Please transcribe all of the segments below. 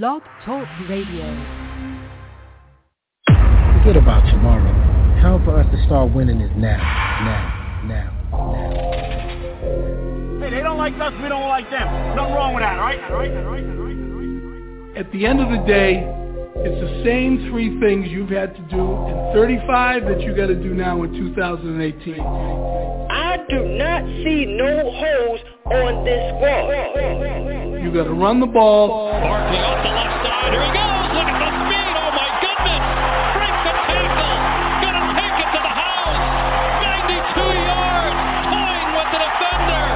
Blog Talk Radio. Forget about tomorrow. Time for us to start winning is now, now, now, now. Hey, they don't like us, we don't like them. Nothing wrong with that, all right? All right, all right, all right, all right. At the end of the day, it's the same three things you've had to do in 35 that you got to do now in 2018. I do not see no holes on this squad. You got to run the ball. Barkley off the left side. Here he goes. Look at the speed. Oh my goodness. Breaks the tackle. Gonna take it to the house. 92 yards. Toying with the defender.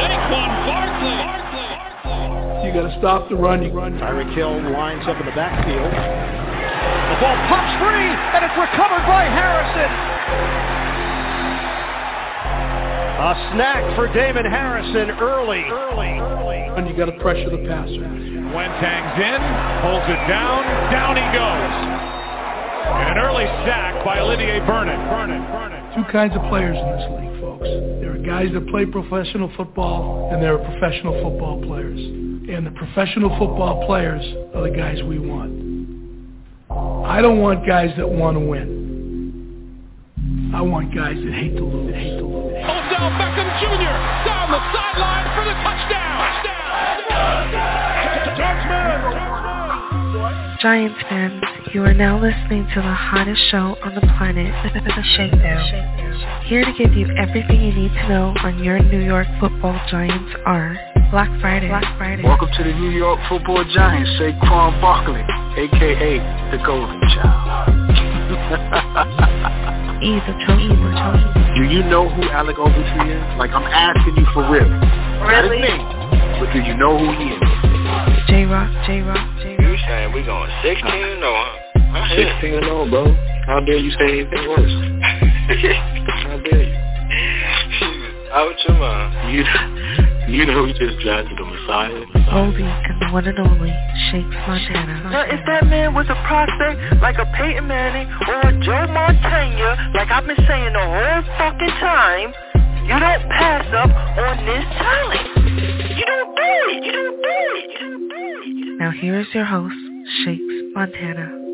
Saquon Barkley. Barkley. Barkley. You got to stop the run. Tyreek Hill lines up in the backfield. The ball pops free, and it's recovered by Harrison. A snack for Damon Harrison early. Early. Early. And you got to pressure the passer. Wentang's in, holds it down, down he goes. And an early sack by Olivier Vernon. Vernon. Vernon. Two kinds of players in this league, folks. There are guys that play professional football, and there are professional football players. And the professional football players are the guys we want. I don't want guys that want to win. I want guys that hate to lose. Hate to lose. Odell Beckham Jr. down the sideline for the touchdown. Giants fans, you are now listening to the hottest show on the planet, The Shakedown. Here to give you everything you need to know on your New York football Giants are Black Friday. Black Friday. Welcome to the New York Football Giants, Saquon Barkley, aka the Golden Child. Either chosen. Do you know who Alec Ogletree is? Like I'm asking you for real. Not his Really? name, but do you know who he is? J-Rock, J-Rock, J-Rock. You saying we going 16 or huh? I hear. 16 and 0, bro. How dare you say anything worse? How dare you? Out your mind. You, you know we just drafted the Messiah. Oldie and the one and only Shakes Montana. Now, if that man was a prospect like a Peyton Manning or a Joe Montana, like I've been saying the whole fucking time, you don't pass up on this talent. You don't do it. You don't do it. You don't do it. Now here is your host, Shakes Montana.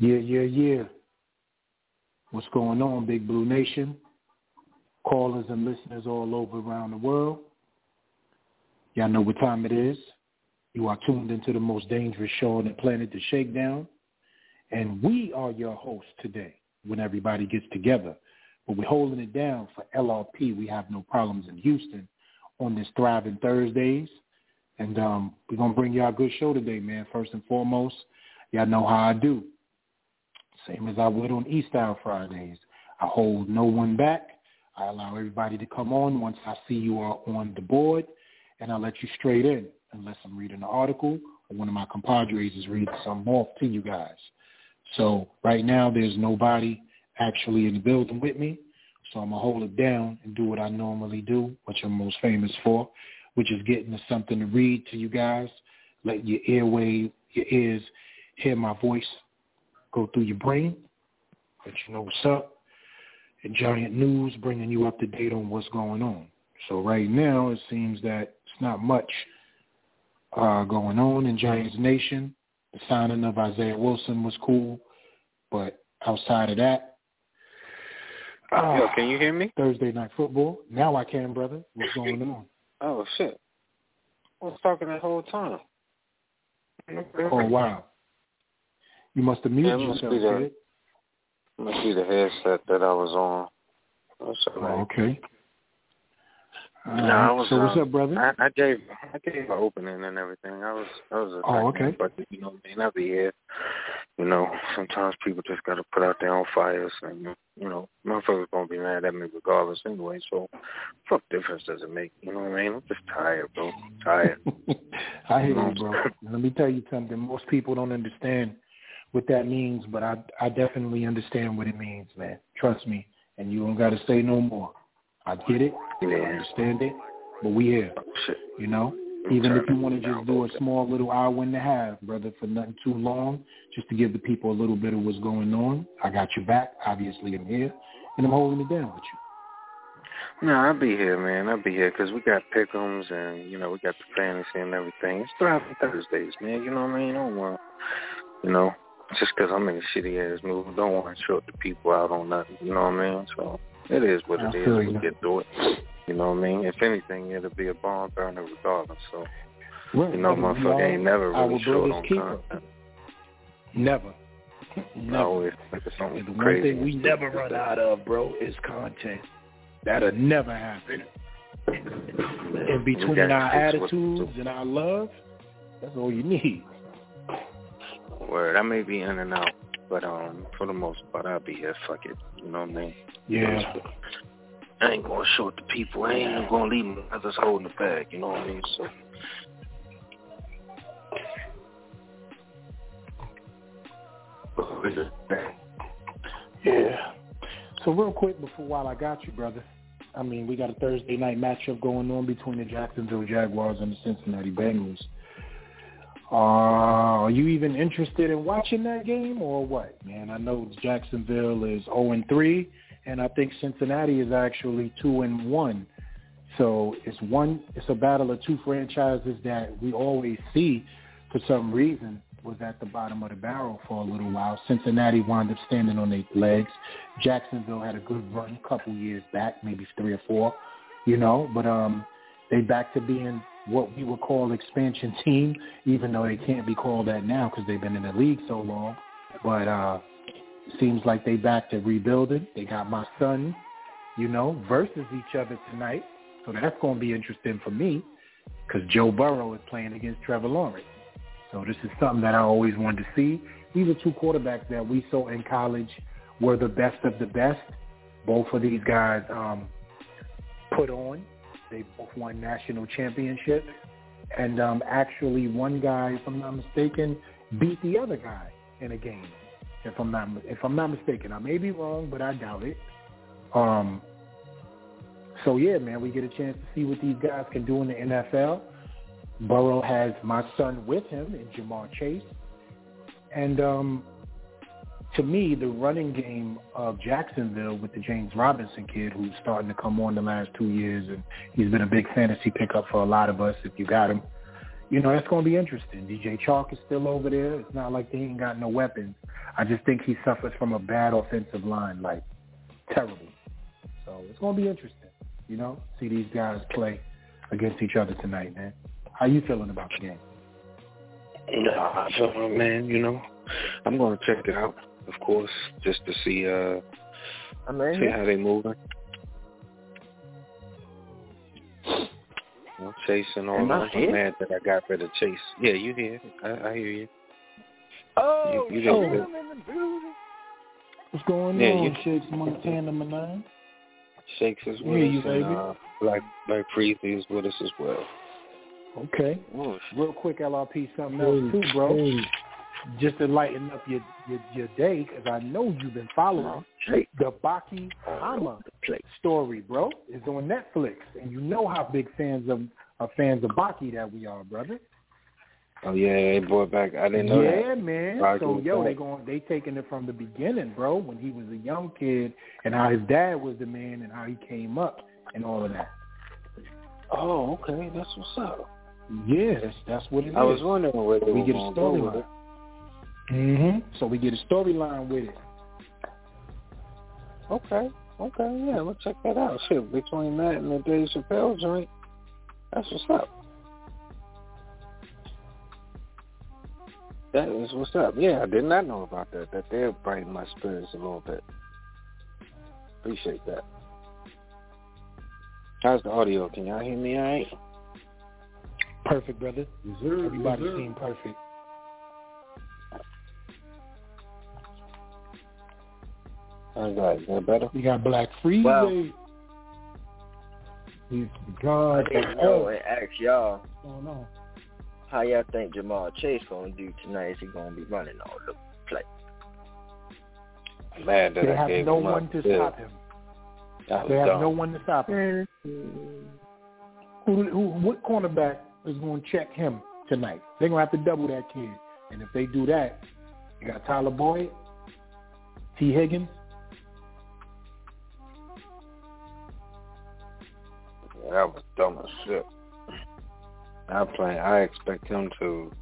Yeah, yeah, yeah. What's going on, Big Blue Nation? Callers and listeners all over around the world. Y'all know what time it is. You are tuned into the most dangerous show on the planet, The Shakedown. And we are your hosts today when everybody gets together. But we're holding it down for LRP. We have no problems in Houston on this Thriving Thursdays. And um, we're going to bring y'all a good show today, man. First and foremost, y'all know how I do. Same as I would on E-Style Fridays. I hold no one back. I allow everybody to come on once I see you are on the board, and I let you straight in unless I'm reading an article or one of my compadres is reading something off to you guys. So right now there's nobody actually in the building with me, so I'm going to hold it down and do what I normally do, which I'm most famous for, which is getting something to read to you guys, let your airway, your ears hear my voice go through your brain, let you know what's up. And Giant News bringing you up to date on what's going on. So right now it seems that it's not much uh, going on in Giants Nation. The signing of Isaiah Wilson was cool, but outside of that, uh, Yo, can you hear me? Thursday night football. Now I can, brother. What's going on? oh shit! I was talking that whole time. Oh wow! You must have muted yeah, must yourself, be the, kid. Must be the headset that I was on. That's all right. Oh, okay. No, right. I was. so what's um, up, brother? I, I gave I gave an opening and everything. I was I was. Oh, okay. But you know, man, I'll be here. You know, sometimes people just got to put out their own fires, and you know, motherfuckers gonna be mad at me regardless anyway. So, fuck difference does it make? You know what I mean? I'm just tired, bro. I'm tired. I hear you, bro. Let me tell you something. Most people don't understand what that means, but I I definitely understand what it means, man. Trust me, and you don't got to say no more. I get it. I understand it. But we here. You know? Even if you want to just do a small little hour and a half, brother, for nothing too long, just to give the people a little bit of what's going on. I got your back. Obviously, I'm here, and I'm holding it down with you. No, I'll be here, man. I'll be here because we got pickums and you know we got the fantasy and everything. It's thriving Thursdays, man. You know what I mean? I don't want, you know, just because I'm in a shitty ass mood, don't want to short the people out on nothing. You know what I mean? So it is what it is. We you. get through it. You know what I mean? If anything, it'll be a barn burner regardless. So Right. you know, motherfucker ain't never really short on content. Never. Never. always of something the one thing we never run out of, bro, is content. That'll never happen. In between our to fix what- attitudes and our love, that's all you need. Word, I may be in and out, but um, for the most part, I'll be here. Fuck it. You know what I mean? Yeah. I ain't gonna short the people. I ain't even gonna leave them others holding the bag. You know what I mean? So. Yeah. So real quick before while I got you, brother. I mean, we got a Thursday night matchup going on between the Jacksonville Jaguars and the Cincinnati Bengals. Uh, are you even interested in watching that game or what, man? I know Jacksonville is 0 and 3, and I think Cincinnati is actually 2 and 1. So it's one. It's a battle of two franchises that we always see for some reason was at the bottom of the barrel for a little while. Cincinnati wound up standing on their legs. Jacksonville had a good run a couple years back, maybe three or four, you know. But um, they back to being what we would call expansion team, even though they can't be called that now because they've been in the league so long. But uh, seems like they back to rebuilding. They got my son, you know, versus each other tonight. So that's going to be interesting for me because Joe Burrow is playing against Trevor Lawrence. So this is something that I always wanted to see. These are two quarterbacks that we saw in college were the best of the best. Both of these guys um, put on. They both won national championships. And um, actually one guy, if I'm not mistaken, beat the other guy in a game. If I'm not if I'm not mistaken. I may be wrong, but I doubt it. Um, so yeah, man, we get a chance to see what these guys can do in the NFL. Burrow has my son with him in Ja'Marr Chase. And um, to me, the running game of Jacksonville with the James Robinson kid who's starting to come on the last two years, and he's been a big fantasy pickup for a lot of us if you got him. you know, that's going to be interesting. DJ Chark is still over there. It's not like they ain't got no weapons. I just think he suffers from a bad offensive line, like terrible. So it's going to be interesting, you know, see these guys play against each other tonight, man. How you feeling about the game? Feel man, you know, I'm going to check it out, of course, just to see uh I mean, see how they moving. You know, Chase and all Am I that. I'm here? mad that I got rid of Chase. Yeah, you here. I, I hear you. oh, you- you shit, got I'm it. in the. What's going Yeah, on, you- Shakes Montana number nine? Shakes is with Hear us you, and baby. uh Black Black Freezy is with us as well. Okay. Real quick, LRP, something else too, bro. Just to lighten up your your, your day, because I know you've been following oh, the Baki Hanma story, bro. Is on Netflix, and you know how big fans of, of fans of Baki that we are, brother. Oh yeah, they brought back I didn't know yeah, that. man. Baki so yo, they going they taking it from the beginning, bro. When he was a young kid, and how his dad was the man, and how he came up, and all of that. Oh, okay, that's what's up. Yeah, that's that's what it is. I was wondering where we get a gonna go with storyline. It. hmm So we get a storyline with it. Okay, okay, yeah, let's check that out. Shit, between that and the Dave Chappelle joint, that's what's up. That is what's up. Yeah, I did not know about that. That they're brighten my spirits a little bit. Appreciate that. How's the audio? Can y'all hear me all right? Perfect, brother. Everybody yes, sir. seemed perfect. How's that? Is that better? We got Black Freeway. Well- He's the I God need of to know all. and ask y'all going on. how y'all think Jamal Chase gonna do tonight. Is he gonna be running all the play? I'm mad that They I have gave no him up. one to Yeah, stop him. They have dumb. no one to stop him. Who, who, what cornerback is going to check him tonight? They're going to have to double that kid. And if they do that, you got Tyler Boyd, Tee Higgins. That was dumb as shit. I play. I expect him to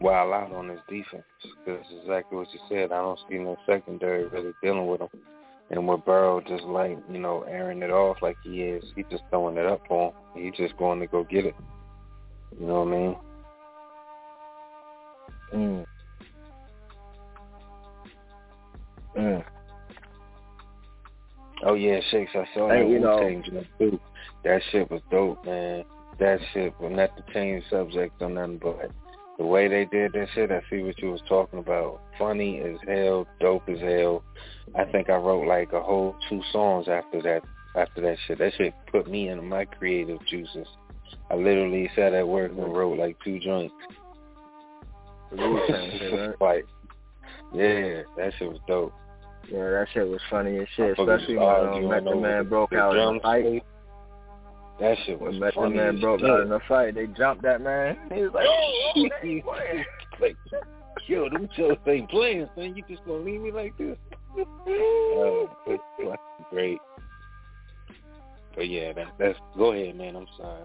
wild out on his defense. That's exactly what you said. I don't see no secondary really dealing with him. And with Burrow just like you know airing it off like he is, he just throwing it up for him. He's just going to go get it. You know what I mean? Mm. Mm. Oh yeah, Shakes. I saw Hey, that you know- too. That shit was dope, man. That shit, but not to change subject or nothing, but the way they did that shit, I see what you was talking about. Funny as hell, dope as hell. I think I wrote like a whole two songs after that. After that shit, that shit put me into my creative juices. I literally sat at work and wrote like two joints. Shit, right? yeah, that shit was dope. Yeah, that shit was funny as shit, especially when um, Method Man broke out in a fight. State. That shit was When Method funny Man broke shit. out in a fight, they jumped that man. He was like, like, yo, them shows ain't playing, son. You just gonna leave me like this? oh, that's great. But yeah, that, that's go ahead, man. I'm sorry.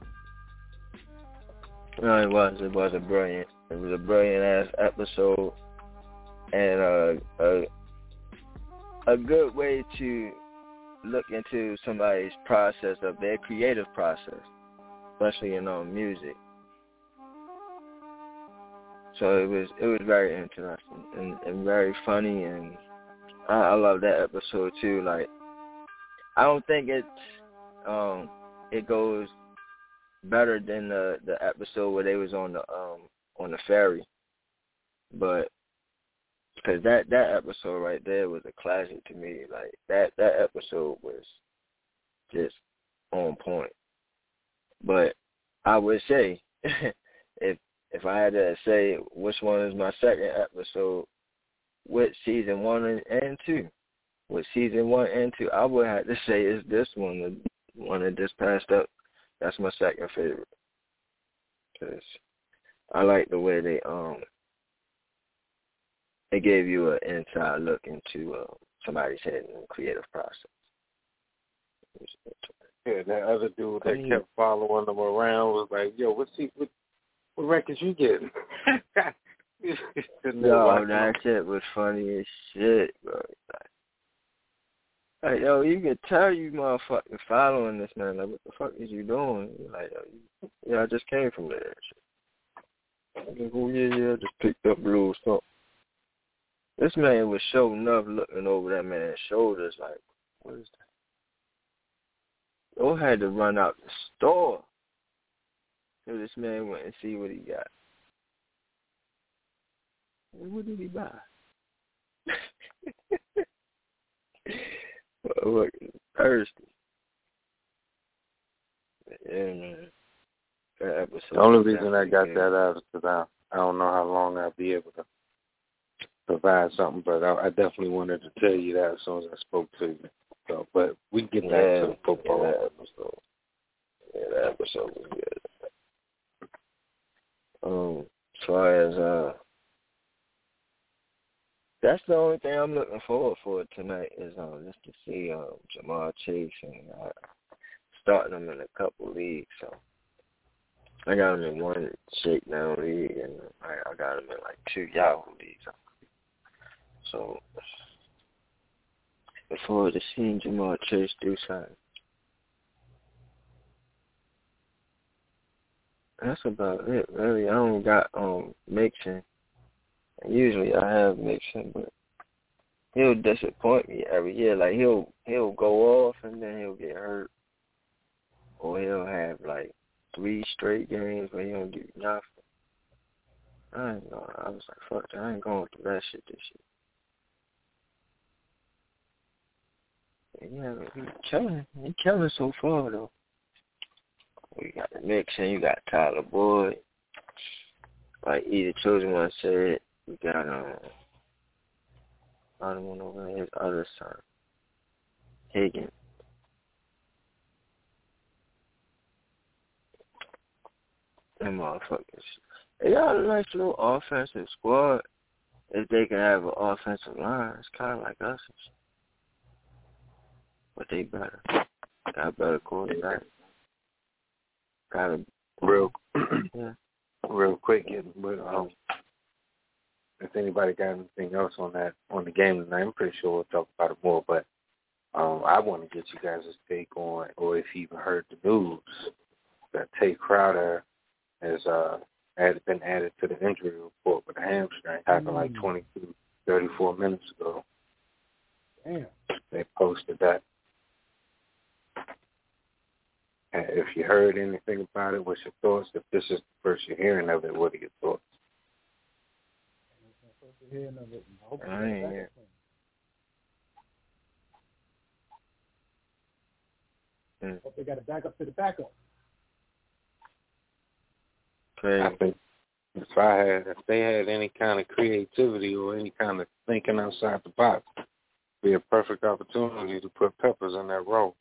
No, it was. It was a brilliant. It was a brilliant ass episode, and uh, a a good way to look into somebody's process of their creative process, especially in um, music. So it was it was very interesting and, and very funny, and I, I love that episode too. Like, I don't think it's um it goes better than the the episode where they was on the um on the ferry, but because that that episode right there was a classic to me. Like that that episode was just on point. But I would say if if I had to say which one is my second episode with season one and, two, with season one and two, I would have to say is this one, the one that just passed up. That's my second favorite. Cause I like the way they um they gave you an inside look into uh, somebody's head and creative process. Yeah, that other dude that kept following them around was like, yo, what's he? What, What records you getting? Yo, that shit was funny as shit, bro. Like, yo, you can tell you motherfucking following this man. Like, what the fuck is you doing? Like, yo, you, yeah, I just came from there. Like, oh yeah, yeah, I just picked up a little something. This man was showing up, looking over that man's shoulders, like, what is that? Yo had to run out the store so this man went and see what he got. What did he buy? Look, thirsty. Yeah, man. That episode the only reason I got that out is because I I don't know how long I'll be able to provide something, but I, I definitely wanted to tell you that as soon as I spoke to you. So, but we can get back yeah, to the football. Yeah, that episode. Yeah, that episode was good. Um, as far as uh that's the only thing I'm looking forward for tonight is um just to see um Ja'Marr Chase and uh, starting him in a couple leagues. So I got him in one shakedown league and I, I got him in like two Yahoo leagues. So look forward to seeing Ja'Marr Chase do something. That's about it, really. I don't got um Mixon Usually I have Mixon, but he'll disappoint me every year. Like he'll he'll go off and then he'll get hurt, or he'll have like three straight games where he don't do nothing. I ain't going. I was like, fuck that. I ain't going through that shit this year. Yeah, he killing. He killing so far though. We got the Mixon. You got Tyler Boyd. Like either chosen one said, we got um other one over his other son, Higgins. Them motherfuckers. They got a nice little offensive squad. If they can have an offensive line, it's kind of like us. But they better. Got a better quarterback. Got a real, yeah. real quick. But um, if anybody got anything else on that on the game tonight, I'm pretty sure we'll talk about it more. But um, I want to get you guys' take on, or if you even heard the news that Tae Crowder has uh, had been added to the injury report with a hamstring. Happened like 22, 34 minutes ago. Damn. They posted that. And if you heard anything about it, what's your thoughts? If this is the first you're hearing of it, what are your thoughts? hearing of it. I ain't hear. Mm. Hope they got a backup to the backup. Crazy. I think if I had, if they had any kind of creativity or any kind of thinking outside the box, be a perfect opportunity to put Peppers in that role.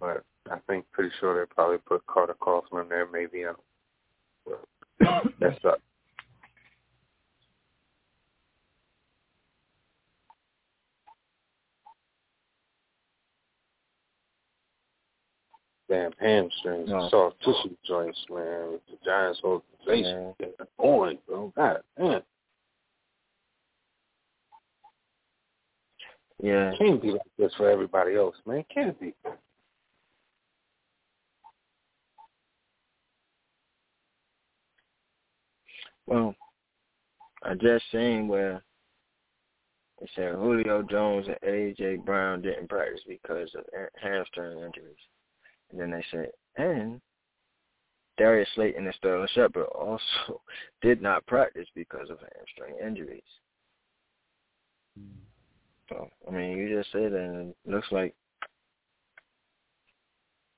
But I think pretty sure they probably put Carter Coughlin there, maybe. Um, that's up. damn hamstrings, no. soft tissue joints, man. With the Giants organization yeah. going, bro. God damn. Yeah. It can't be like this for everybody else, man. It can't be. Well, I just seen where it said Julio Jones and A.J. Brown didn't practice because of hamstring injuries. And then they said, and Darius Slayton and Sterling Shepard also did not practice because of hamstring injuries. So, I mean, you just said and it looks like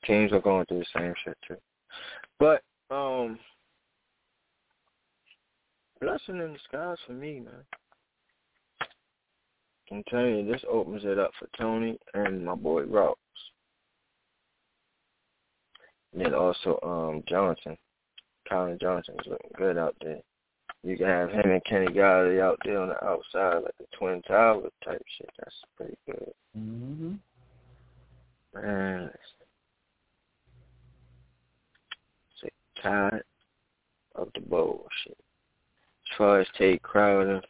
teams are going through the same shit too. But, um, blessing in disguise for me, man. I'm telling you, this opens it up for Toney and my boy Ross. And then also um Johnson. Collin Johnson is looking good out there. You can have him and Kenny Golladay out there on the outside like the Twin Towers type shit. That's pretty good. Mm-hmm. Man, tired of the bullshit. Far as Tate Crowder,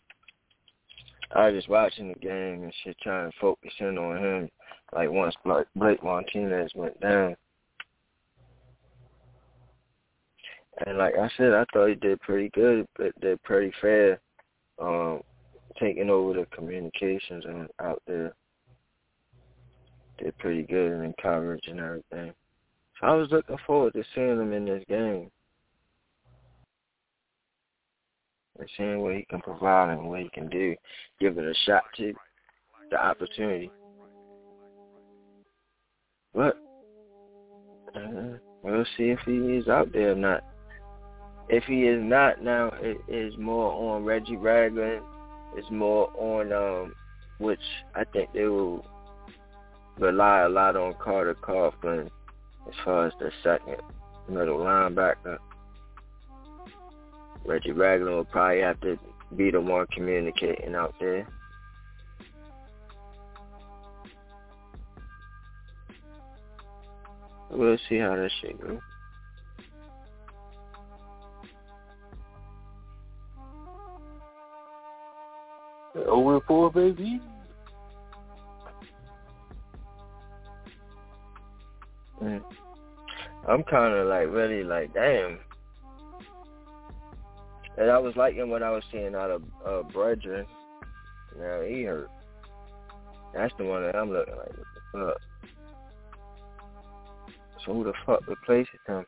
I was just watching the game and shit, trying to focus in on him. Like once Blake Martinez went down, and like I said, I thought he did pretty good, but did pretty fair, um, taking over the communications and out there. Did pretty good in coverage and everything. So I was looking forward to seeing him in this game. And seeing what he can provide and what he can do. Give it a shot to the opportunity. But uh, we'll see if he is out there or not. If he is not now, it is more on Reggie Ragland. It's more on um, which I think they will rely a lot on Carter Coughlin as far as the second middle linebacker. Reggie Ragland will probably have to be the one communicating out there. We'll see how that shit goes. Over 4, baby. Mm. I'm kind of like really like damn. And I was liking what I was seeing out of uh, Brethren. Now he hurt. That's the one that I'm looking like. What the fuck? So who the fuck replaces him?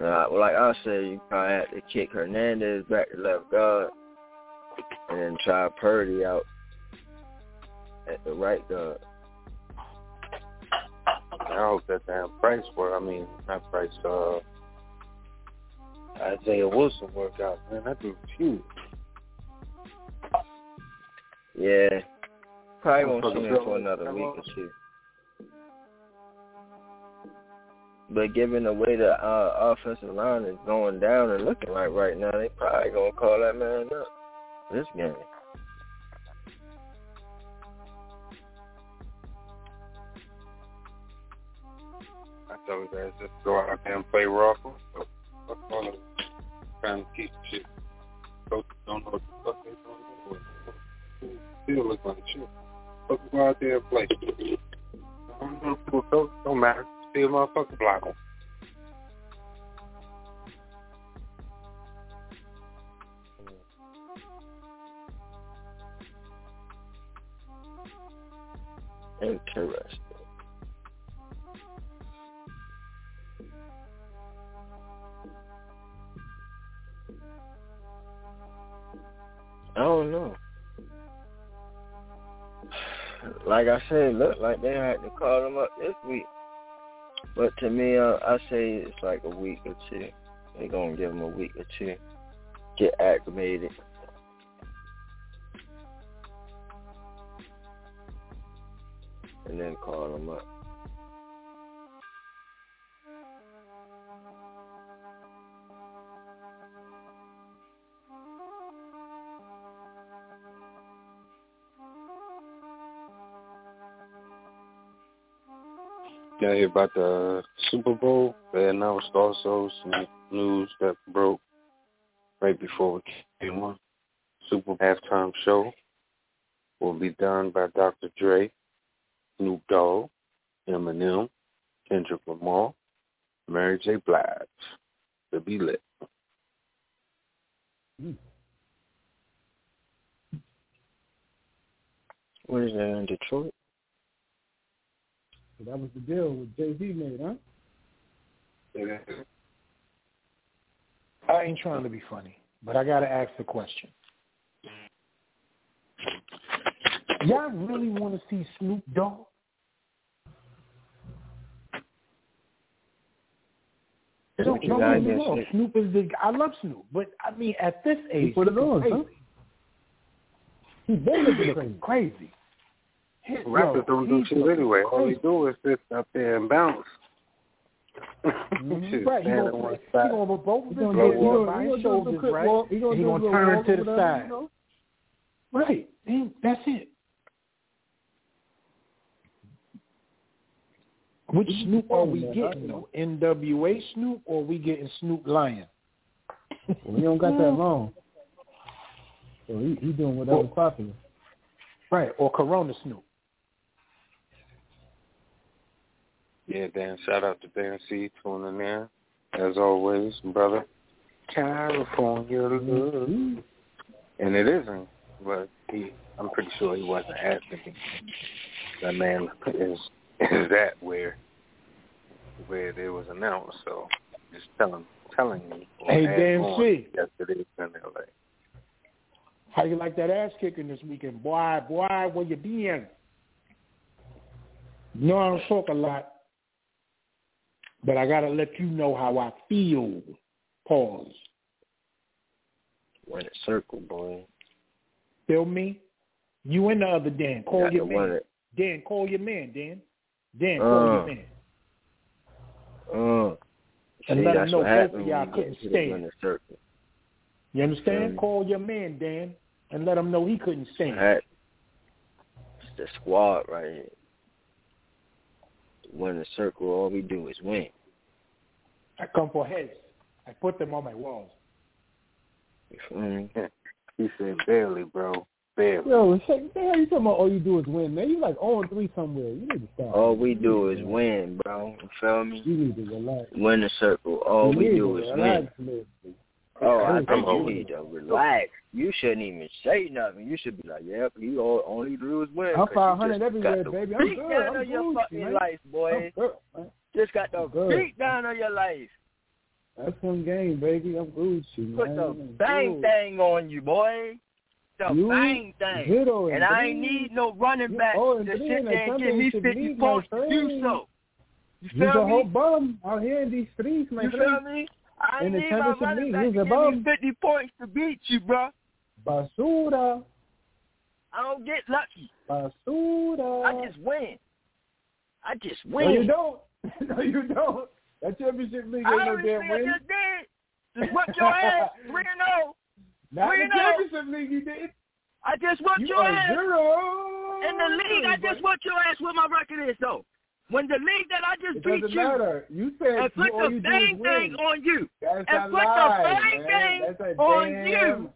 Uh, well, like I said, you probably have to kick Hernandez back to left guard, and then try Purdy out at the right guard. I hope that damn Price work. I mean, not Price. Uh, Isaiah Wilson work out. Man, that dude's huge. Yeah, probably won't see him for another week or two. But given the way the uh, offensive line is going down and looking like right now, they probably gonna call that man up this game. I told you guys just go out there and play Ruffle. Fuck all of trying to keep shit. Coaches don't know what the fuck they doing. Still look like shit. Fuck go out there and play. Don't know people coach. Don't matter. Still motherfucker block them. Interesting. I don't know. Like I said, look like they had to call him up this week. But to me, uh, I say it's like a week or two. They're going to give him a week or two. Get acclimated. And then call them up. Y'all hear about the Super Bowl? They announced also some news that broke right before we came on. Super halftime show will be done by Dr. Dre, Snoop Dogg, Eminem, Kendrick Lamar, Mary J. Blige. To be lit. Hmm. What is that in Detroit? So that was the deal with Jay Z made, huh? I ain't trying to be funny, but I gotta ask the question. Y'all really want to see Snoop Dogg? Don't, don't get me wrong. Snoop is the. I love Snoop, but I mean, at this age, He put it on, crazy. huh? He been looking crazy. Crazy. Rappers don't do he's shit looking anyway. All they do is sit up there and bounce. Mhm. Right, he gonna, on one he gonna both of his gonna hands do- he gonna- behind he his gonna do some shoulders, right? walk. He and gonna he gonna turn to the side. you know? Right. And that's it. Which Snoop are we getting though? NWA Snoop or we getting Snoop Lion? we don't got that long. So he, he doing whatever's popular. Right, or Corona Snoop. Yeah, Dan, shout out to Dan C tuning in. As always, brother. California love. And it isn't, but he I'm pretty sure he wasn't asking me. That man is is that where where it was announced, so just telling telling me. Hey Dan C. Yes it is in LA. How you like that ass kicking this weekend? Boy, boy, where you been? You know I don't talk a lot, but I gotta let you know how I feel. Pause. Win a circle, boy. Feel me? You and the other Dan. Call Got your man. it. Dan, call your man, Dan. Dan, call Uh. your man. Uh, And see, let him know both of y'all couldn't to stand. circle. You understand? Mm. Call your man, Dan, and let him know he couldn't stand. It's the squad right here. Win the circle, all we do is win. I come for heads. I put them on my walls. You feel me? He said barely, bro. Barely. Yo, shit, the hell you talking about? All you do is win, man. You like 0 and 3 somewhere. You need to stop. All we do is win, bro. You feel me? You need to relax. Win the circle. All You we do is relax, win. man. Oh, I I'm think you need to relax. You shouldn't even say nothing. You should be like, "Yep, you all only do is win." I'm 'cause you 500 everywhere, baby. I'm good. down I'm on your fucking man. life, boy. Good, man. Just got the beat down on your life. That's some game, baby. I'm Gucci, Put the bang thing on you, boy. The You bang thing. and And I ain't need no running back oh to sit there and give me 50 points to do so. You You's feel a whole me? bum out here in these streets, my You friend. feel me? I In the need my running back to a give me 50 points to beat you, bro. Basura. I don't get lucky. Basura. I just win. I just win. No, you don't. no, you don't. That championship league ain't no damn see I just did. Just whipped your ass. 3 and 0. Not Three the oh. championship league you did. I just whipped You your ass. zero. In the league, I just whipped your ass where my record is, though. When the league that I just It beat you matter. You said and put the bang thing on you That's and put lie, the bang man. thing on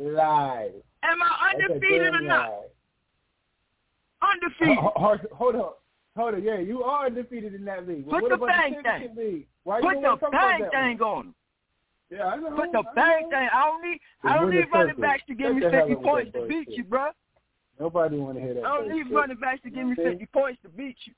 you. lie. Am I undefeated or not? lie. Undefeated. Ho- Hold, hold up. Hold up. Yeah, you are undefeated in that league. Put what the bang the championship league? Why you Put the wanna talk about bang thing on. Yeah, I know. Put the I bang know. thing. I don't need. The I don't need running backs to give Shut me 50 points to beat you, bro. Nobody want to hear that. I don't need running backs to give me 50 points to beat you.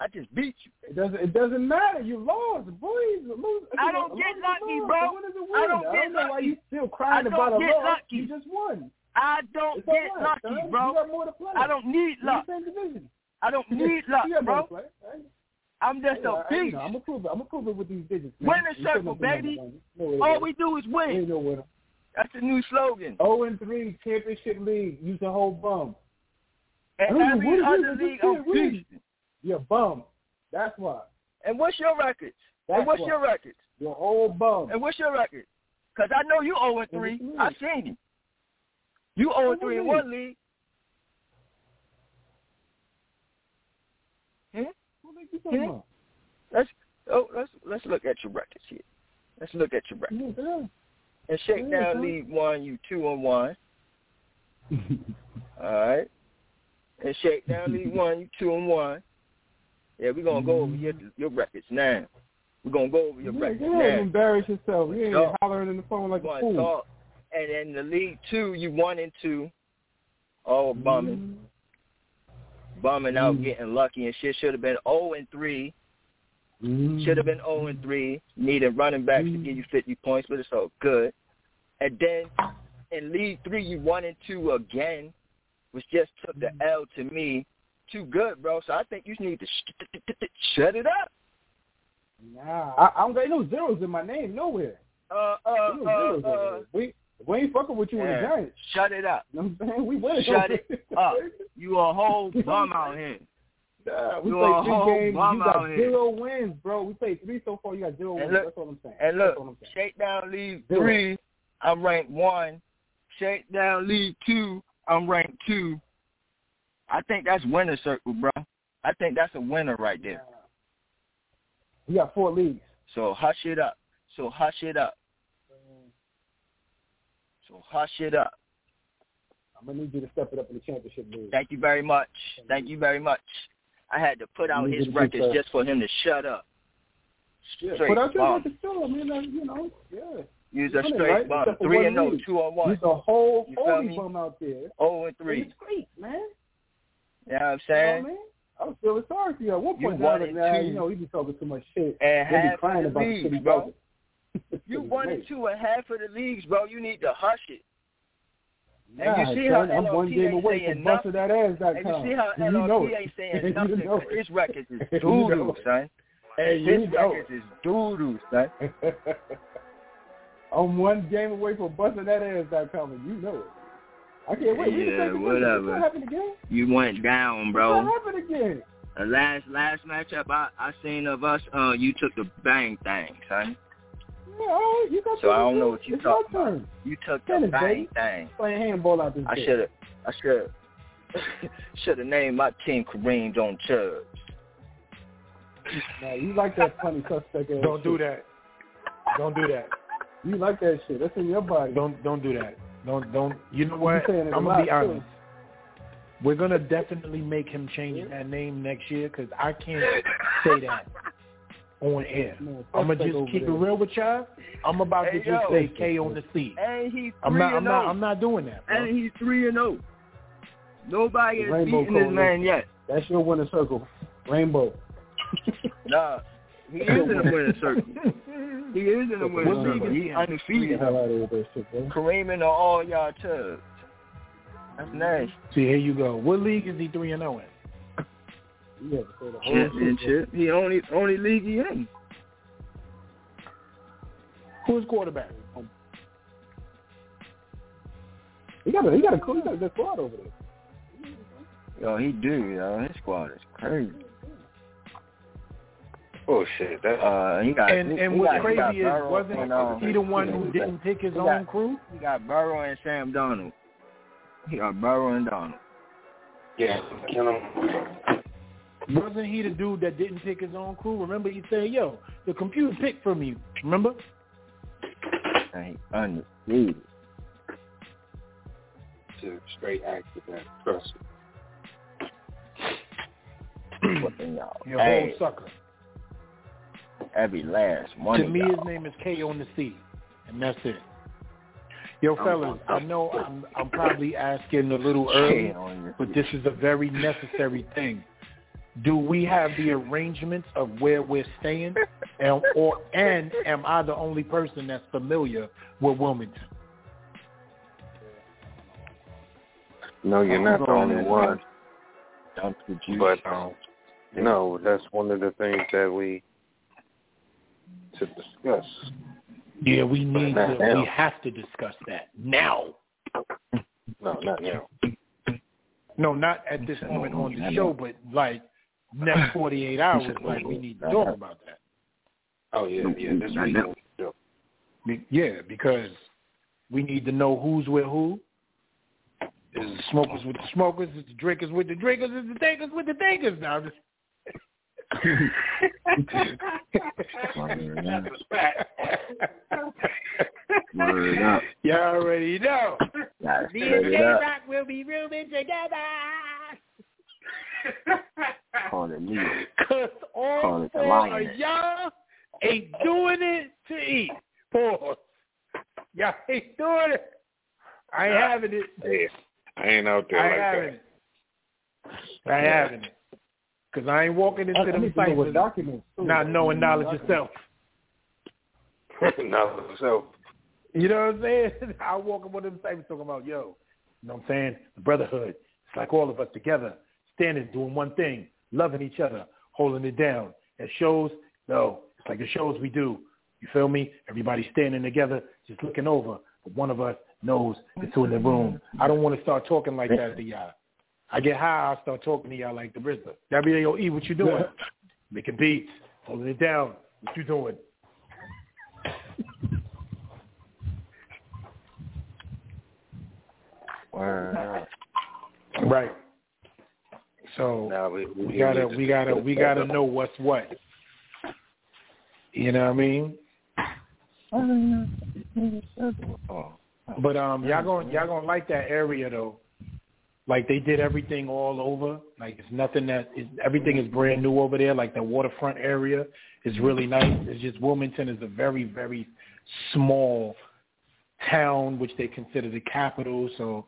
I just beat you. It doesn't. It doesn't matter. You lost, boys. Lose. I don't get lucky, bro. What is a win? I don't I don't know why you still crying I don't about a get loss. lucky. You just won. I don't It's get right, lucky, son. bro. You got more to play. I don't need You're luck. in the same division. I don't need luck, bro. play. Right? I'm just Yeah, a I- I- you beast. I'm gonna prove it. I'm gonna prove it with these digits. Man. Winner You circle, putting up the baby. number, man. No way, All baby. we do is win. no. That's the new slogan. 0 and 3 championship league. Use a whole bum. And Ooh, every what is other it? league, This I'm kid win. beasting. You're a bum. That's why. And what's your records? That's and what's why. your records? You're old bum. And what's your record? Because I know you 0 and 3. I seen you. You 0 and 3 in one league. Hmm? You talking Hmm? about? Let's oh let's let's look at your records here. Let's look at your records. Yeah. And Shakedown Yeah. League one, you two and one. All right. And Shakedown League one, you two and one. Yeah, we're gonna go over your your records now. We're gonna go over your Yeah, records go ahead now. embarrass yourself. You ain't hollering in the phone like a fool. talk. And in the league two, you one and two. All bumming. Bumming out, Mm. getting lucky and shit. Should have been 0 and 3. Mm. Should have been 0 and 3. Needed running backs to give you 50 points, but it's all good. And then in League 3, you 1 and 2 again, which just took the L to me. Too good, bro. So I think you need to sh- shut it up. Nah, I, I don't got no zeros in my name nowhere. Uh, uh, no uh, uh. We we ain't fucking with you in the yeah. Giants. Shut it up. You know what I'm saying? We winning. Shut it up. You a whole bum out here. Nah, we You played three games. You got out here. zero wins, bro. We played three so far. You got zero And wins. look- That's all I'm saying. And look, all I'm saying. Shakedown League Zero. 3, I'm ranked 1. Shakedown League 2, I'm ranked 2. I think that's winner circle, bro. I think that's a winner right there. We got four leagues. So hush it up. So hush it up. So hush it up. I'm gonna need you to step it up in the championship league. Thank you very much. Thank you very much. I had to put out his records just for him to shut up. Yeah, Straight put out your bomb. record still. I mean, you know, yeah. Use a straight right? bomb. Three and oh, no, two on one. He's a whole You holy bum out there. Oh and three. It's great, man. You know what I'm You know saying? I was feeling sorry for you at one You point. I was one like, and nah, two. you know, he be talking too much shit. And half crying of the about the shit leagues, bro. You It's one and two and half of the leagues, bro. You need to hush it. Nah, and you see how son, I'm one game away saying from busting that ass that And you see how you know ain't saying nothing know 'cause it. his records is You doo doo, son. Hey, His you know records is doo doo, son. I'm one game away from busting that ass that coming. You know it. I can't wait. Yeah, whatever. What happened again? You went down, bro. What happened again? The last last matchup I I seen of us, uh, you took the bang thing, son. Yeah, all right, you got the So I don't know what you it's talking about. turn. You took the Tennis, bang baby. thing. Playing handball out this I should have I should should have named my team Kareem Don't Chubbs. Now, you like that funny suspect Don't do that. Don't do that. You like that shit. That's in your body. Don't don't do that. Don't don't. You know You what? saying it a I'm gonna be too. honest. We're gonna definitely make him change that name next year because I can't say that on air. Man, I'm gonna just over keep it real with y'all. I'm about Hey, to just yo. say K on the C. And he's I'm three not. I'm not. oh. I'm not doing that. Bro. And he's three and zero. Nobody has Rainbow beaten this man yet. That's your winner circle. Rainbow. Nah, he is in the winning circle. He is in the winning circle. is he He in? The undefeated. hell out of here with that shit, bro. Kareem and all y'all tubs. That's nice. See, here you go. What league is he three and zero in? You have to say the whole shit, bro. Championship. He only only league he in. Who's quarterback? He got a he got a cool he got a good squad over there. Yo, he do, yo. His squad is crazy. Oh shit, that Uh, he got. And he, and he what's got, he crazy is Burrow wasn't and, um, he the one who didn't pick his he own got- crew? He got Burrow and Sam Darnold. He got Burrow and Darnold. yeah, kill him. Wasn't he the dude that didn't pick his own crew? Remember he said, "Yo, the computer picked for me." Remember? I he undefeated. To straight accident. Trust What the y'all? Your whole sucker. Every last one to of me, y'all. his name is K on the C, and that's it. Yo, fellas, I know I'm I'm probably asking a little early, but this is a very necessary thing. Do we have the arrangements of where we're staying, and or and am I the only person that's familiar with Wilmington? No, you're not the only one. Dump the juice. But um, no, that's one of the things that we to discuss. Yeah, we need to. now. We have to discuss that now. No, not now. No, not at this moment on the show, but like next 48 hours, like we need to talk about that. Oh yeah, yeah. This week. yeah. Be- Yeah, because we need to know who's with who. Is the smokers with the smokers? Is the drinkers with the drinkers? Is the takers with the takers? Now, just... Word up. you already know. Gotta Me and J-Rock will be rooming together. Call it me. Cause all Call it four of y'all ain't doing it to eat. Pause. Y'all ain't doing it. I ain't having it. Yeah, I ain't out there I like having it. I ain't having it. Cause I ain't walking into I, I them need to know what ciphers documents. too. not knowing knowledge yourself. that. no, so You know what I'm saying? I walk in one of them ciphers talking about, yo, you know what I'm saying? The brotherhood. It's like all of us together, standing, doing one thing, loving each other, holding it down. It shows, no, it's like the shows we do. You feel me? Everybody standing together, just looking over. But one of us knows it's who in the room. I don't want to start talking like that to y'all. I get high, I start talking to y'all like the RZA. W-A-O-E, what you doing? Making beats, holding it down. What you doing? Word up. Right. So now we, we gotta we gotta we gotta know what's what. You know what I mean? But um, y'all gonna y'all gonna like that area though. Like they did everything all over. Like it's nothing that is everything is brand new over there. Like the waterfront area is really nice. It's just Wilmington is a very very small town, which they consider the capital. So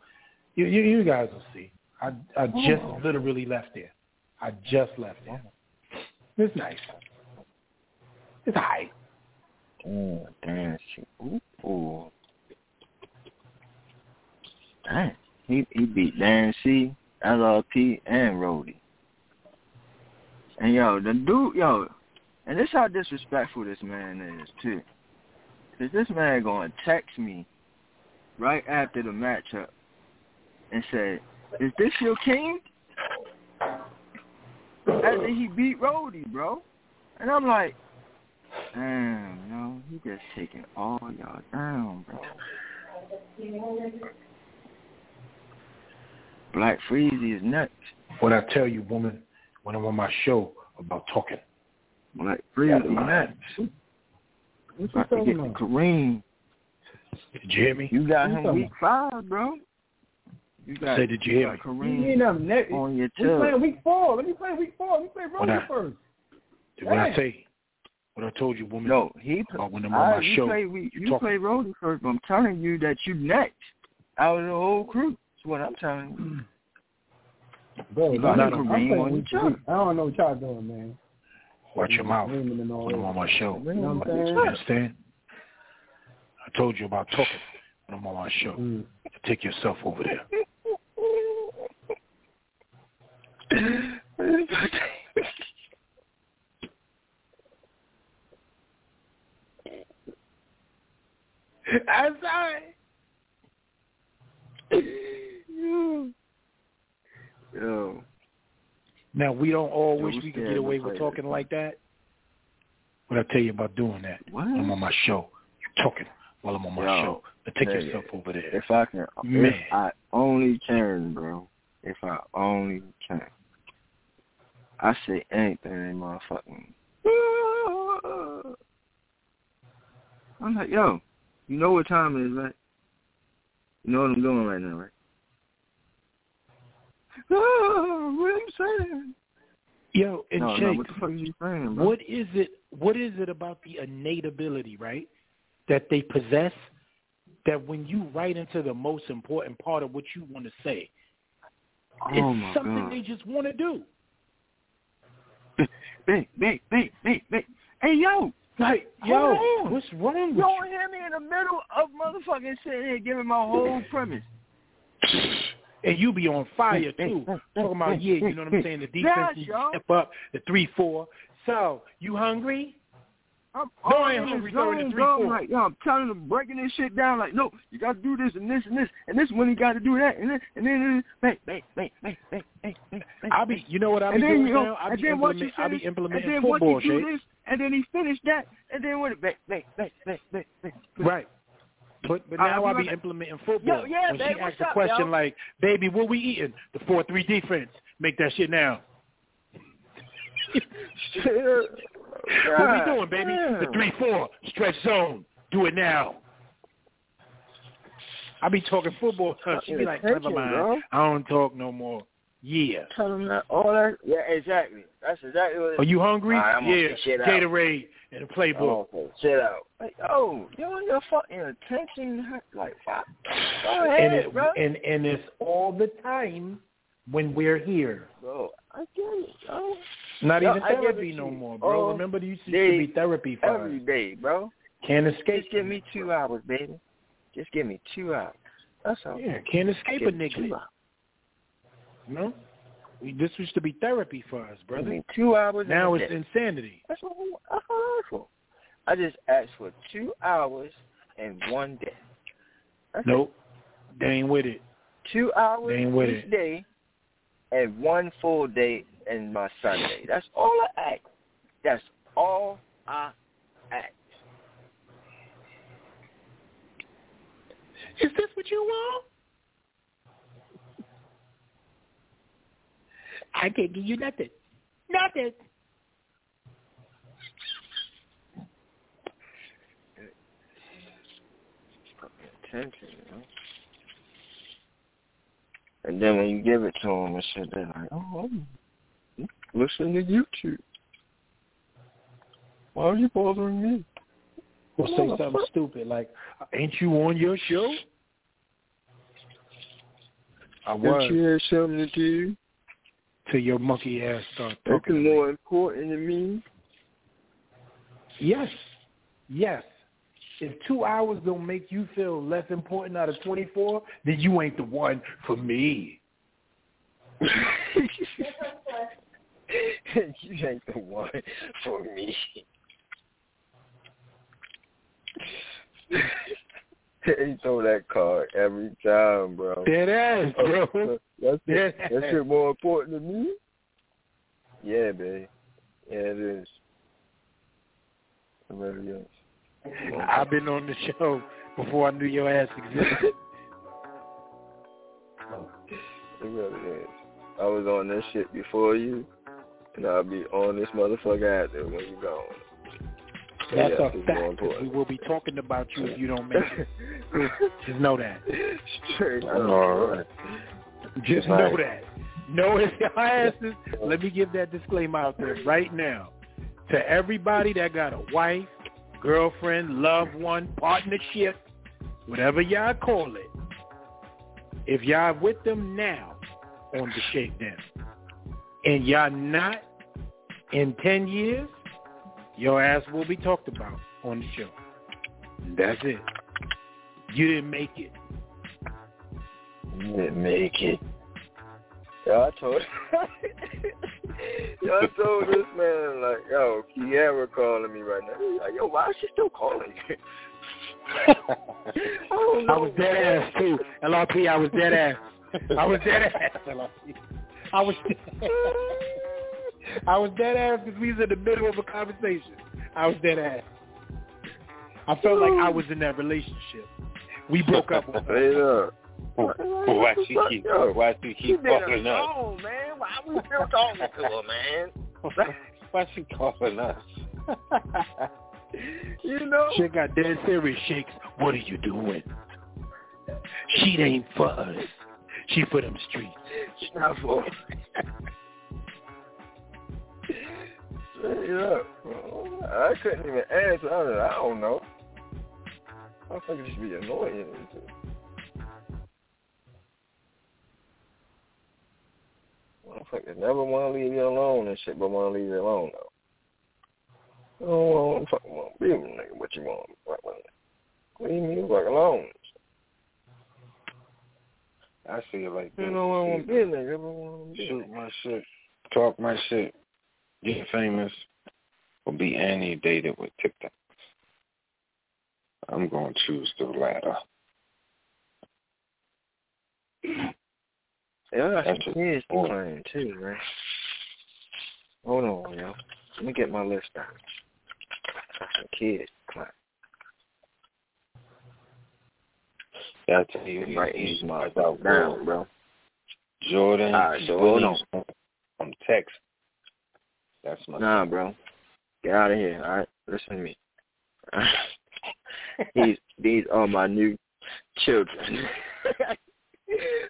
you you, you guys will see. I I just Oh. literally left there. I just left there. It's nice. It's alright. Oh, damn ooh. Dang. He he beat Dan C, LRP, and Rody. And yo, the dude, yo, and this how disrespectful this man is too. Cause this man gonna text me right after the matchup and say, "Is this your king?" After he beat Rody, bro, and I'm like, Damn, yo, he just taking all y'all down, bro. Black Freezy is next. What I tell you, woman, when I'm on my show about talking. Black Freezy next. What you About to talking get the about? Kareem. Did you hear me? You got What you him week five, bro. You got, Say, did you hear got me? You Kareem mean I'm next? on your We playing week four. Let me play week four. Let me play When Roman I- first. What I say? What I told you, woman? No, he About when I'm on right, my you show. Play, we, you you play Rody first, but I'm telling you that you next out of the whole crew. That's what I'm telling you. Bro, You got I'm, him I'm Kareem playing on week your to week. I don't know what y'all doing, man. Watch your mouth Screaming and when I'm on my show. You know what I'm You understand? I told you about talking when I'm on my show. Mm. Take yourself over there. I'm sorry. Yo, Now we don't all Yo, wish we could get away with talking like that. What I tell you about doing that? what? I'm on my show. You're talking while I'm on my Yo, show. But take nigga, yourself over there. If I can, Man. if I only can, bro. If I only can. I say anything in motherfucking. I'm like, yo, you know what time it is, right? You know what I'm doing right now, right? Oh, what I'm saying? Yo, and no, Jake, no, what the fuck are you saying, what is it? What is it about the innate ability, right, that they possess? That when you write into the most important part of what you want to say, oh it's something God. they just want to do. Big, big, big, big, big. Hey, yo, Like, yo, on. what's wrong you with don't hear me in the middle of motherfucking sitting here giving my whole premise. And you be on fire mm, mm, too. Mm, Talking about yeah, you know what I'm saying? The defense Yes, needs yo. to step up, the three four. So, you hungry? I'm No, I ain't in hungry, the throw it three. I'm four. like, yo, I'm telling them, breaking this shit down. Like, no, you got to do this and this and this and this when you got to do that and then and then bang, bang, bang, bang, bang, bang, bang, bang. I'll be, you know what I'll be then doing you know, now? I'll be, once implement, I'll be and implementing once football, you do Shake. this, and then he finished that, and then what? Bang, bang, bang, bang, bang, bang. Right. But but now I'll be implementing football. Yo, yeah, when babe, she asks a question yo? like, "Baby, what we eating?" The four three defense. Make that shit now. what we doing, baby? The three four stretch zone. Do it now. I be talking football. Huh? She be like, "Never mind. bro. I don't talk no more." Yeah. Tell him that all that. Yeah, exactly. That's exactly what. Are you hungry? Right, yeah. sit shit out. Gatorade and a playbook. Oh. Sit out. Like, oh, you want your fucking attention? Like, fuck. Go ahead, and it, bro. and and it's all the time when we're here. Bro, I get it, bro. Not Yo, even I therapy no you more, bro. all Remember, you used to be therapy for Every us. day, bro. Can't escape. Just give me two hours, baby. Just give me two hours. That's all. Yeah, can't escape a nigga. Know, we, this used to be therapy for us, brother. me two hours. Now it's day. insanity. That's what that's what I. I just asked for two hours and one day. That's it. Nope, they ain't with it. Two hours They ain't with each it. day and one full day in my Sunday. That's all I ask. That's all I ask. Is this what you want? I can't give you nothing. Nothing. Attention, you know? And then when you give it to them and shit, they're like, oh, I'm listening to YouTube. Why are you bothering me? Or say something stupid like, ain't you on your show? I was. Don't you have something to do? Till your monkey ass start talking. more important than me. Yes. Yes. If two hours don't make you feel less important out of 24, then you ain't the one for me. you ain't the one for me. he throw that card every time, bro. Dead ass, bro. That's Dead it. That shit more important to me. Yeah, babe. Yeah, it is. It really is. I've been on the show before I knew your ass existed. Oh. It really is. I was on this shit before you, and I'll be on this motherfucker after when you gone. That's yeah, a it's more fact. 'cause important. We will be talking about you if you don't make it. Just know that. I all right. Just Right. know that. Know if your asses. Let me give that disclaimer out there right now to everybody that got a wife, girlfriend, loved one, partnership, whatever y'all call it. If y'all with them now on the shakedown, and y'all not in ten years, your ass will be talked about on the show. That's it. You didn't make it. You didn't make it. Yo, I told yo, I told this man like, yo, Kiara calling me right now. He's like, yo, why is she still calling you? I don't know. I was dead ass too. LRP, I was dead ass. I was dead ass. LRP. I was I was dead ass because we was in the middle of a conversation. I was dead ass. I felt like I was in that relationship. We broke up. Straight up. Why she keep Yo, why she She keep been calling us? alone, man. Why we still talking to her, man? Why she calling us? you know? Shit got dead serious. Shakes, what are you doing? She ain't for us. She for them streets. It's not for Straight up. I couldn't even answer. I, was like, I don't know. I think it should be annoying. Motherfuckers never want to leave you alone and shit, but want to leave you alone though. I don't want to fucking want to be with a nigga. What you want? What, what, leave me the fuck alone. I see it like this. You know I want to be a nigga. I want to be Shoot my shit, talk my shit, get famous, or be inundated with TikToks. I'm going to choose the latter. Yeah, I That's some kids oh. claim too, man. Hold on, yo. Let me get my list down. Got some kids. Yeah, I tell you, I'm writing he's my motherfuckers down, bro. Jordan All right, so hold on. From Texas. That's my Nah, bro. Get out of here, all right? Listen to me. these these are my new children.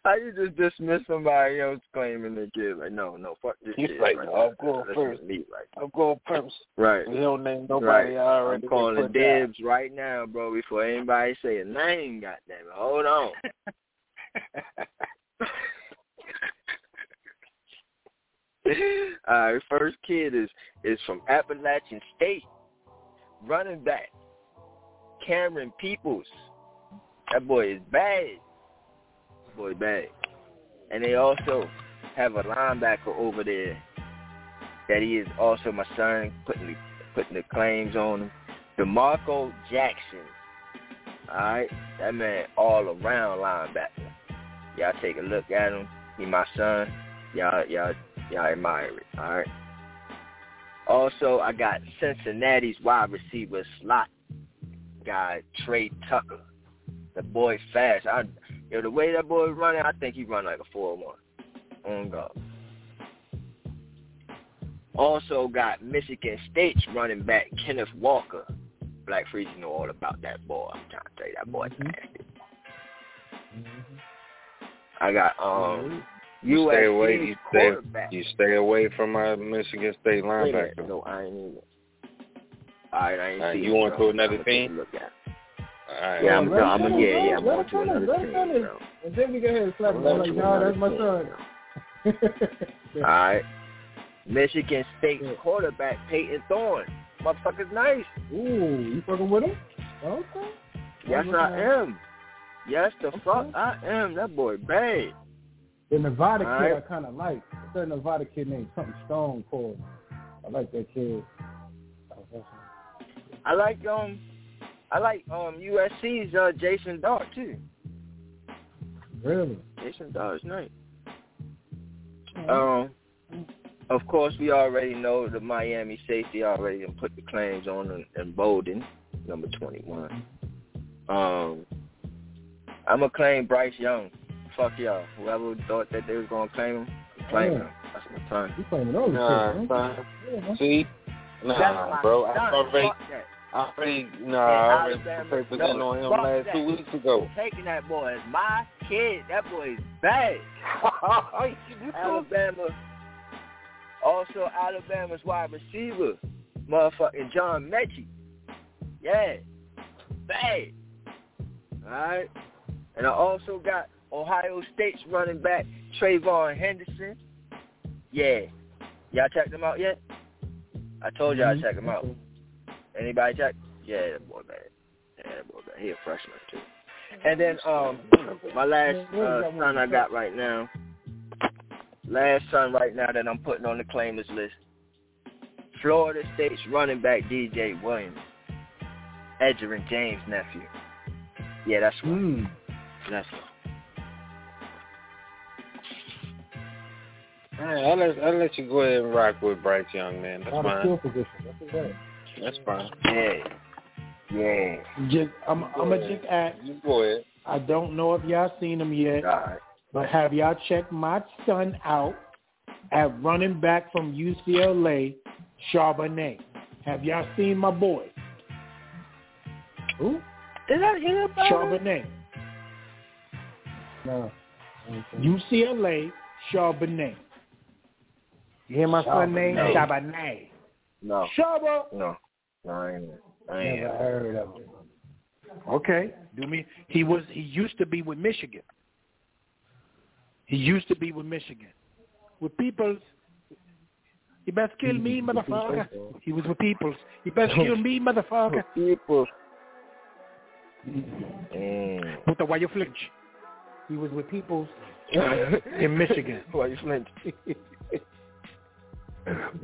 How you just dismiss somebody else claiming the kid? Like, no, no, fuck this He's kid. like, right. I'm going first. Me right I'm going first. Right. We don't name nobody right. I already I'm calling dibs right now, bro, before anybody say a name, goddamn it. Hold on. All right, first kid is is from Appalachian State, running back, Camerun Peoples. That boy is bad. Boy, bad. And they also have a linebacker over there that he is also my son putting the, putting the claims on him. D'Marco Jackson. All right, that man all around linebacker. Y'all take a look at him. He my son. Y'all y'all y'all admire it. All right. Also, I got Cincinnati's wide receiver slot guy Tre Tucker. The boy fast. I yo the way that boy running, I think he run like a four one. On God. Also got Michigan State's running back Kenneth Walker. Black Freeze know all about that boy. I'm trying to tell you that boy's Mm-hmm. nasty. I got um You stay away. USC You stay. You stay away from my Michigan State Wait a linebacker. No, I ain't even. All right, I ain't Alright, see you it, want bro. to another I'ma take a team? Look at. All right. Yeah, I'm, let I'm, him I'm, yeah, yeah, I'm let going him to another team. let him finish. bro. And then we go ahead and slap I'm him like, to no, that's my another son. All right. Michigan State quarterback Payton Thorne. Motherfucker's nice. Ooh, you fucking with him? Okay. Yes, I'm I looking at- am. Yes, the fuck I am. That boy bad. The Nevada All kid right. I kind of like. There's a Nevada kid named something Stone called. I like that kid. I like um, I like um USC's uh Jaxson Dart too. Really? Jaxson Dart's nice. Um, of course, we already know the Miami safety already done put the claims on in, in Bolden, number 21. Um, I'm going to claim Bryce Young. Fuck y'all. Whoever thought that they was going to claim him, claim Yeah. him. That's my time. You claiming all the Nah, kids, son. Yeah. See, nah, bro. I son. already, Fuck that. I already, nah, And I already no, in on him last that. two weeks ago. Taking that boy is my kid. That boy is bad. Alabama. Also, Alabama's wide receiver, motherfucking John Metchie. Yeah, bad. All right, and I also got Ohio State's running back TreVeyon Henderson. Yeah, y'all checked him out yet? I told y'all I check him out. Anybody check? Yeah, that boy bad. Yeah, that boy bad. He a freshman too. And then um, my last uh, son I got right now. Last son right now that I'm putting on the claimers list. Florida State's running back DJ Williams. Edgerrin James' nephew. Yeah, that's right. Mm. That's right. All right, I'll let, I'll let you go ahead and rock with Bryce Young, man. That's Out of fine. skill position. That's right. That's fine. Yeah. Yeah. Just, I'm, I'm gonna just ask. You go ahead. I don't know if y'all seen him yet, All right. but have y'all checked my son out at running back from UCLA, Charbonnet? Have y'all seen my boy, Who? Did I hear about it? Charbonnet? No. UCLA, Charbonnet. You hear my son name? Charbonnet. Charbonnet. No. Charbonnet. No. No, I ain't. I ain't. Never heard of him. Okay, do me. He was. He used to be with Michigan. He used to be with Michigan. With Peoples. You best kill me, motherfucker. He was with Peoples. You best kill me, motherfucker. People. Mm. Puta, why you flinch? He was with Peoples in Michigan. Why you flinch?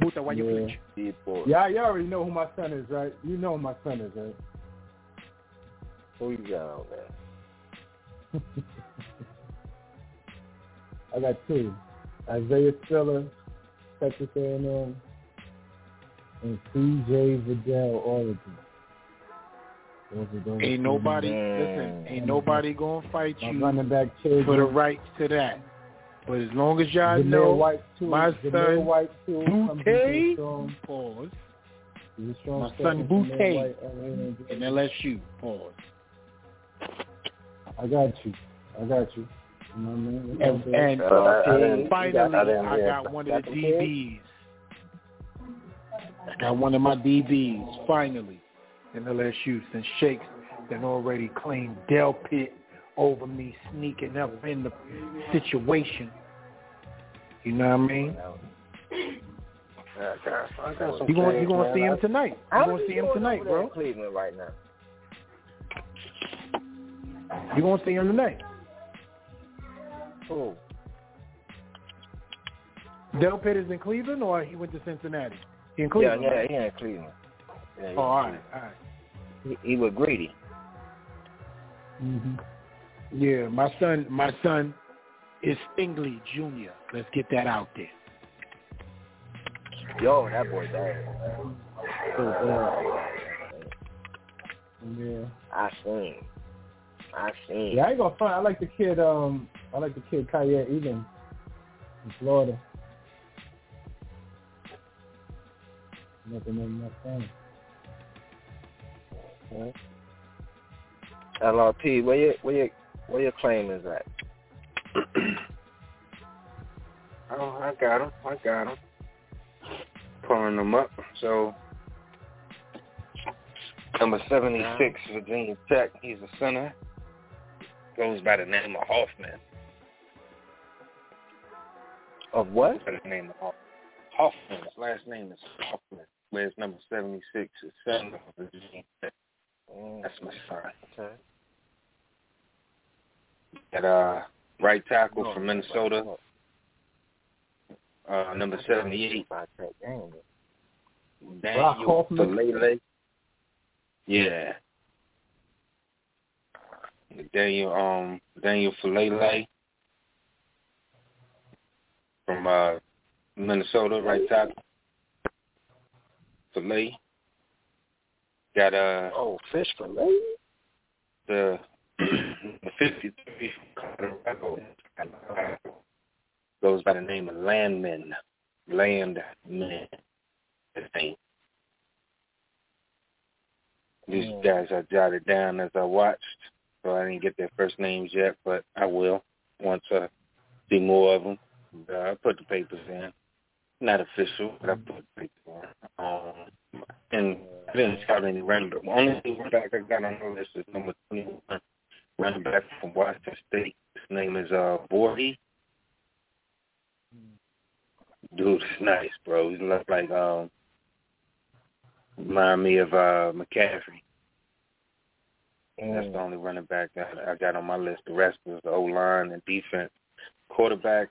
Puta, why you Yeah. flinch? Yeah, you already know who my son is, right? You know who my son is, right? Who you got on there? I got two. Isaiah Spiller, Texas A&M, and C.J. Verdell, Oregon. Those are Ain't nobody, listen, ain't nobody gonna fight My you running back Chase for the rights to that. But as long as y'all Jameer know, White too. my Jameer son, White too. from Strong. pause, He's a strong my son Jameer Butte White, uh, in LSU, pause. I got you. I got you. You know what I mean? And, and Uh, I- I didn't- finally, I I got one of the Got? DBs. I got one of my DBs finally in LSU since Shakes then already claimed Delpit over me sneaking up in the situation. You know what I mean? I got, I got some You gonna you gonna see him tonight? You gonna see him tonight, over there in bro? Cleveland right now. You gonna see him tonight? Oh. Delpit is in Cleveland, or he went to Cincinnati? He in Cleveland. yeah, right? he in Cleveland. Yeah, he Oh, all right, all right. He, he was greedy. Mm-hmm. Yeah, my son, my son is Stingley Jr. Let's get that out there. Yo, that boy bad. Yeah. I seen. I seen. Yeah, I ain't gonna front. I like the kid. Um, I like the kid Kaiir Elam in Florida. Nothing in my phone. LRP, where your where your where your claim is at? oh, I got him. I got him. Pulling them up. So number seventy six, Virginia Tech. He's a center. Goes by the name of Hoffman. Of what? By the name of Hoffman. Hoffman. His last name is Hoffman. Where's number seventy six? Is center Virginia Tech. Mm. That's my son. Okay. At uh, right tackle No, from Minnesota, uh, number seventy-eight, Daniel Hoffman. Faalele. Yeah. Daniel um Daniel Faalele from uh Minnesota, right tackle. Faalele. Got uh Oh, fish fillet. the the 53 Colorado goes by the name of Landman. Landman. These Mm. guys I jotted down as I watched, so I didn't get their first names yet, but I will once I see more of them. Uh, I put the papers in. Not official, but I put the papers in. Um, and I didn't scout any back. The only back I got on the list is number 21 running back from Washington State. His name is uh Borghi. Dude, it's nice, bro. He looks like um remind me of uh McCaffrey. That's the only running back that I got on my list. The rest is the O line and defense. Quarterbacks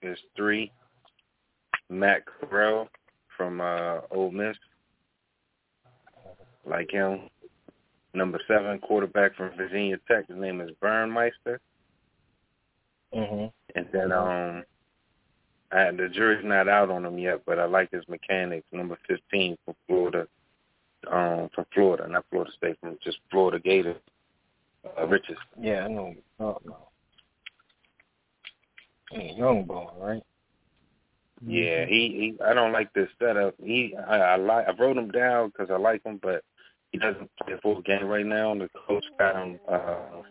is three. Matt Corral from uh Ole Miss. Like him. Number seven, quarterback from Virginia Tech. His name is Burmeister. Mhm. And then um I, the jury's not out on him yet, but I like his mechanics. Number fifteen from Florida, um, from Florida, not Florida State, from just Florida Gators. Uh, Richardson. Yeah, I know. Oh, no. He's young boy, right? Yeah, he, he. I don't like this setup. He, I, I like. I wrote him down because I like him, but he doesn't play a full game right now. The coach got him uh,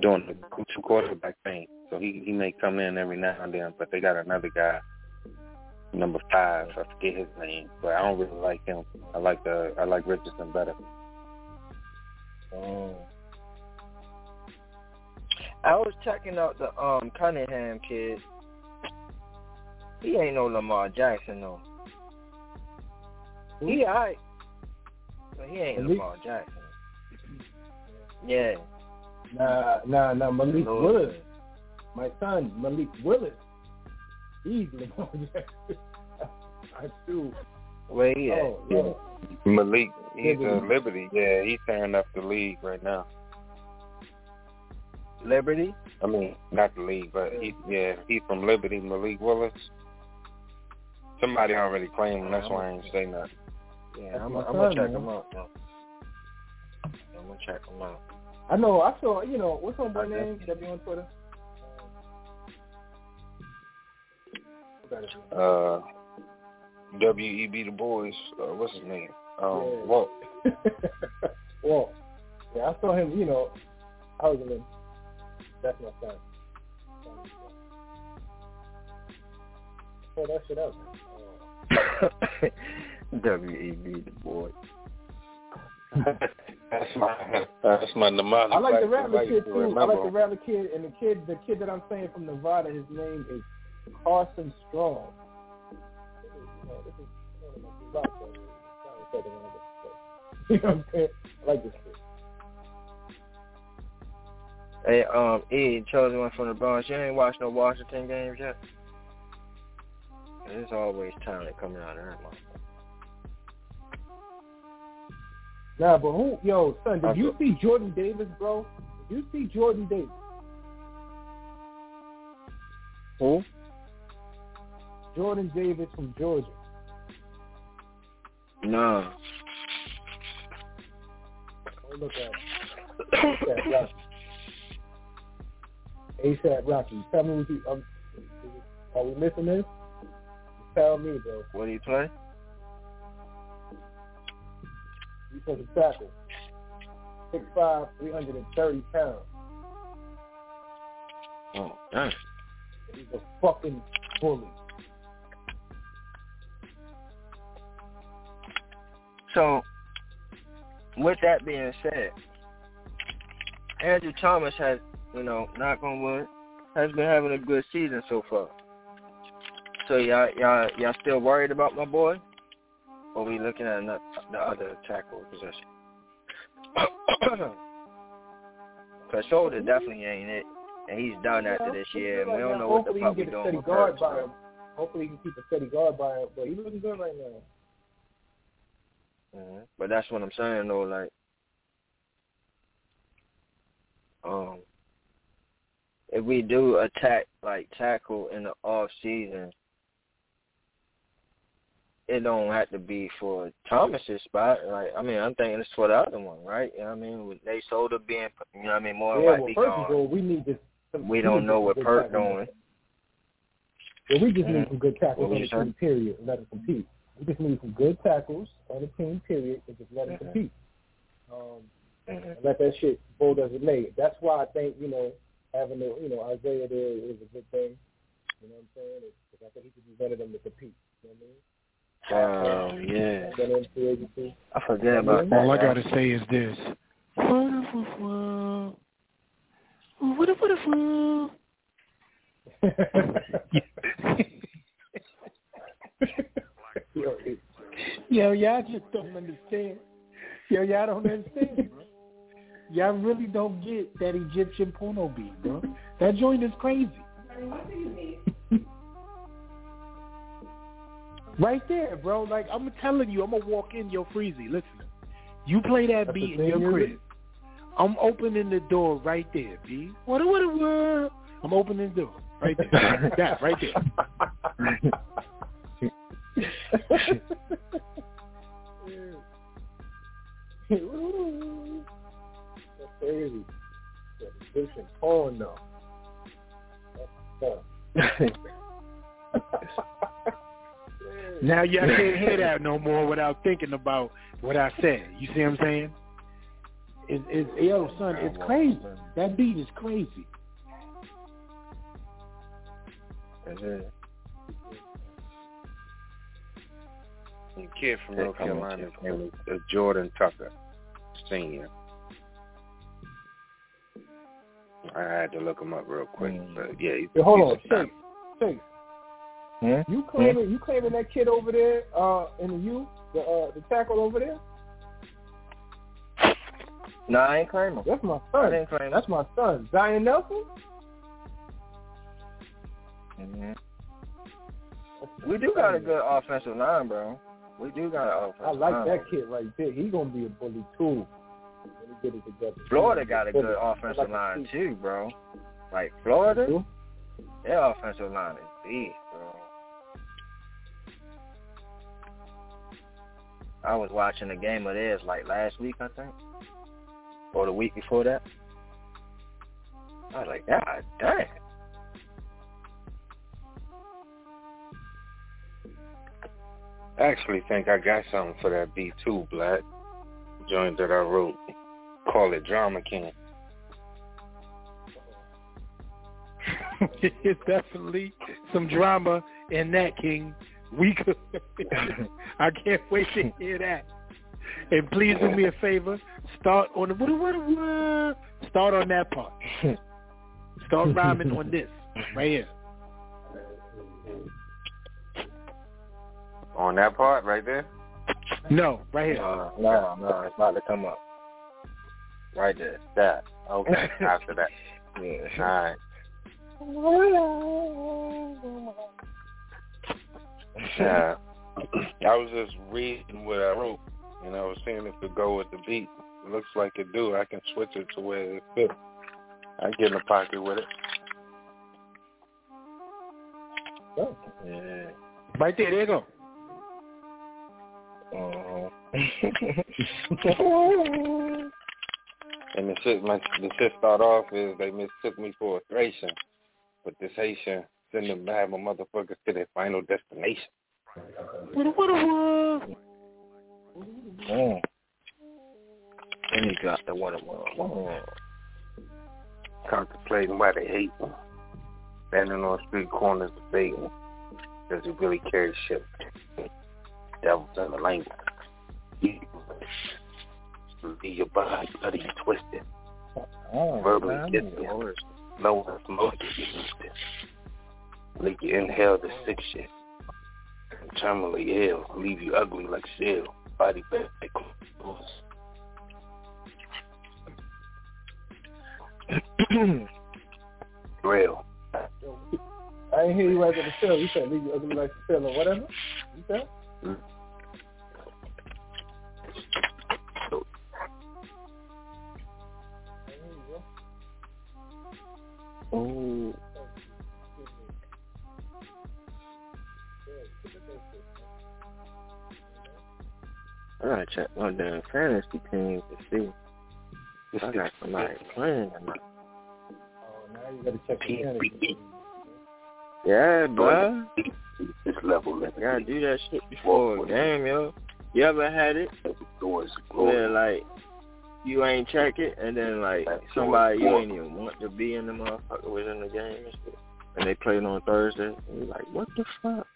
doing the two quarterback thing, so he he may come in every now and then. But they got another guy, number five. I forget his name, but I don't really like him. I like the I like Richardson better. Mm. I was checking out the um Cunningham kid. He ain't no Lamar Jackson though. He alright. But he ain't Malik? Lamar Jackson. Yeah. Nah, nah, nah. Malik Lord. Willis, my son Malik Willis. He's Lamar Jackson. I do. Where he at? Oh, yeah. Malik, he's Liberty. a Liberty. Yeah, he's tearing up the league right now. Liberty? I mean, not the league, but he, yeah, he's from Liberty. Malik Willis. Somebody already claimed him. That's why I ain't say nothing. Yeah, That's I'm, I'm gonna check him out. though. I'm gonna check them out. I know. I saw. You know, what's homeboy I name that be on Twitter? Uh, W.E.B. the boys. Uh, what's his name? Um, Yeah. Walt. well, yeah, I saw him. You know, I was in. That's my son. Pull that shit out. man. W.E.B. Du Bois. That's my that's my mnemonic. I like the Like, Rattler like kid to too. I like the him. Rattler kid, and the kid, the kid that I'm saying from Nevada, his name is Carson Strong. You know what I'm saying? I like this kid. Hey, um, E, chosen one from the Bronx. You ain't watched no Washington games yet? There's always talent coming out of there, man. Nah, but who? Yo, son, did you see Jordan Davis, bro? Did you see Jordan Davis? Who? Jordan Davis from Georgia. No. Oh, look at him. ASAP Rocky. ASAP Rocky. Tell me what you. Um, are we missing this? Tell me, bro. What do you play? You supposed to tackle. 6'5", 330 pounds. Oh, damn. He's a fucking bully. So, with that being said, Andrew Thomas has, you know, knock on wood, has been having a good season so far. So y'all, y'all, y'all still worried about my boy? Or we looking at another, the other tackle position? Cause Solder definitely ain't it, and he's done after this year, and we don't know what the Hopefully fuck he we can get a doing steady with guard by him. Hopefully he can keep a steady guard by him, but he's looking good right now. Mhm. But that's what I'm saying though, like um if we do attack like tackle in the off season, it don't have to be for Thomas's spot. Like I mean, I'm thinking it's for the other one, right? You know what I mean? With Nate Solder being you know what I mean, more yeah, like well, first of all, we need this. We don't know what Peart doing. Yeah, we just need some good tackles on the team, period, and let them compete. We just need some good tackles on the team, period, and just let them Mhm. compete. Um, Mhm. and let that shit bold as it may. That's why I think, you know, having the, you know, Isaiah there is a good thing. You know what I'm saying? Because I think he could be better than to compete. You know what I mean? Yeah. Then in. I forget about that. All I gotta say is this. What if, what if, Yo, it- Yo, y'all just don't understand. Yo, y'all don't understand, bro. Y'all really don't get that Egyptian porno beat, bro. That joint is crazy. Right there, bro. Like I'm telling you, I'm gonna walk in your freezy. Listen, you play that That's beat in your crib. I'm opening the door right there, B. What a what a what? I'm opening the door right there. that right there. That's crazy. Porn, though. That's tough. Now y'all can't hear that no more without thinking about what I said. You see what I'm saying? It's, it's yo son, it's crazy. That beat is crazy. Mhm. The kid from North Carolina, too. name is uh, Jordan Tucker, senior. I had to look him up real quick, Mm. but yeah, he's, Yo, hold on, he's a Chase. Chase, Hmm? you claiming you claiming that kid over there uh, in the U, the uh, the tackle over there? No, I ain't claiming. That's my son. didn't claim him. That's my son, Zion Nelson. Mhm. We do got a good offensive line, bro. We do got an offensive line. I like line. that kid right there. He gonna be a bully too. Get it together. Florida got a good I offensive like line too, bro. Like Florida, their offensive line is big, I was watching a game of theirs like last week, I think, or the week before that. I was like, God damn. I actually think I got something for that B2 Black Joint that I wrote. Call it Drama King. it's definitely some drama in that, King. We could. I can't wait to hear that. And please do me a favor. Start on the what what what. Start on that part. Start rhyming on this right here. On that part right there? No, right here. Uh, no, no, it's about to come up. Right there. That. Okay, after that. Yeah. All right. Yeah. I was just reading what I wrote, and I was seeing if it go with the beat. It looks like it do. I can switch it to where it fits. I get in the pocket with it. Oh, Yeah. Right there, there you go. Uh-huh. And the shit, my, the shit start off is they mistook me for a Thracian, but this Haitian send them to have my motherfuckers to their final destination. What what what. Mm. And he got the one one. Contemplating why they hate him. Standing on street corners debating. Does he really carry shit? Devil's in the language. Leave your body bloody twisted. Oh, Verbally man. kissing. No one's motive Make you inhale the sick shit. Terminally ill. Leave you ugly like shell. Body back like clothes. Real. I ain't hear you right at the field. You said leave you ugly like the or whatever. You said? Oh. Gotta check my damn fantasy team to see if I got somebody playing or not. Oh, now you gotta check the fantasy. Yeah, bro. This level. You gotta do that shit before a game, yo. You ever had it? Where like you ain't check it and then like somebody you ain't even want to be in the motherfucker was in the game and shit. And they played on Thursday. And you're like, what the fuck?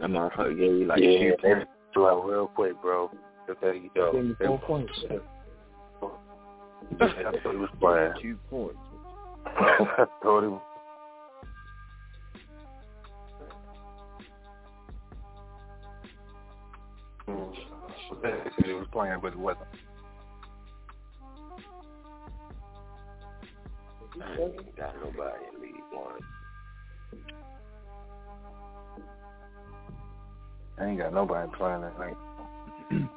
That motherfucker gave you like yeah, two points. do it real quick, bro. Just there you go. Give me four points. I thought he mm, was playing. Two points. I thought he was he was playing, but it wasn't. I ain't got nobody in League One. I ain't got nobody playing that night.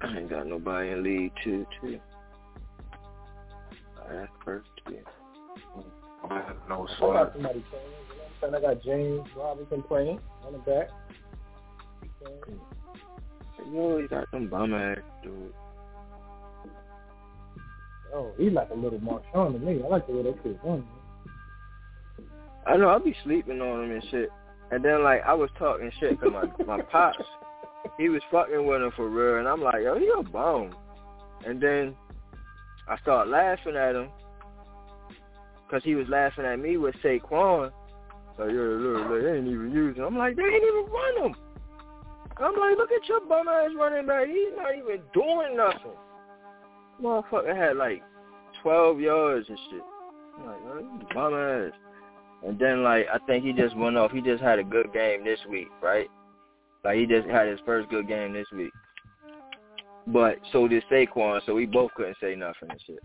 I ain't got nobody in League Two too. That's first two. No I sweat. got somebody playing. You know what I'm saying? I got James Robinson playing on the back. You always got some bum ass dudes. Oh, he's like a little Marshawn to me. I like the way that kid runs. I know I'll be sleeping on him and shit. And then like I was talking shit to my my pops. He was fucking with him for real, and I'm like, yo, he a bum. And then I start laughing at him because he was laughing at me with Saquon. Like, yeah, look, look, they ain't even using. I'm like, they ain't even run him. I'm like, look at your bum ass running back. He's not even doing nothing. Motherfucker had like 12 yards and shit. I'm like, bum ass. And then like I think he just went off. He just had a good game this week, right? Like he just had his first good game this week. But so did Saquon, so we both couldn't say nothing and shit.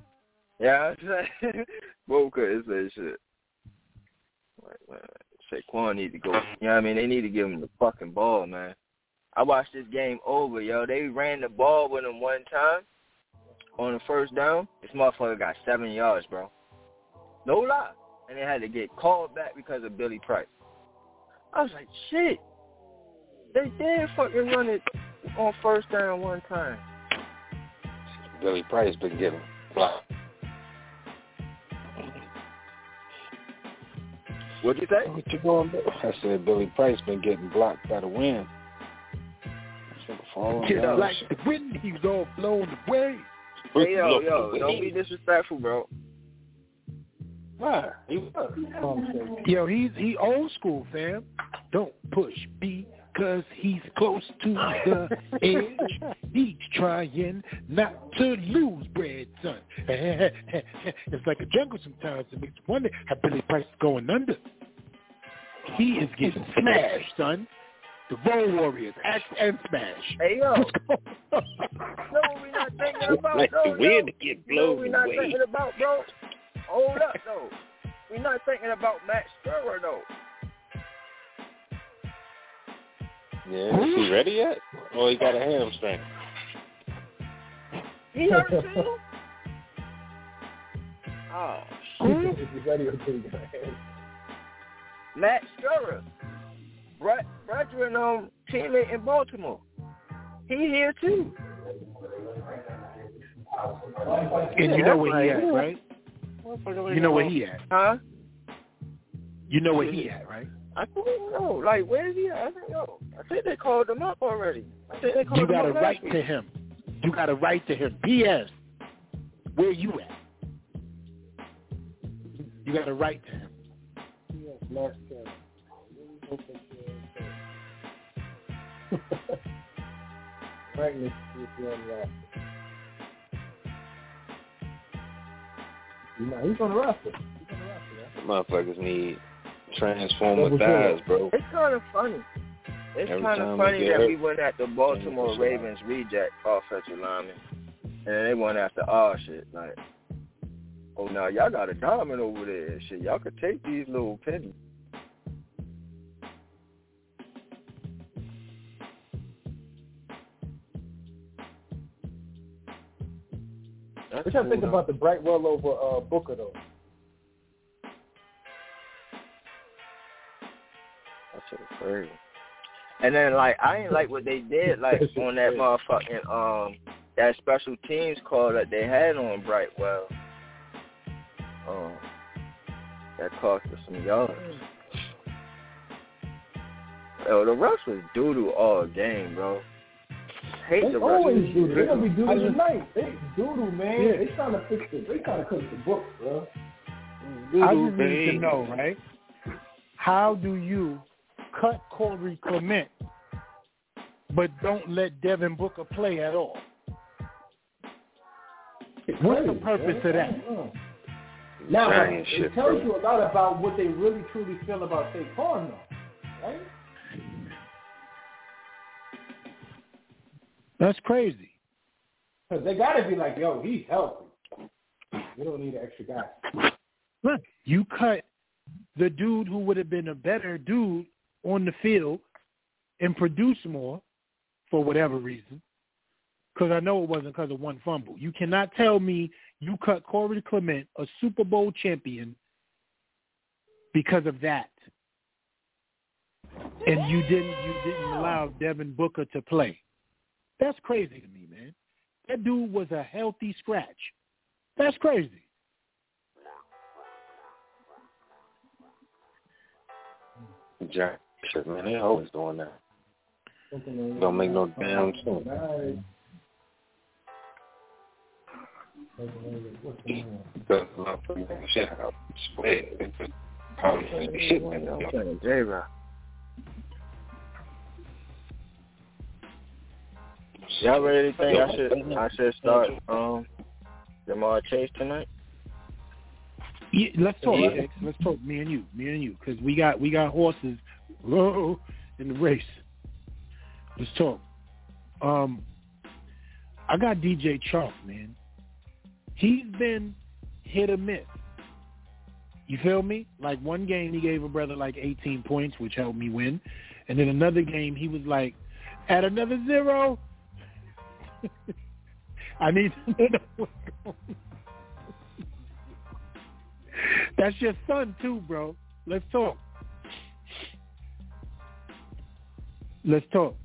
Yeah, I'm saying both couldn't say shit. Saquon need to go. You know what I mean? They need to give him the fucking ball, man. I watched this game over, yo. They ran the ball with him one time on the first down. This motherfucker got seven yards, bro. No lie. And they had to get called back because of Billy Price. I was like, shit. They did fucking run it on first down one time. Billy Price been getting blocked. What'd you say? What you going I said Billy Price been getting blocked by the wind. Falling Just like the wind, he was all blown away. Hey, yo, yo, don't be disrespectful, bro. Why? He was. Yo, he's he old school, fam. Don't push me because he's close to the edge. He's trying not to lose bread, son. it's like a jungle sometimes. It makes you wonder how Billy Price is going under. He is getting smashed, son. The Road Warriors, axe and smash. Hey, yo. no, we not thinking about, Let no, the wind no. get No, blown we not away. thinking about, bro. Hold up, though. We're not thinking about Matt Skura, though. Yeah, is he ready yet? Oh, he got a hamstring. He hurt too? Oh, If he's ready, okay, you got hands. Matt Skura. Brett, brethren, um, teammate in Baltimore. He here too. And you know where he that's at, right. Right? You know where he at. Huh? You know where he at, right? I don't know. Like, where is he at? I don't know. I think they called him up already. I think they called You him got to up write to him. You got to write to him. P.S. Where you at? You got to write to him. Yes, last chance. Really roster. Nah, he's on the roster. He's on the roster, right? Motherfuckers need transformer Double thighs, check. bro. It's kind of funny. It's Every kind time of we funny get that hurt, we went at the Baltimore it's Ravens reject offensive lineman, and they went after our shit. Like, oh, now y'all got a diamond over there. Shit, y'all could take these little pennies. That's What y'all think cool, about the Brightwell over uh, Booker though? That shit crazy. And then like I ain't like what they did like on that motherfucking um that special teams call that they had on Brightwell. Um that cost us some yards. Yo, the refs was doo doo all game, bro. Hate They the always refs. do. They gonna be doodoo I just- tonight. They doodle, man. Yeah. They trying to fix it. They trying to cook the books, bro. I just need to know, right? How do you cut Corey Clement, but don't let Devin Booker play at all? What's the purpose man. of that? I don't know. Now, it shit, tells bro. you a lot about what they really truly feel about Saquon, though, right? That's crazy. Because they got to be like, yo, he's healthy. We don't need an extra guy. Look, you cut the dude who would have been a better dude on the field and produce more for whatever reason. Because I know it wasn't because of one fumble. You cannot tell me you cut Corey Clement, a Super Bowl champion, because of that, and you didn't you didn't allow Devin Booker to play. That's crazy to me, man. That dude was a healthy scratch. That's crazy. Jack shit, man. They always doing that. Don't make no damn sense. Nice. What's the name? Because shit out. Swear. Probably shit, man. I'm J-Rock. Y'all ready to think I should I should start um Ja'Marr Chase tonight? Yeah, let's talk. Yeah. Alex. Let's talk. Me and you, me and you, because we got we got horses whoa, in the race. Let's talk. Um, I got DJ Chark, man. He's been hit or miss. You feel me? Like one game he gave a brother like 18 points, which helped me win, and then another game he was like, at another zero. I need to know what's going on. That's your son too, bro. Let's talk. Let's talk.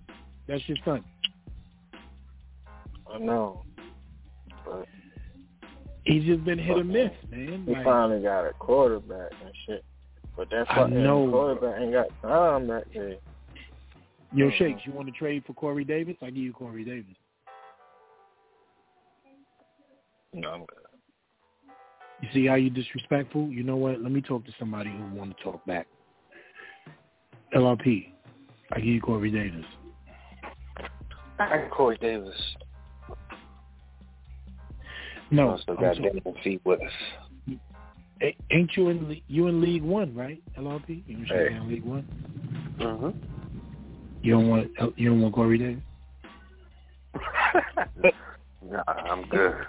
That's your son. I know. But He's just been hit or miss, man. he Like, finally got a quarterback and shit. But that fucking know, quarterback ain't got time back there. Yo, Shakes, you want to trade for Corey Davis? I give you Corey Davis. No, I'm good. You see how you disrespectful? You know what? Let me talk to somebody who want to talk back. LRP, I give you Corey Davis. I Corey Davis. No, Also I'm got Devin feet with us. A- ain't you in you in League One, right? LRP, you Hey. in League One. Mm-hmm. You don't want you don't want Corey Davis. nah, I'm good.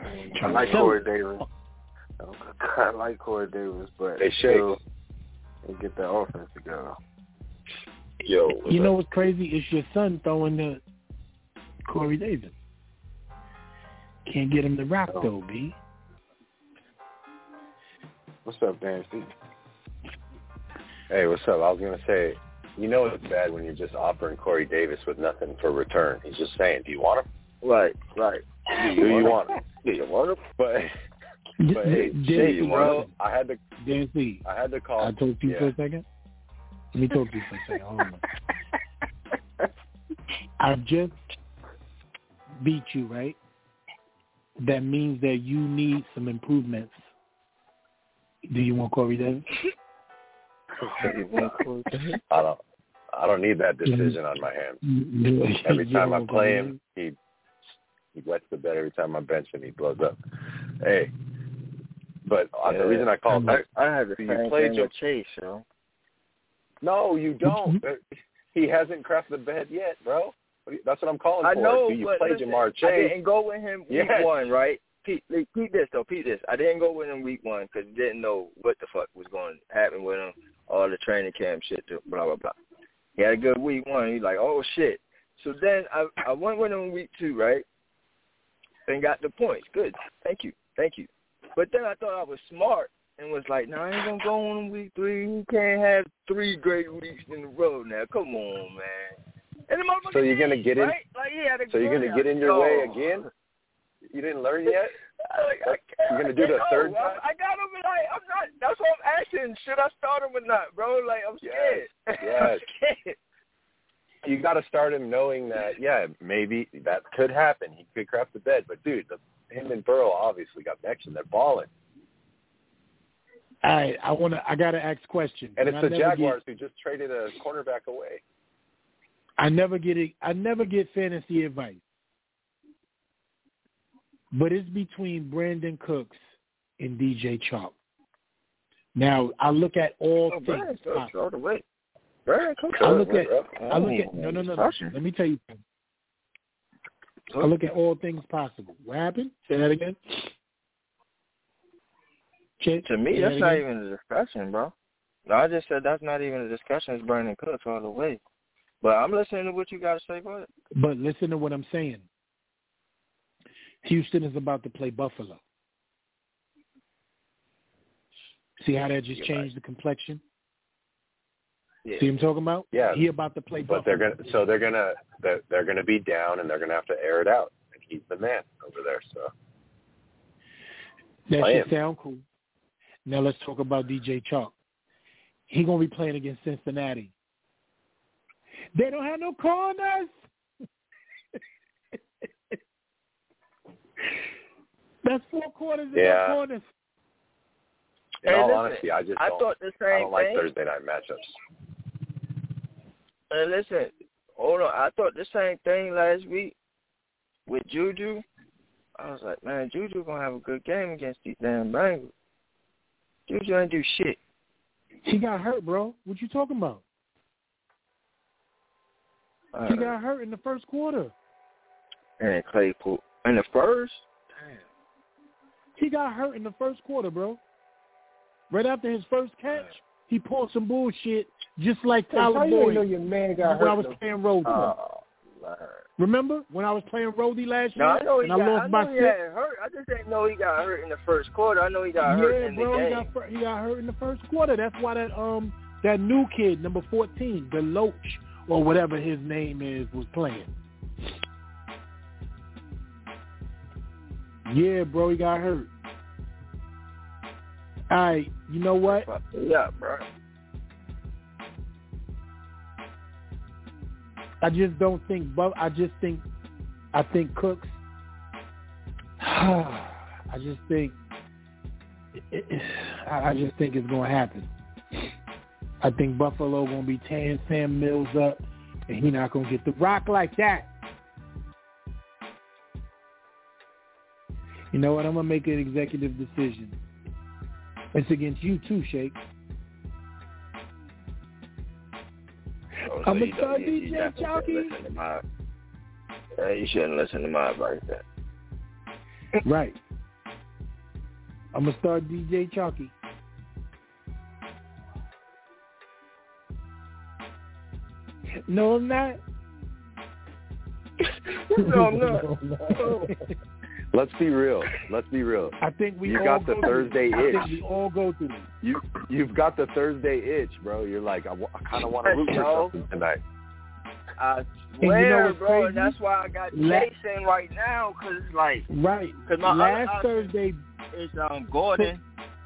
I Trying like Corey. Davis. I like Corey Davis, but they still, they get the offense together. Yo, You know what's crazy? It's your son throwing the Corey Davis. Can't get him to rock Oh. though, B. What's up, Dan Steve? Hey, what's up? I was gonna say, you know it's bad when you're just offering Corey Davis with nothing for return. He's just saying, "Do you want him? Right, right. Do you want it? Do you want him? But But hey, Dancy, bro, I had to. Dancy, I had to call. I talk to you yeah. for a second. Let me talk to you for a second. Hold on. I just beat you, right? That means that you need some improvements. Do you want Corey Davis? I don't. I don't need that decision on my hands. Every time I play him, he he wets the bed. Every time I bench him, he blows up. Hey, but uh, the reason I called, I, I had the you same played thing your- with Chase, yo. no, you don't. Uh, He hasn't crapped the bed yet, bro. What do you- That's what I'm calling I for. know, Do you play listen, Ja'Marr I Chase? didn't go with him week Yes. one, right? Pete, Pete this though, Pete this. I didn't go with him week one because didn't know what the fuck was going to happen with him. All the training camp shit, to blah blah blah. He had a good week one. He's like, oh shit. So then I I went with him week two, right? And got the points. Good. Thank you. Thank you. But then I thought I was smart and was like, no, I ain't gonna go on week three. You can't have three great weeks in a row now. Come on, man. And the motherfucker So you're gonna get in- right? Like a So you're gonna get in your way again? You didn't learn yet? Like, I You're gonna do the third I, time? I got him. and I, I'm not. That's what I'm asking. Should I start him or not, bro? Like I'm scared. yes. I'm scared. You got to start him knowing that, yeah, maybe that could happen. He could crap the bed, but dude, the, him and Burrow obviously got connection. They're balling, All right, I want to. I gotta ask questions. and it's I the never Jaguars who just traded a cornerback away. I never get it. I never get fantasy advice, but it's between Brandin Cooks and DJ Chalk. Now I look at all Oh, things. Brian Cooks possible. All the way. Brian Cooks I look at. I look at. No, no, no. no. Let me tell you. something. I look at all things possible. What happened? Say that again. To me, that's that not even a discussion, bro. No, I just said that's not even a discussion. It's Brandin Cooks all the way. But I'm listening to what you got to say about it. But listen to what I'm saying. Houston is about to play Buffalo. See how that just You're changed the complexion? Yeah. See what I'm talking about? Yeah. He about to play But Buffalo. they're gonna, so they're gonna, they're, they're gonna be down, and they're gonna have to air it out. And he's the man over there. So that play should him. sound cool. Now let's talk about DJ Chalk. He gonna be playing against Cincinnati. They don't have no corners. That's four quarters and Yeah. no corners. in Hey, all listen, honesty, I just I don't, thought the I don't like. Thursday night matchups. And listen, hold on. I thought the same thing last week with Juju. I was like, man, Juju gonna have a good game against these damn Bengals. Juju ain't do shit. He got hurt, bro. What you talking about? Uh, He got hurt in the first quarter. and Claypool in the first. Damn. He got hurt in the first quarter, bro. Right after his first catch, he pulled some bullshit just like Tyler Hey, Tyler you know your man got when I hurt? was though? playing roadie. Oh. Remember when I was playing roadie last No, year I know he and I lost I by know he got hurt. I just didn't know he got hurt in the first quarter. I know he got yeah, hurt in bro, the he game. got, fir- he got hurt in the first quarter. That's why that um that new kid, number fourteen, the Loach or whatever his name is, was playing. Yeah, bro, he got hurt. All right, you know what? Yeah, bro. I just don't think. But I just think. I think Cooks. I just think. It, it, I I just think it's going to happen. I think Buffalo going to be tearing Sam Mills up, and he not going to get the rock like that. You know what? I'm going to make an executive decision. It's against you too, Shake. Oh, I'ma start you- you DJ Chalky. my- Yeah, you shouldn't listen to my advice. Then. Right. I'm gonna start DJ Chalky. No, I'm not. no, I'm not. Oh. Let's be real. Let's be real. I think we You all got the go Thursday through it. I itch. think we all go through it. You you've got the Thursday itch, bro. You're like, I, kind of want to root for something tonight. I And you know swear, what's bro. crazy? That's why I got La- chasing right now, cause it's like, Right. cause my Last other Thursday, is um Gordon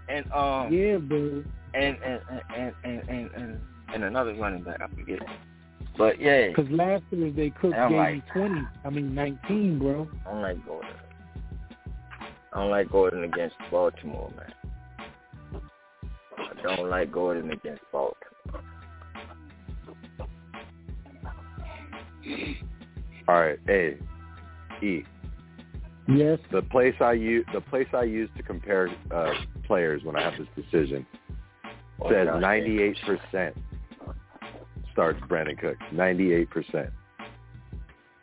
and um yeah, bro. and and and and and and, and another running back. I forget. But yeah, Because last Thursday Cook I'm gave like- me twenty. I mean nineteen, bro. I don't like Gordon. I don't like Gordon against Baltimore, man. I don't like Gordon against Baltimore. All right, hey, E. Yes. The place I use the place I use to compare uh, players when I have this decision says ninety eight percent starts Brandin Cook. Ninety eight percent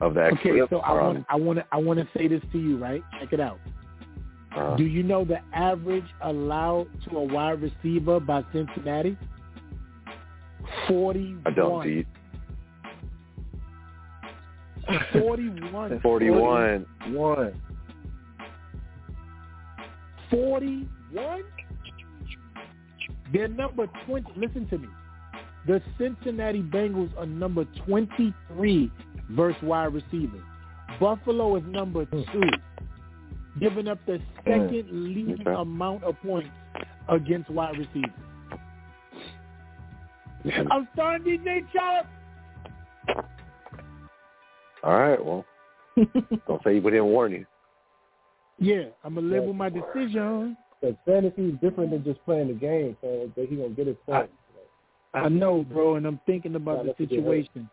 of the experts Okay, so I want. I want to I want to say this to you, right? Check it out. Uh, Do you know the average allowed to a wide receiver by Cincinnati? Forty-one. I don't see 41. forty one. One. 41? They're number 20. Listen to me. The Cincinnati Bengals are number 23 versus wide receivers. Buffalo is number two, giving up the mm. second leading Okay. amount of points against wide receivers. I'm starting DJ Charles. All right, well, don't say we didn't warn you. Yeah, I'm going to live with my decision. Because fantasy is different than just playing the game, so that he gonna get his points. I know, bro, and I'm thinking about the that's a good hurt. situation.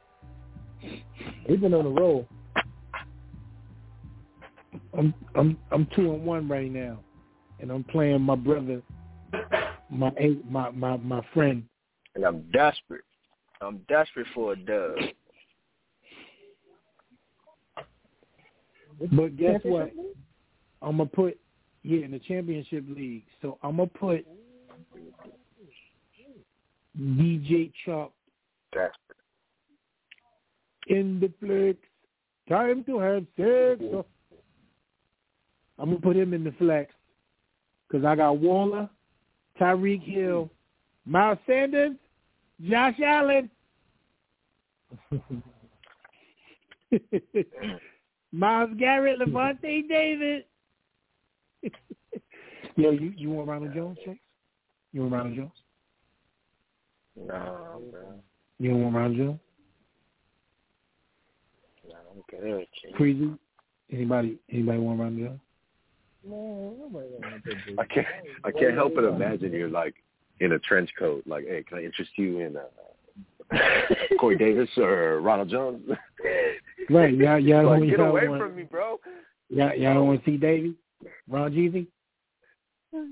He's been on the roll. I'm I'm I'm two and one right now, and I'm playing my brother, my my my my friend. And I'm desperate. I'm desperate for a dub. But guess what? I'm gonna put yeah in the championship league. So I'm gonna put DJ Chalk Desperate. in the flex. Time to have sex. Mm-hmm. I'm gonna put him in the flex because I got Waller, Tyreek Hill, Miles Sanders, Josh Allen. Myles Garrett, Lavonte David. Yo, you you want Ronald Jones, Chase? You want Ronald Jones? No, bro. You don't want Ronald Jones? No, I'm good. Crazy? Anybody anybody want Ronald Jones? I can't. I can't help but imagine you're like in a trench coat. Like, hey, can I interest you in uh, Corey Davis or Ronald Jones? Right, y'all y'all like, get away want, from me, bro. Y'all, y'all don't want to see Davey? Ron Jeezy?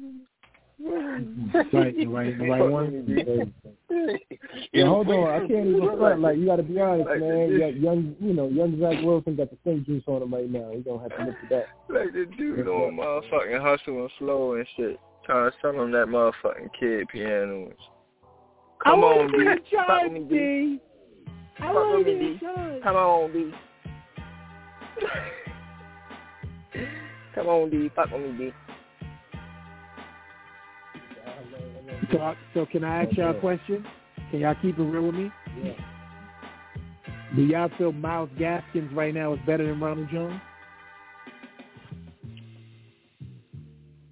right, the right, the right one. Yeah, hold on. I can't even front. Like you got to be honest, man. You got young, you know, young Zach Wilson got the same juice on him right now. He's gonna have to look for that. Like the dude on motherfucking hustle and flow and shit. Trying to sell him that motherfucking kid pianos. Come I on, wanna B. be a Fuck judge, with me, B. D. I want to be a B. judge. Come on, B. Come on, D. Fuck with me, B. So, so can I ask y'all a question? Can y'all keep it real with me? Yeah. Do y'all feel Myles Gaskins right now is better than Ronald Jones?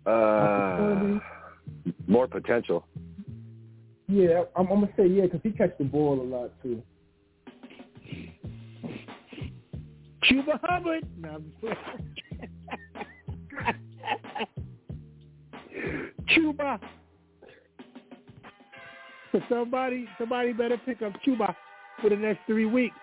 Uh, more potential. Yeah, I'm, I'm gonna say yeah because he catch the ball a lot too. Chuba Hubbard. No, I'm. Chuba. So somebody, somebody better pick up Chuba for the next three weeks.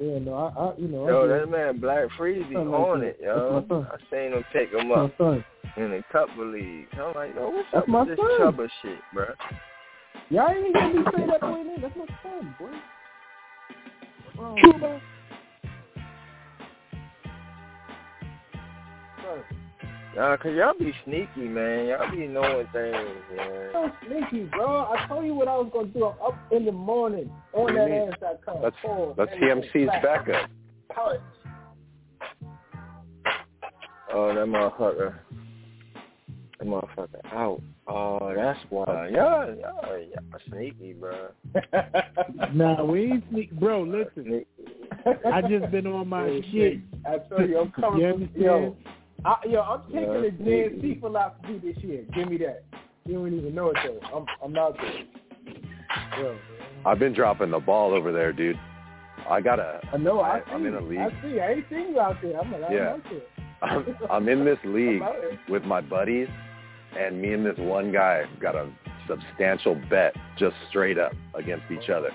Yeah, no, I, I you know, I Yo, do. that man Black Freezy Something like on that. it, yo. That's my. I seen him pick him up son. in a couple leagues. I'm like, yo, what's That's up my with this son. Chuba shit, bro? Y'all ain't gonna be saying that boy name. That's my son, boy. Oh, Chuba. Nah, cause y'all be sneaky, man. Y'all be knowing things, man. so sneaky, bro. I told you what I was gonna do. I'm up in the morning on What that you mean? ass.com. That's Pause, that's everything, TMC's back, backup. punch. Oh, that motherfucker. That motherfucker out. Oh, that's why. Y'all, y'all, y'all sneaky, bro. Nah, we ain't sneak, bro. Listen, I just been on my Oh, shit. I told you I'm coming. You from- understand? Yo, I, yo, I'm taking Yeah, the JNC philosophy this year. Give me that. You don't even know it though. I'm I'm out there. Yo, I've been dropping the ball over there, dude. I gotta. I know. I, I-. I'm in a league. I see. I ain't seen you out there. I'm like, Yeah. out there. I'm, I'm in this league I'm out there. with my buddies, and me and this one guy got a substantial bet just straight up against each other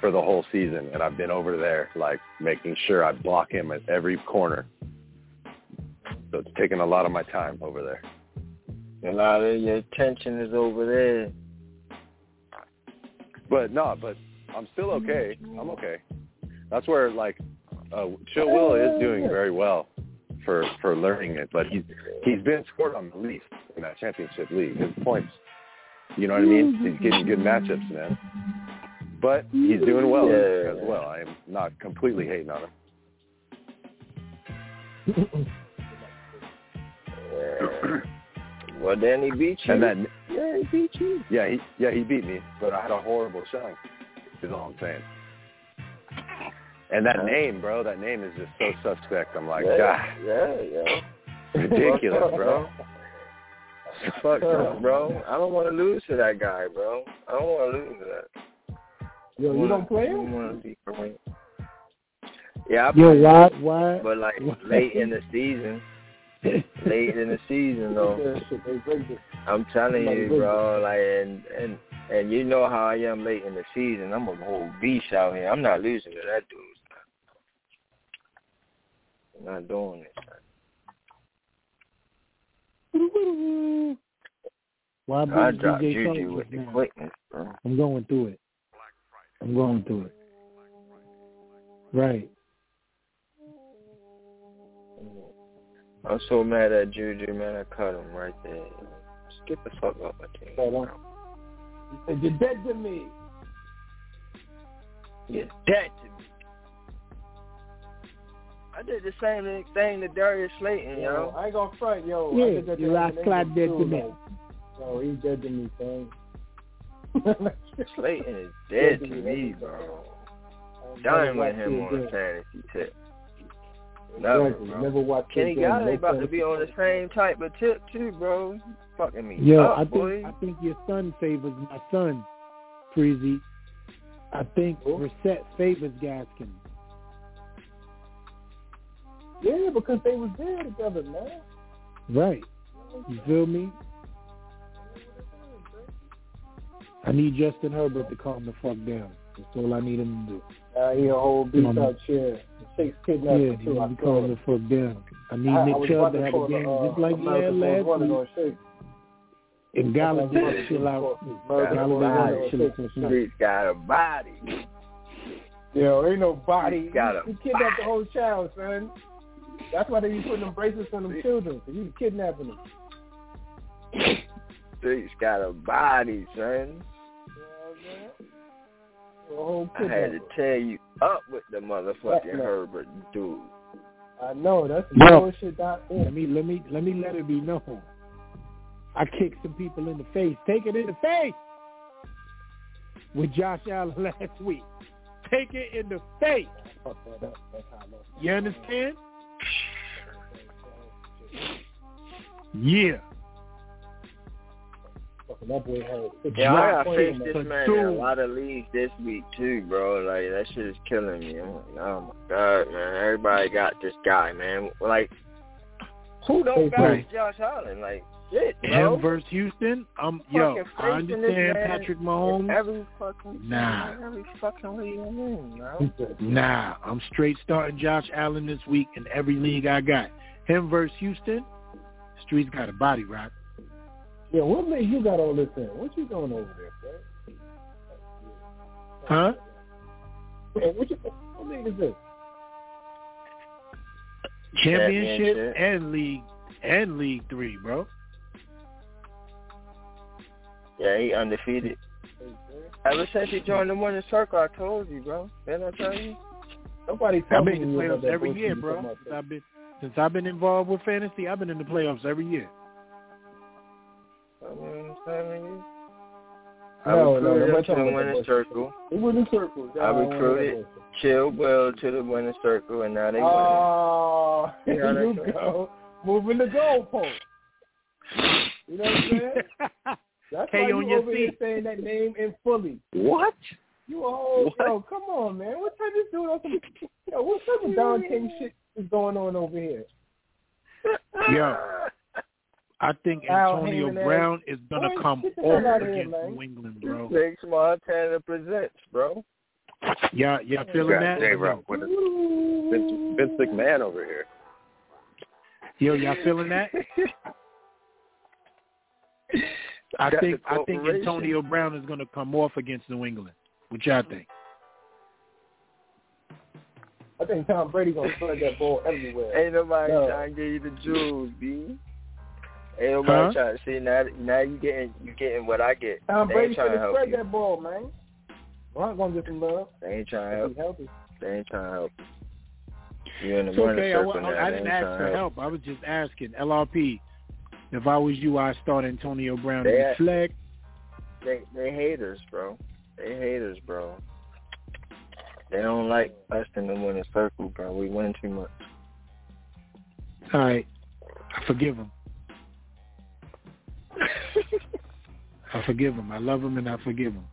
for the whole season. And I've been over there, like making sure I block him at every corner. So it's taking a lot of my time over there. A lot of your attention is over there. But no, but I'm still okay. I'm okay. That's where like uh, Chill Will is doing very well for for learning it, but he's he's been scored on the least in that championship league. His points, you know what I mean? He's getting good matchups, man. But he's doing well Yeah. as well. I am not completely hating on him. Well, then he beat you. And that yeah, he beat you. yeah, he yeah he beat me, but I had a horrible showing. Is all I'm saying. And that name, bro, that name is just so suspect. I'm like, yeah, God, yeah, yeah. ridiculous, bro. Fuck no, bro. I don't want to lose to that guy, bro. I don't want to lose to that. Yo, you don't play him? want to be great. Yeah, I Yo, play, why, why? but like why- late in the season, late in the season though. That shit, they break it. I'm telling you, bro. Like, and and and you know how I am late in the season. I'm a whole beast out here. I'm not losing to that dude. I'm not doing it. Why I bring dropped DJ Juju Charles with the now? quickness, bro. I'm going through it. I'm going through it. Right. I'm so mad at Juju, man. I cut him right there. Just get the fuck off my team. Hold on. bro. He said, You're dead to me. You're dead to me. I did the same thing to Darius Slayton, Yo, yo. I ain't gonna front, yo. I Yeah, did that you last Eminem clad dead too, to me. like, Yo, he's dead to me, son. Slayton is dead to me, bro. Done with him on a fantasy tip. Never, Exactly. bro. Never watched Kenny his game. No about to be on the same type of tip too, bro. Fucking me Yeah, up, I think boy. I think your son favors my son, Freezy. I think Reset favors Gaskin. Yeah, because they was there together, man. Right. You feel me? I need Justin Herbert to calm the fuck down. That's all I need him to do. Uh, he a whole beat Come on. out chair. Six Yeah, he too. I needs to saw calm it. the fuck down. I need I- I Nick was Chubb about to to have a game uh, just like he had last week. on shake. And Golladay chill out. America's Golladay Running gotta chill out this night. Street's got a body. Yo, ain't no body. He's got a you kidnapped the whole child, son. That's why they be putting them bracelets on them children, because you kidnapping them. Street's got a body, son. The whole I had to kidnapping. tear you up with the motherfucking Yeah, yeah. Herbert dude. I know, that's Yo. bullshit out Let me let me let me let it be known. I kicked some people in the face. Take it in the face with Josh Allen last week. Take it in the face. Fuck that up. That's how I lost. You understand? Yeah. Fucking that boy had six Yeah, I blocks gotta on face him, this man. man in a lot of leagues this week too, bro. Like that shit is killing me. I'm like, oh my god, man. Everybody got this guy, man. Like, who don't got Right. Josh Allen? Like, shit, bro. Him versus Houston. Um, yo, Fucking I facing this understand man Patrick Mahomes. Every fucking Nah. every fucking league I'm in, bro. Nah, I'm straight starting Josh Allen this week in every league I got. Him versus Houston. Streets got a body rock. Yeah, what made you got all this in? What you doing over there, bro? Huh? Hey, what you what league is this? Championship Championship. and league and league three, bro. Yeah, he undefeated. Ever since he joined the winning circle, I told you, bro. Didn't I tell you? Nobody I told made the me about playoffs that every year, bro. Since. I've been since I've been involved with fantasy, I've been in the playoffs every year. I mean, I'm telling. I No, no, recruited nobody him to talking the about winning circle. It wasn't circles. I recruited Chill Will to the winning circle, and now they winning. Oh, You know you go. moving the goalpost. You know what I'm saying? That's K why on you your over here saying that name in fully. What? You a whole What? yo, come on, man. What type of dude on some yo, what type of Don King shit is going on over here? Yo, I think Antonio Heyman Brown is gonna come off hell here, against. New England, bro. Six Montana presents, bro. Y'all, y'all feeling that? J-Rock with. Vince, Vince McMahon over here. Yo, y'all feeling that? I think I think. Antonio Brown is gonna come off against New England. What y'all think? I think Tom Brady gonna spread that ball everywhere. Ain't nobody No. trying to give you the jewels, B. Ain't nobody Huh? trying to see now. Now you getting you getting what I get. Tom they Brady ain't trying to have help spread you. that ball, man. Bron gonna get some love. They ain't trying to If help. he's healthy. They ain't trying to help. You in the It's winning okay. I, circle wa- now. I didn't ask for help. help. I was just asking. LRP. If I was you, I'd start Antonio Brown They in act- flex. They they haters, bro. They haters, bro. They don't like us in the winning circle, bro. We win too much. All right, I forgive him. I forgive him. I love him and I forgive him.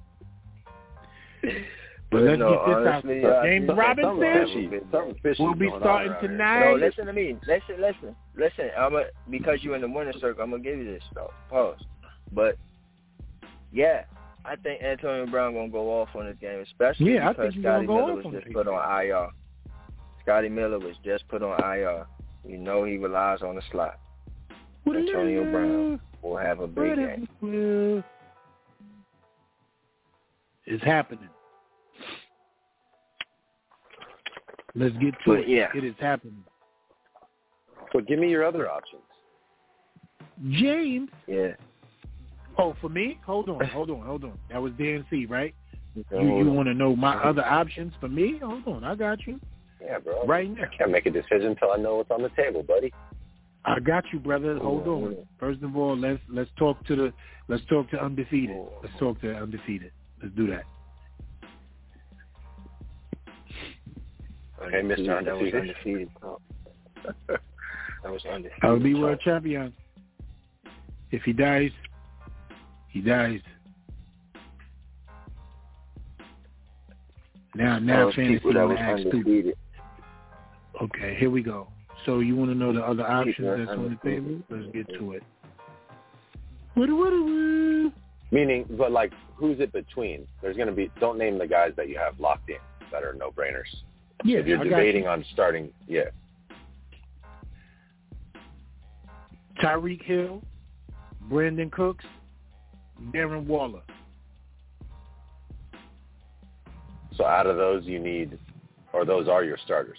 But let's no, get this honestly, out. I James Robinson Fishy. Something fishy will be starting tonight. No, listen to me. Listen, listen, listen. I'm a, because you're in the winning circle. I'm gonna give you this though. Pause. But yeah, I think Antonio Brown gonna go off on this game, especially Yeah, because think he's gonna Scotty Miller was just put on IR. Scotty Miller was just put on IR. You know he relies on the slot. Antonio Brown will have a big game. It's happening. Let's get to But it. yeah. It is happening. But give me your other options. James. Yeah. Oh, for me? Hold on, hold on, hold on. That was DNC, right? You, you want to know my uh-huh. other options for me? Hold on, I got you. Yeah, bro. Right now. I Can't make a decision until I know what's on the table, buddy. I got you, brother. Oh, Hold on. First of all, let's let's talk to the let's talk to undefeated. Oh. Let's talk to undefeated. Let's do that. Okay, Mr. That was Undefeated. undefeated. Oh. that was undefeated. I will be world champion. If he dies, he dies. Now, now, Those fantasy people that want was to act undefeated. Okay, here we go. So you want to know the other options that's on the table? Let's get to it. Meaning, but like, who's it between? There's going to be. Don't name the guys that you have locked in that are no brainers. Yeah, if you're I debating you. on starting, yeah. Tyreek Hill, Brandin Cooks, Darren Waller. So out of those, you need, or those are your starters.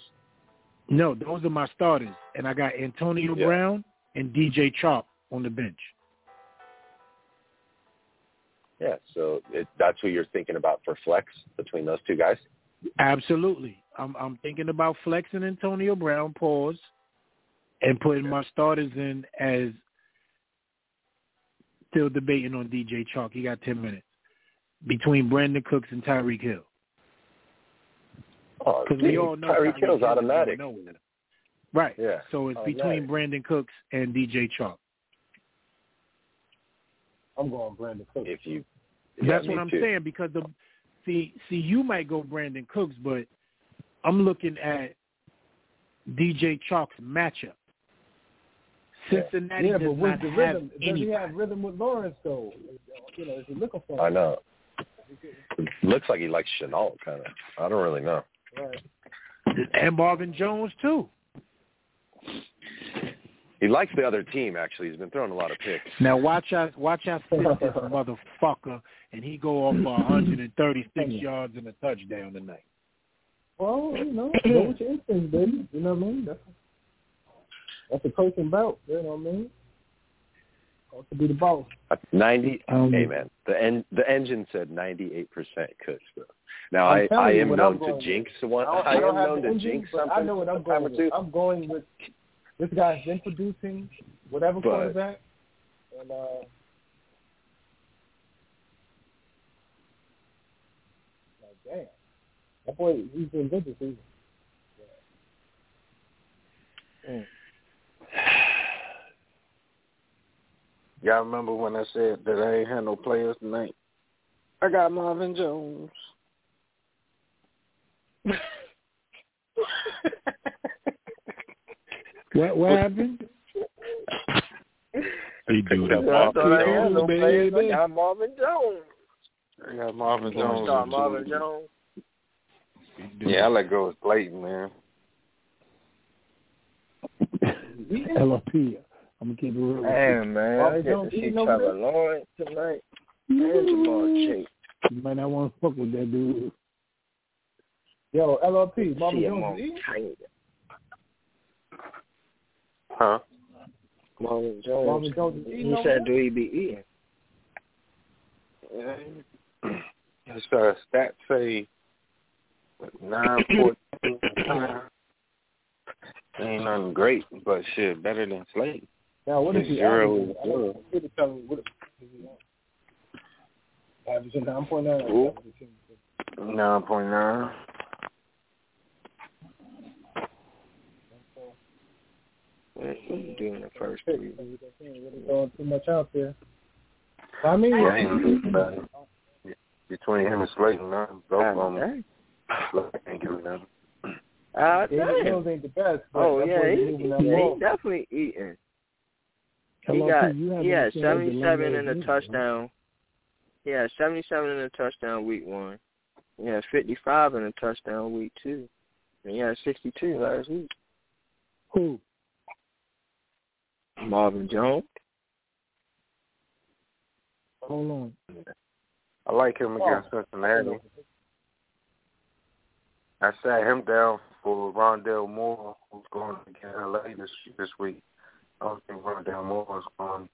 No, those are my starters, and I got Antonio Yeah. Brown and DJ Chalk on the bench. Yeah. So it, that's who you're thinking about for flex between those two guys. Absolutely. I'm I'm thinking about flexing Antonio Brown, pause, and putting my starters in as still debating on DJ Chalk. He got ten minutes between Brandin Cooks and Tyreek Hill. Oh, Because we all know Tyreek Tyreek Hill's automatic. Right. Yeah. So it's Automatic. between Brandin Cooks and DJ Chalk. I'm going Brandin Cooks. If you, That's what I'm too. saying because the see see you might go Brandin Cooks, but I'm looking at DJ Chalk's matchup. Cincinnati yeah, does but with not the have rhythm, does any. he have rhythm with Lawrence though? You know, is he looking for? I know. Looks like he likes Shenault, kind of. I don't really know. Right. And Marvin Jones too. He likes the other team. Actually, he's been throwing a lot of picks. Now watch out, watch out, sit this motherfucker, and he go off for 136 yards and a touchdown tonight. Well, you know, go with your instincts, baby. You know what I mean? That's that's a coaching bout. You know what I mean? Got to be the boss. Ninety. Um, hey man, the en- the engine said ninety-eight percent Kush, bro. Now I'm I I am known to jinx one. I I, I am known to jinx something. I know what I'm a time or going with. I'm going with this guy's been producing whatever But- quarterback, and uh, like damn, that boy he's been good this season. Y'all remember when I said that I ain't had no players tonight? I got Marvin Jones. What what happened? He do I thought I had no players. I got Marvin Jones. I got Marvin You wanna Jones. start and Marvin Jones. Yeah, I let go of Clayton, man. LRP. I'm gonna keep it real. with you. Man, man, I Marvin get to Jones see eating over Trevor? Lawrence tonight. And Ja'Marr Chase. You might not want to fuck with that dude. Yo, LRP, Marvin See him Jones is. Huh? Marvin Jones. Marvin Jones is eating He said, there? do he be eating? His uh, stats say nine fourteen. Ain't nothing great, but shit, better than Slade. Now, what is he Zero averaging? is I don't know. People tell me what is he averaging 9.9. Who? Nine point nine. What he do in the first Pick. three? Really throwing too much out there. I mean, Yeah, he ain't good about it. Between him and Slayton, nah, both of God them. Slayton ain't giving them. Ah, David ain't the best. Oh yeah, where he, he's moving that yeah, ball. he definitely eating. He LRP, got he had seventy seven London in the Eagles, touchdown. He had seventy seven in the touchdown week one. He had fifty five in the touchdown week two. And he had sixty two last week. Who? Marvin Jones. Hold on. I like him against oh. Cincinnati. I sat him down for Rondale Moore, who's going against LA this this week. I don't think Rondale Moore is going.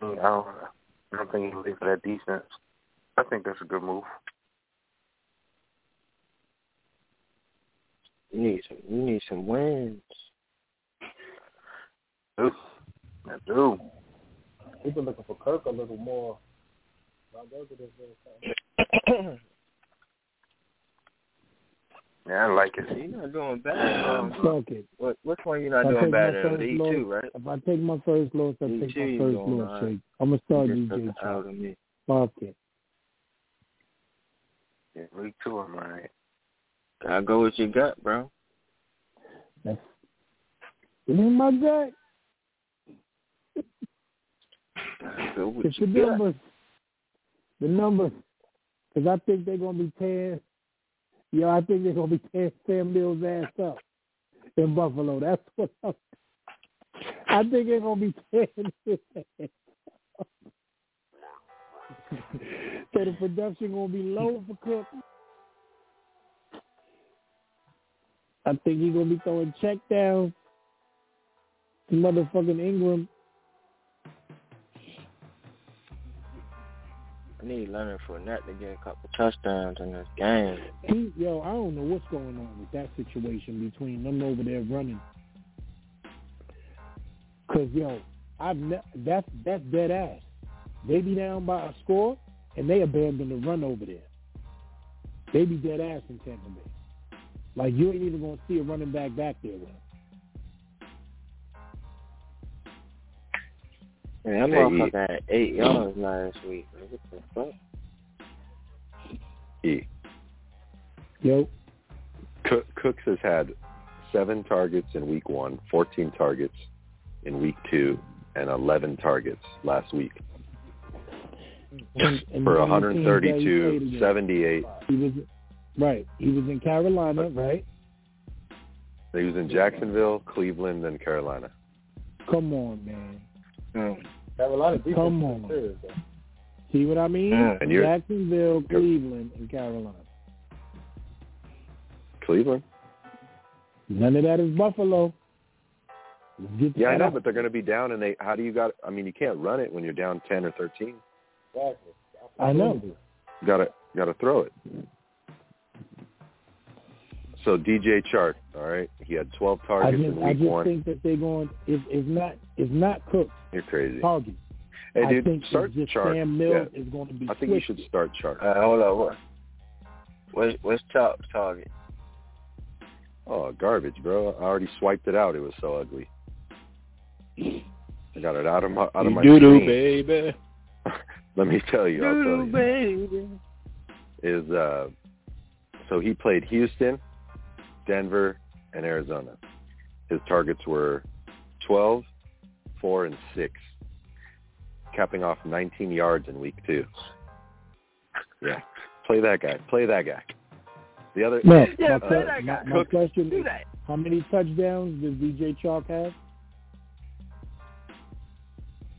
I don't, I don't think he'll leave for that defense. I think that's a good move. You need some you need some wins. Ooh, I do. We've been looking for Kirk a little more. Yeah, I like it. You're not doing bad. Um, Fuck it. what which one you not If doing bad in? first The E loss- two, right? If I take my first loss, I Me take too, my you first doing loss, all right. Shake. I'm gonna start Just DJ took the out Chark. of me. Fuck it. Yeah, week two, I'm alright. Gotta go with your gut, bro. That's it ain't my gut. Go with It's the your numbers. The numbers. Because I think they're gonna be tearing. Yo, I think they're gonna be tearing Sam Mills' ass up in Buffalo. That's what I'm, I think they're gonna be tearing his ass up. so the production gonna be low for Cook. I think he's gonna be throwing check down to motherfucking Ingram. Need Leonard Fournette to get a couple touchdowns in this game. He, yo, I don't know what's going on with that situation between them over there running. Cause yo, I've ne- that's that's dead ass. They be down by a score and they abandon the run over there. They be dead ass in Tampa Bay. Like you ain't even gonna see a running back back there with. Man, that Hey, motherfucker had eight yards last week. man. What the fuck? E. Yo, Cook, Cooks has had seven targets in week one, 14 targets in week two, and 11 targets last week and, and for the only teams that he played 132, against. 78. He was right. He was in Carolina, right? He was in Jacksonville, Cleveland, and Carolina. Come on, man. Mm. Carolina defense Come is on. serious, though. See what I mean? And you're Jacksonville, Cleveland, and Carolina. Cleveland. None of that is Buffalo. Get Yeah, I know, out. but they're going to be down, and they. How do you got? I mean, you can't run it when you're down 10 or 13. Exactly. I know. You gotta gotta throw it. So DJ Chark, all right, he had 12 I targets just, in I just one. think that they're going. If it's not, it's not Cook You're crazy. target. Hey, I think start it's just Chark. Sam Mills Yeah. is going to be. I think you should start Chark. Uh, hold up. What? What's, what's top target? Oh, garbage, bro. I already swiped it out. It was so ugly. I got it out of my out of my doo doo, screen. baby. Let me tell you, I'll tell you. baby. Is uh, so he played Houston, Denver, and Arizona. His targets were 12, 4, and 6, capping off 19 yards in week two. Yeah, play that guy. Play that guy. The other, Matt, Yeah, my, play que- that guy. my Cook, question Do is, that. how many touchdowns does DJ Chalk have?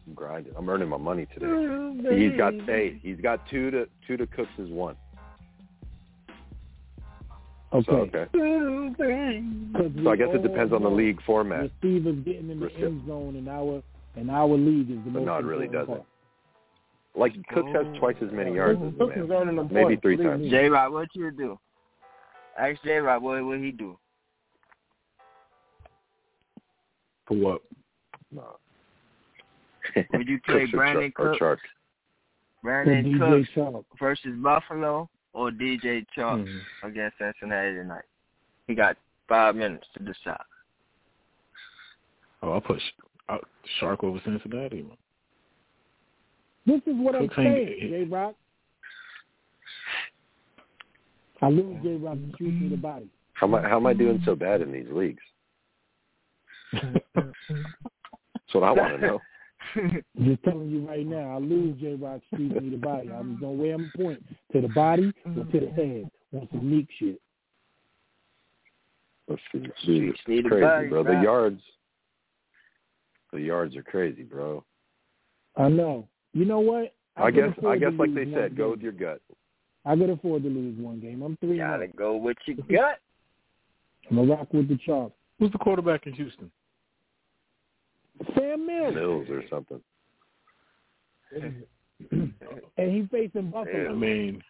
I'm grinding. I'm earning my money today. Doo-doo, He's got baby. hey, he's got two to two to Cooks is one. Okay. So okay. Doo-doo, baby. 'Cause So I guess it depends on the league format, Receivers getting in the Rece- end zone in our in our league is the but most not really important does it. part. Like Cooks has twice as many yards as the man. Maybe three times. me. J Rock, what you do? Ask J Rock, what what he do? For what? No. Would you play Cooks Brandin Char- or Cook? Chark. For Brandin DJ Cooks Chalk. versus Buffalo or DJ Chalk Mhm. against Cincinnati tonight? He got five minutes to decide. Oh, I'll push uh, Shark over Cincinnati. Man. This is what I'm Cooks ain't- saying, J Rock. I lose J Rock to shoot me the body. How am I how am I doing so bad in these leagues? That's what I want to know. Just telling you right now, I lose J Rock shooting me the body. I'm gonna wear him point to the body or to the head on some neat shit. Let's see. Dude, it's crazy, bro. The yards, the yards are crazy, bro. I know. You know what? I, could guess I guess like they one said, go game. with your gut. I could afford to lose one game. I'm three. Gotta go with your gut. I'm gonna rock with the chalk. Who's the quarterback in Houston? Sam Mills, Mills or something. and he facing Buffalo. I mean,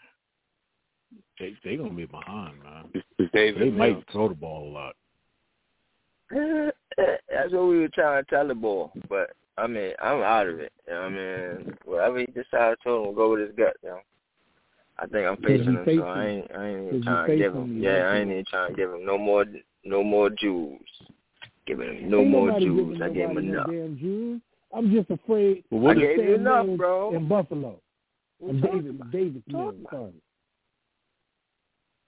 they they gonna be behind, man. It's David They might throw the ball a lot. That's what we were trying to tell the boy, but I mean, I'm out of it. You know what I mean, whatever he decides to, we'll go with his gut. You know, I think I'm facing him, facing- so I ain't, I ain't even trying to give facing him. Yeah, I ain't even trying to give him no more, no more Jews. Giving him no Ain't more nobody Jews. I gave him enough. Damn Jews. I'm just afraid. But what I gave you enough, bro. In Buffalo. What And you David, about? David Talking Mills. about? Sorry.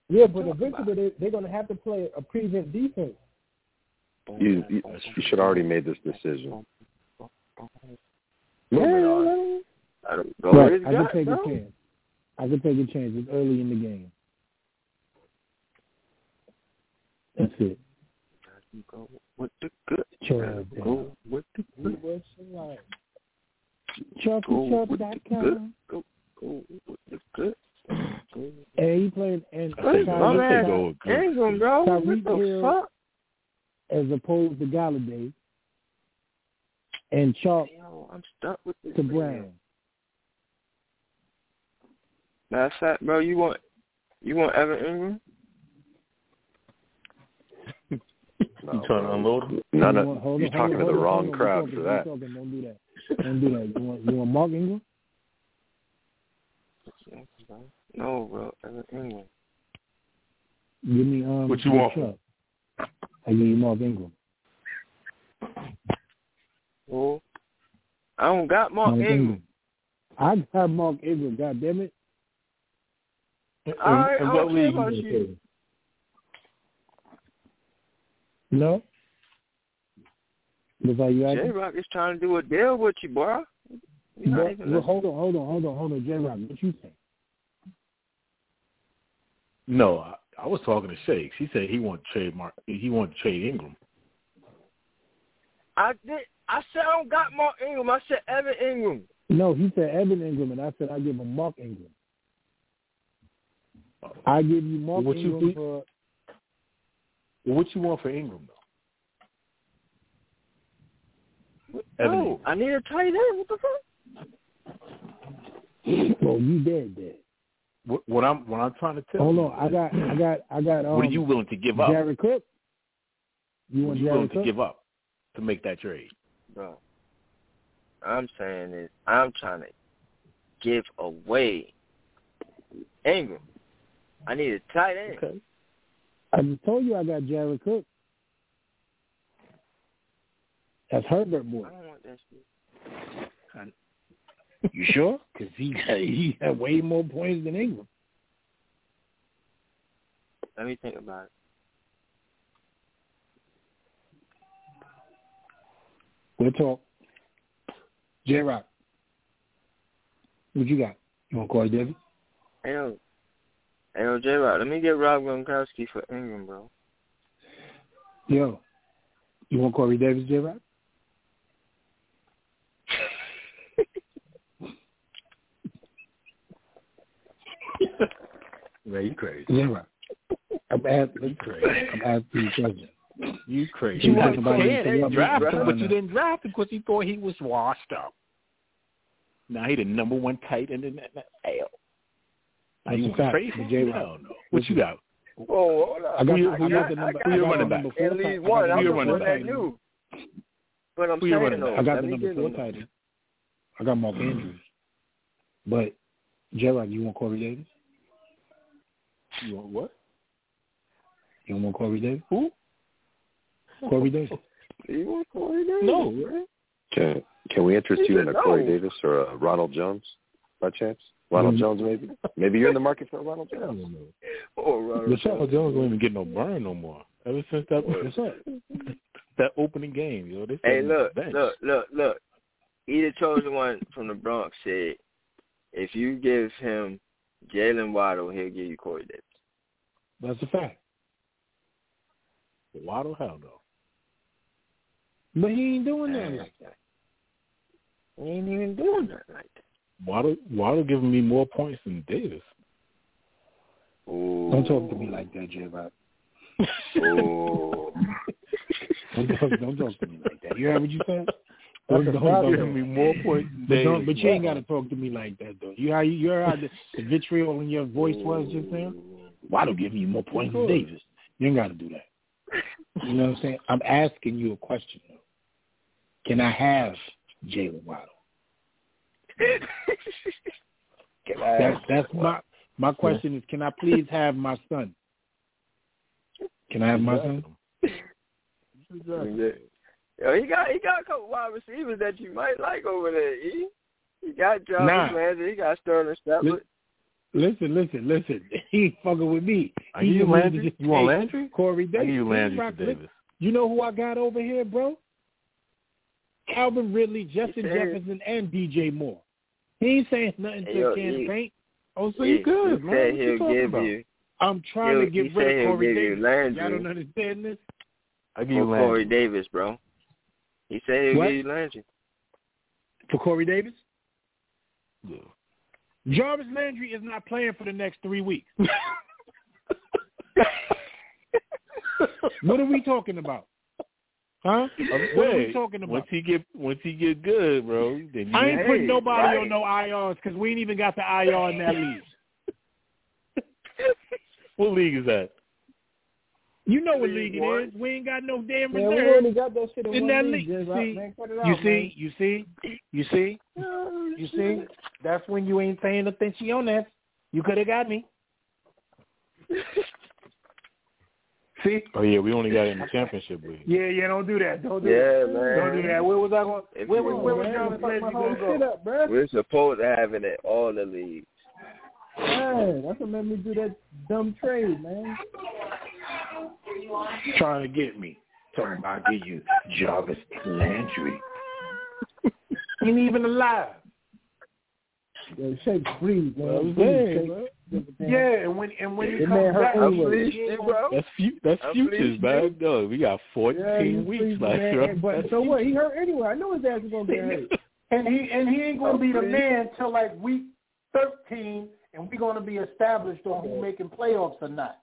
Yeah, but eventually they, they're going to have to play a prevent defense. You, you you should already made this decision. Moving on. I don't go Right. I could gut, take bro. a chance. I could take a chance. It's early in the game. That's it. Go with the good. Chill Go with the good. Go with the ChuckyChuck.com. Go, go with the good. Go. And he playing and I think- My I Tyreek think man, go with good. Ingram, bro. What the Hill. fuck? as opposed to Golladay and Chalk Yo, I'm stuck with this. to man. Brown. Matter of fact, bro, you want you want Evan Engram? No, You trying to unload him? No, You no, you're on, talking hold to the on, wrong on, crowd for that. Don't, don't do that. Don't do that. You want you want Mark Ingram? No, bro, Evan Engram. Give me um. What you want? Chuck. I give you Mark Ingram. Well, I don't got Mark Mark Ingram. I got Mark Ingram. God damn it. And, All right, and I what don't care league about you you. in? No. That's how you J? Rock is trying to do a deal with you, bro. You're not Well, even hold on, hold on, hold on, hold on, J Rock. What you say? No, I, I was talking to Shakes. He said he want to trade Mark. He want to trade Ingram. I did. I said I don't got Mark Ingram. I said Evan Engram. No, he said Evan Engram, and I said I give him Mark Ingram. I give you Mark What Ingram think? for Well, what you want for Ingram though? Evan No, I need a tight end. What the fuck? well, you dead, dead. What, what I'm what I'm trying to tell Hold you. on, I got, I got, I got. Um, what are you willing to give up? Jared Cook. You What want are you willing Jared to give up to make that trade? Bro, I'm saying is I'm trying to give away Ingram. I need a tight end. Okay. I just told you I got Jared Cook. That's Herbert boy. I don't want against you. You sure? Because he he had way more points than Ingram. Let me think about it. We'll talk. J Rock. What you got? You want Corey Davis? Hey yo, hey yo, J Rock, let me get Rob Gronkowski for Ingram, bro. Yo, you want Corey Davis, J Rock? Man, you crazy. J Rock. I'm asking crazy. I'm asking you a question. You crazy. You You want want somebody to to draft interrupt him, me? but you didn't draft him because he thought he was washed up. Now he the number one tight end in the NFL. Now you That's a want to fact. trade him? J-Rock. No. What you got? Oh, hold on. I got, Who you- I got the number. who I you got running the back? At least one. I got I'm Who you the the running one four back? that tight end. knew. But I'm Who you saying running though, back? I got the number four tight end. I got Mark mm. Andrews. But J Rock, you want Corey Davis? You want what? You want Corey Davis? Who? Corey Davis. You want Corey Davis? No, right? Can can we interest He you in said a Corey. Davis or a Ronald Jones by chance? Ronald Mhm. Jones, maybe. Maybe you're in the market for Ronald Jones. Oh, Ronald Michelle Jones. Jones don't even get no burn no more. Ever since that What's that opening game, yo. They Hey, look, look, look, look. He the chosen one from the Bronx said, if you give him Jalen Waddle, he'll give you Corey Davis. That's a fact. Waddle, hell no. But he ain't doing that like that. He ain't even doing nothing like that. Waddle, Waddle giving me more points than Davis. Ooh. Don't talk to me like that, J Rock. Don't talk, don't talk to me like that. You heard what you said? That's Don't, a don't, fact. don't, giving me more points than but, Davis. don't, but you ain't got to talk to me like that, though. You how you, you heard how the, the vitriol in your voice was just now? Waddle giving you more points than Davis. You ain't got to do that. You know what I'm saying? I'm asking you a question, though. Can I have Jalen Waddle? That's that's my my question is can I please have my son? Can I have my son? Yeah. Yo, he got he got a couple wide receivers that you might like over there. E. He got Jarvis Nah. Landry. He got Sterling Shepard. Listen, listen, listen. He fucking with me. I He you just Landry. just You want Landry? Corey Davis. give you Landry Rock, for listen, Davis. You know who I got over here, bro? Calvin Ridley, Justin Jefferson, and DJ Moore. He ain't saying nothing to Yo, Kansas he- Paint. Oh, so he, you good, he man. said What you he'll talking give about? you I'm trying He'll- to get rid of he'll Corey Davis. Landry. Y'all don't understand this? I give for you Corey Landry. Davis, bro. He said he'll What? give you Landry. For Corey Davis? Yeah. Jarvis Landry is not playing for the next three weeks. what are we talking about? Huh? I'm What are we talking about? Once he get once he get good, bro, then you I ain't Hey, putting nobody right. on no IRs because we ain't even got the IR in that league. what league is that? You know what League league it We ain't got no damn Man, we only got that shit in, in that league, league. J. See, man. Cut it you see, you see, you see, you see. That's when you ain't paying attention on that. You could have got me. See? Oh yeah, we only got in the championship league. Yeah, yeah. Don't do that. Don't do Yeah, that. man. Don't do that. Where was I going? If Where was want, where was man. Jarvis Fuck my whole going shit to go? up, bro. We're supposed to have it at all the leagues. Man, that's what made me do that dumb trade, man. Trying to get me. Talking about give you Jarvis Landry. ain't even alive. Yeah, shake free, man. Well, Breathe, dang, shake. Bro. Yeah, and when and when he comes back, anyway. I'm pleased, bro. That's fu- that's I'm futures, man. No, we got fourteen Yeah, weeks left. man. bro. But so what? He hurt anyway. I know his ass is gonna get hurt. and he and he ain't gonna be the man till like week thirteen, and we're gonna be established on who making playoffs or not.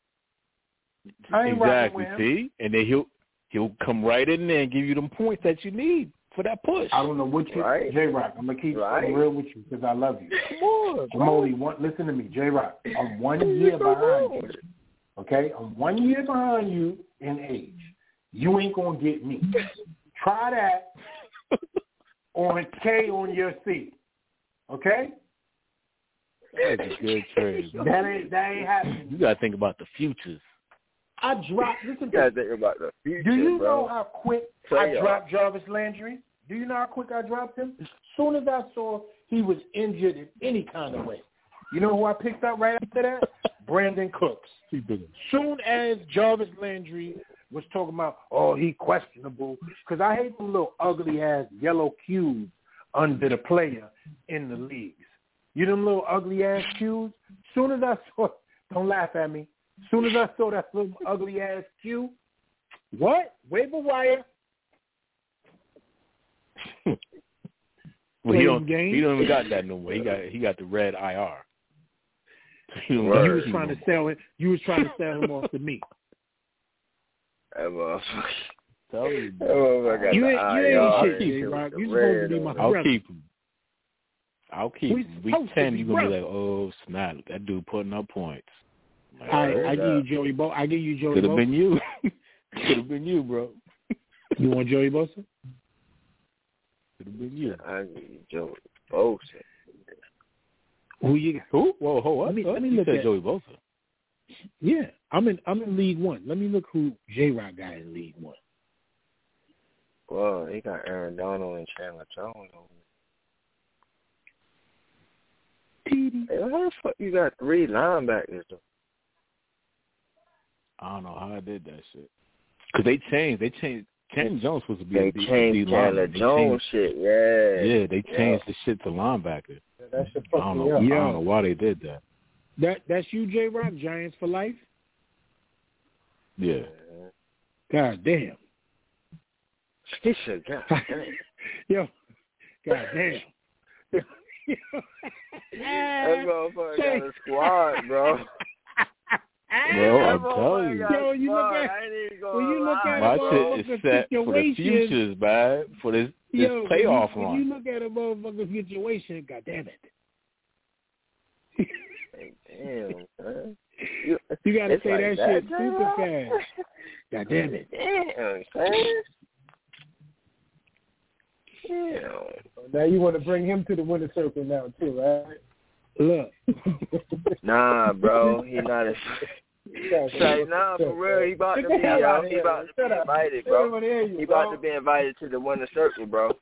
I ain't exactly. See, and then he'll he'll come right in there and give you them points that you need for that push. I don't know what you, Right. J Rock. I'm gonna keep Right. I'm real with you because I love you. Come on, I'm only one. Listen to me, J Rock. I'm one year behind you. Okay, I'm one year behind you in age. You ain't gonna get me. Try that on K on your C. Okay, That's a good trade. that ain't that ain't happening. You gotta think about the futures. I dropped. Listen You to gotta think about the future, Do you bro. know how quick I Playoff. dropped Jarvis Landry? Do you know how quick I dropped him? As soon as I saw he was injured in any kind of way, you know who I picked up right after that? Brandin Cooks. Soon as Jarvis Landry was talking about, oh, he questionable, because I hate them little ugly ass yellow cubes under the player in the leagues. You them little ugly ass cubes. Soon as I saw, don't laugh at me. Soon as I saw that little ugly ass cube, what? Waiver wire. Well, he don't. game. He don't even got that no more. He got he got the red IR. You was trying to sell it. You was trying to sell him off to me. That motherfucker. Tell you, That motherfucker got You ain't- you ain't shit. J. Rock. the You supposed to be my it. I'll brother. keep him. I'll keep We him. Week ten, you're gonna be like, oh snap, that dude putting up points. Like, I, word I give you Joey Bo. I give you Joey Could have been you. Could have been you, bro. You want Joey Bosa? Could have been you. I give Joey Bosa. Who you? Who? Whoa, whoa, what? Let me- let me look at- Joey Bosa. Yeah, I'm in. I'm in League One. Let me look who J Rock got in League One. Well, he got Aaron Donald and Chandler Jones on Hey, how the fuck you got three linebackers though? I don't know how I did that shit. Cause they changed. They changed. Chandler Jones was supposed to be They a D, changed D Chandler lineman. They Jones changed- shit, yeah. Yeah, they changed the shit to linebacker. That should I fuck don't know. up. I don't know why they did that. That that's you, J Rock. Giants for life. Yeah. God damn. He should got damn. Yo. God damn. That motherfucker got a squad, bro. Bro, I'm telling you. motherfucker Yo, you look at- I ain't even gonna when you look at My shit is set for the futures, man. For this this Yo, playoff when you, run. when you look at a motherfucker's situation, God damn it. Damn, man. You, You gotta say like that, shit J. super Rock? fast. God damn it. Damn, man. Damn. Now you want to bring him to the winner circle now too, right? Look. Nah, bro. He not a Say, nah, for real. He about to be, yo. out He about to be invited, bro. don't wanna hear you, He about to be invited to the winner circle, bro.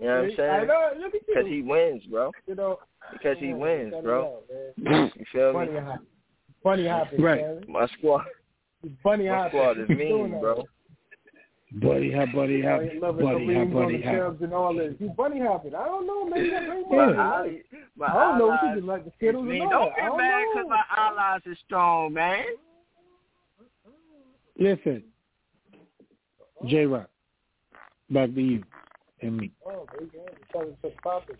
You know what I'm saying? know. Look at you. Because he wins, bro. You know. Because he wins, bro. You feel me? Funny how, funny hopping, Right. My squad, Funny my squad is mean, bro. Man. Buddy hop, buddy hop, I ain't loving buddy the hop, rings on buddy the hop. shelves and all this. You bunny hopping. I don't know. Maybe that brings My back eye, my I don't know. eyelids She just like the Skittles is and mean. all Don't that. I get don't mad know. because my eyelids is strong, man. Listen, J Rock, back to you and me. Oh, baby, tell us to pop it.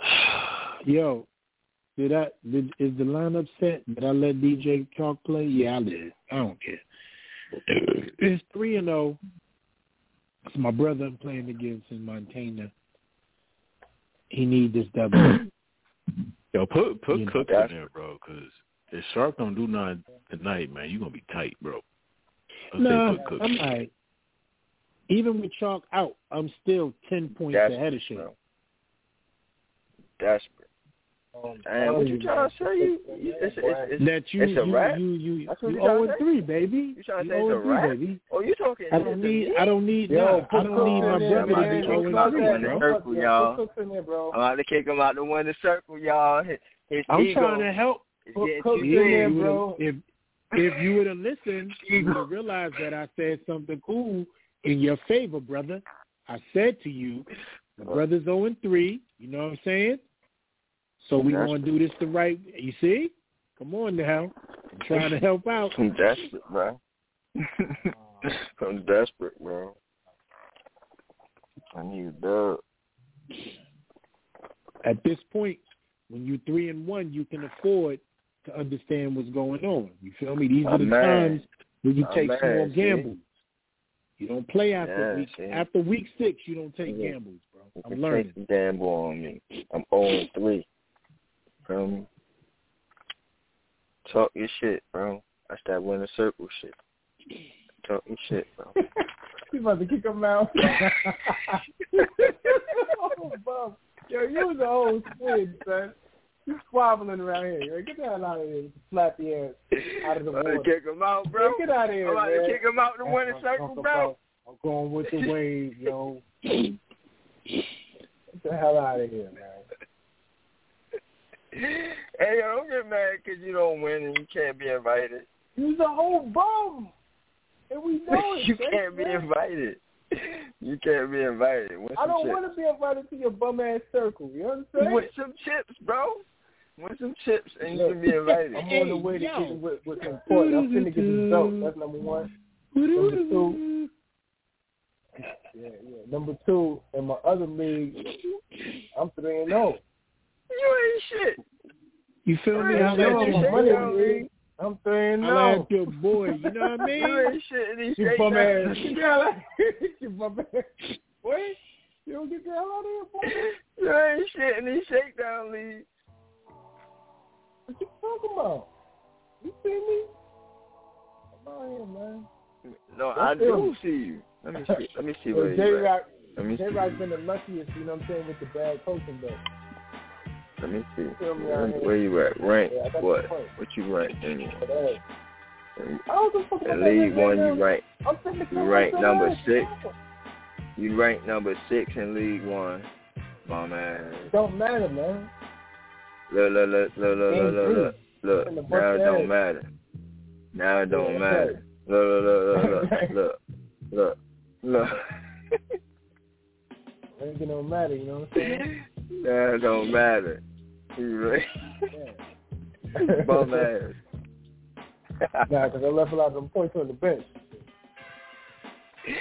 Yo, did I did is the lineup set? Did I let DJ Chalk play? Yeah, I did. I don't care. It's three and zero. It's my brother I'm playing against in Montana. He need this W. Yo, put put You Cook that's- in there, bro. Because if Shark don't do nothing tonight, man, you gonna be tight, bro. I'll no, say. I'm all right. Even with Chalk out, I'm still ten points That's ahead of shit. bro. Desperate. Oh, what you trying to say? You, you it's, it's, it's, That you it's a you wrap? you you That's what you you trying zero to and three, baby. You trying to You say it's zero a and three, baby. Oh, you talking I don't need? I don't need Yo, no, I don't need my in brother to be Don't zero and three, that. bro. Circle, y'all. Put Cooks in there, bro. I'm about to kick him out the winner circle, y'all. His, his I'm ego trying to help. is Put getting Cooks too in there, big. bro. If if you would have listened, you would have realized that I said something cool in your favor, brother. I said to you, the brother's 0 and 3. You know what I'm saying? So we going to do this the right You see? Come on now. I'm trying to help out. I'm desperate, bro. I'm desperate, bro. I need a dub. At this point, when you're 3 and 1, you can afford to understand what's going on. You feel me? These are the times when you take small see? gambles. You don't play after Yeah, week see? after week six. You don't take Yeah. gambles, bro. I'm learning. Take ball on me. I'm 0 and 3. Feel me? Talk your shit, bro. That's that winner circle shit. Talk your shit, bro. He's about to kick him out. oh. Yo, you was an old squid, son. You squabbling around here. Yo, get the hell out of here. Slap your ass out of the I'm about water. to kick him out, bro. Get out of here, I'm about man. to kick him out the winner circle, talking bro. I'm going with the wave, yo. Get the hell out of here, man. Hey, yo, don't get mad because you don't win and you can't be invited. He's a whole bum. And we know it. you can't be invited. You can't be invited. Win I don't chips. want to be invited to your bum ass circle. You understand? With some chips, bro. With some chips and you Look, can be invited. I'm on the way to get you with, with some pork. I'm finna get some dope. That's number one. Number two. Yeah, yeah. Number two, in my other league, I'm three and zero. You ain't shit. You feel me? Hey, I yo, like my your money boy. league. I'm three and I zero. like your boy. You know what I mean? You ain't shit in these You straight bum down. ass. Yeah, like you bum ass. Boy, you don't get the hell out of here, boy. You ain't shit in these shakedown leagues. What you talking about? You see me? Come on here, man. No, I I feel do you. see you. Let me see. Let me see Yo, where J you at. Rock, Let me J see. Rock's been the luckiest, you know what I'm saying, with the bad coaching though. Let me see. Where, you at? Rank Yeah, what? What you rank anyway? But, hey, I don't give a fuck In League One, you rank you rank number six. You rank number six in League One. my man. Don't matter, man. Look, look, look, look, look, look, look, look. Now it don't matter. Now it don't matter. Look, look, look, look, look, look, look. Ain't gonna matter, you know what I'm saying? Now it don't matter. You right? Bum ass. nah, because I left a lot of them points on the bench.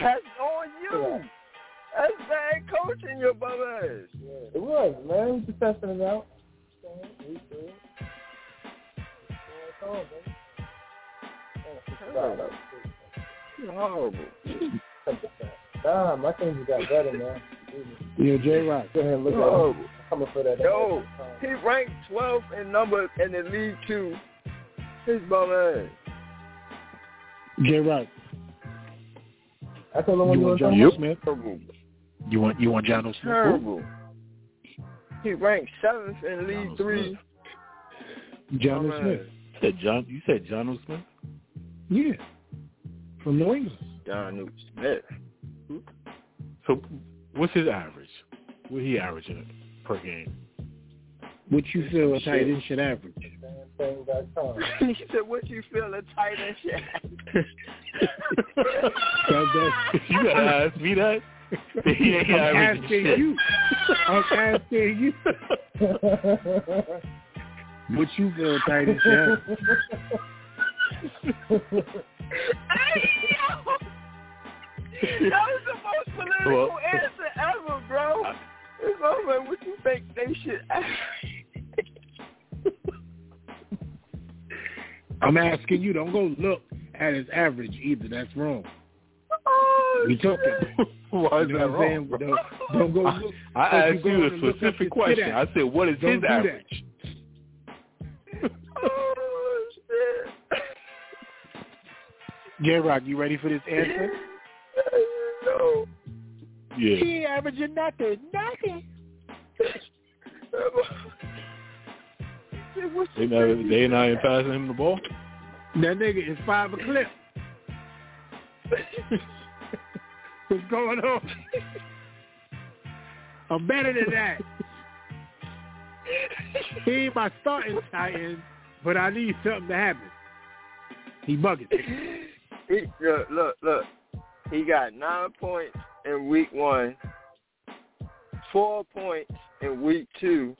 That's on you. That's bad coaching, your bum ass. Yeah, it was, man. We just testing it out. We good. Yeah, come on, man. You're horrible. Nah, my things got better, man. Yo, J Rock. Go ahead and look You're at it. coming for that. Yo, he ranked 12th in number in the league two. His bum ass. J Rock. That's the only one You you want want John to Smith? You want you want John Smith? Terrible. He ranked seventh in league three. John Bum Smith. You said John. You said Jonnu Smith. Yeah. From New England. John Newton Smith. So, what's his average? What he averaging per game? What you feel a tight end should average? he said, "What you feel a tight end shit?" That- that- you gotta ask me that. He ain't I'm averaging asking shit. you. I'm asking you. What you feel a tight end should average? That was the most political Well- answer ever, bro. It's over. What you think they should average? I'm asking you. Don't go look at his average either. That's wrong. Oh, We talking. Why is You know that what I'm saying? wrong? Don't, don't go I, look. I Don't asked go you a specific question. I said, what is Don't his do that. average? Oh, shit. J Rock, you ready for this answer? no. Yeah. He ain't averaging nothing. Nothing. They not, they not even passing him the ball. That nigga is five a clip. What's going on? I'm better than that. He ain't my starting tight end, but I need something to happen. He bugging. He, look, look, look. He got nine points in week one, four points in week two,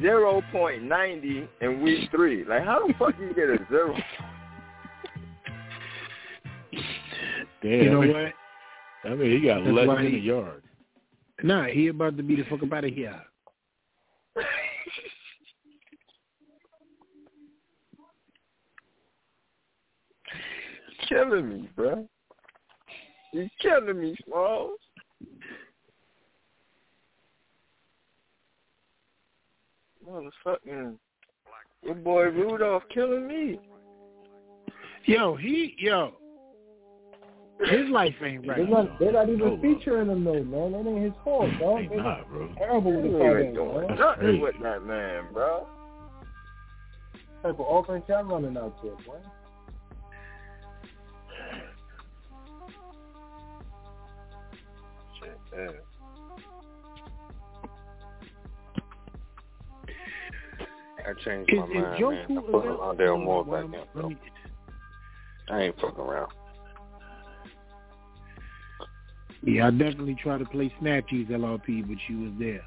zero point ninety in week three. Like, how the fuck you get a zero? Damn. You know I mean, what? I mean, he got That's less why than a yard. Nah, he about to be the fuck about of here. killing me, bro. You killing me, Smalls. Motherfucking your boy Rudolph killing me. Yo, he yo. His life ain't right. They're not, they're not even Hold featuring him though, man. That ain't his fault, dog. They They not, bro. terrible with He the ain't doing man. nothing with that man, bro. What type of offense y'all running out there, boy? Yeah. I changed my Is- is mind, man. Joku I put? Rondale Moore back in, let bro. me- I ain't fucking around. Yeah, I definitely tried to play snatchies LRP, but you was there.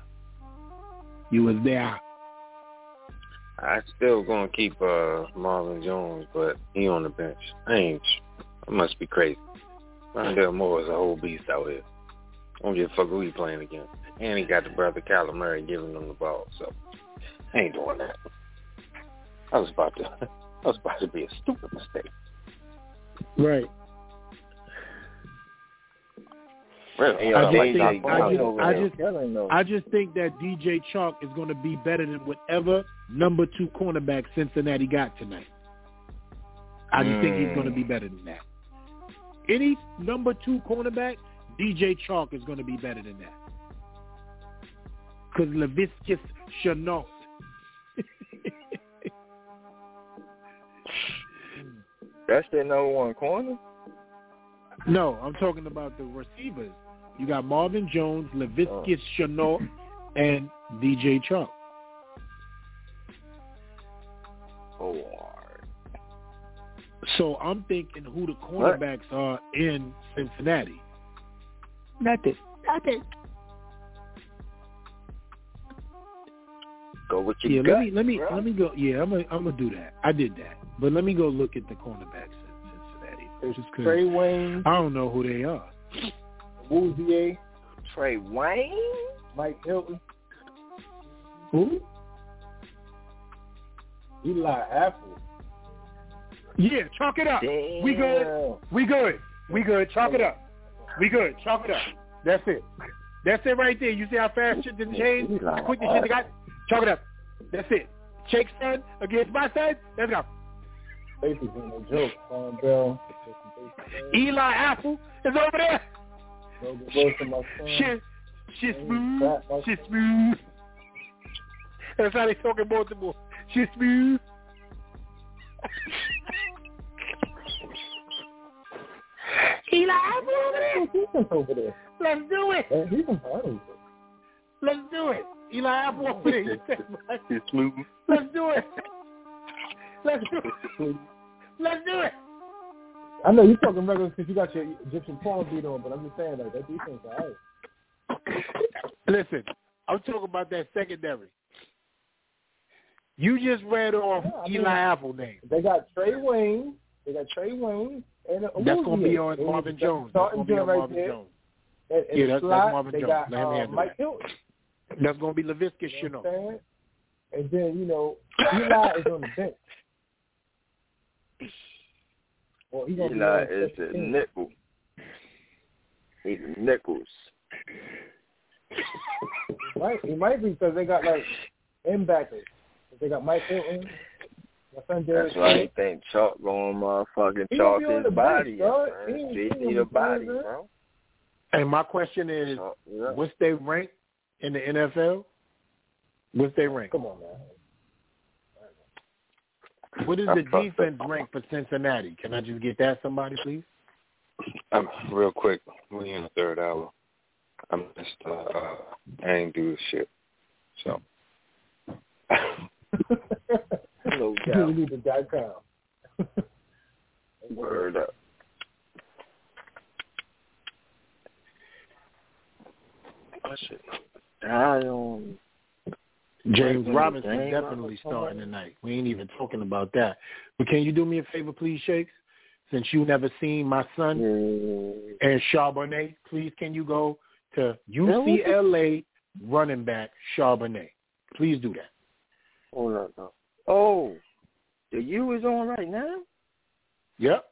You was there. I still gonna keep uh Marvin Jones, but he on the bench. I ain't. I must be crazy. Rondale Moore is a whole beast out here. I don't give a fuck who he playing against, and he got the brother Kyler Murray giving him the ball. So I ain't doing that. I was about to. I was about to be a stupid mistake. Right. Really? I just think, I just, I just. I just think that DJ Chalk is going to be better than whatever number two cornerback Cincinnati got tonight. I just think he's going to be better than that. Any number two cornerback, DJ Chalk is going to be better than that. Because Laviska Shenault. That's their number one corner. no, I'm talking about the receivers. You got Marvin Jones, Laviska oh. Shenault, and DJ Chalk. Oh, So I'm thinking who the cornerbacks are in Cincinnati. Nothing. Nothing. go with your Yeah, gut. let me let me bro. let me go. Yeah, I'm gonna I'm gonna do that. I did that, but let me go look at the cornerbacks in Cincinnati. Just 'cause Trey Wayne, I don't know who they are. Awuzie, Trey Wayne. Mike Hilton, Who? Eli Apple. Yeah, chalk it up. We good. We good. We good. Chalk it up. We good. Chalk it up. That's it. That's it right there. You see how fast shit didn't change? How quick the shit got? Chalk it up. That's it. Shake's son against my son. Let's go. Basically, no joke. Sean Bell, Eli Apple is over there. Logan Wilson, my son. Shit, shit smooth. Shit smooth. That's how they talk in Baltimore. Shit smooth. Eli Apple over there. Over there. Let's do it. Man, he's from Hollywood. Let's do it. Eli Apple over there. It's smooth. Let's do it. Let's do it. Let's do it. I know you're talking regular because you got your Egyptian palm beat on, but I'm just saying like that defense, all right. Listen, I'm talking about that secondary. You just read off Yeah, I mean- Eli Apple name. They got Trey Wayne. They got Trey Wayne and a That's going to be on Marvin that's Jones. That's going to be on joint right Marvin there. Jones. And, and Yeah, the that's- that's Marvin they Jones. got Let him uh, handle Mike that. Hilton. That's going to be Laviska You know Shenault. what And then, you know, Eli is on the bench. Well, he's gonna Eli on is special a nickel. He's nickels. Right? He might be because they got like M backers. They got Mike Hilton. My son Derek That's why he think Chalk going motherfucking He chalk gonna his the bench, body. bro. man. He ain't- he the body, bro. And my question is, Chalk, yeah. what's their rank in the NFL? What's their rank? Come on, man. What is the defense rank for Cincinnati? Can I just get that, somebody, please? Um, real quick, we in the third hour. I'm just uh, uh I ain't do this shit. So No You doubt. need the dot com. Word up. I should don't James James Robinson James definitely Robinson. starting tonight. We ain't even talking about that. But can you do me a favor, please, Shakes? Since you never seen my son and Charbonnet, please can you go to UCLA running back Charbonnet? Please do that. Hold up though. Oh. The U is on right now? Yep.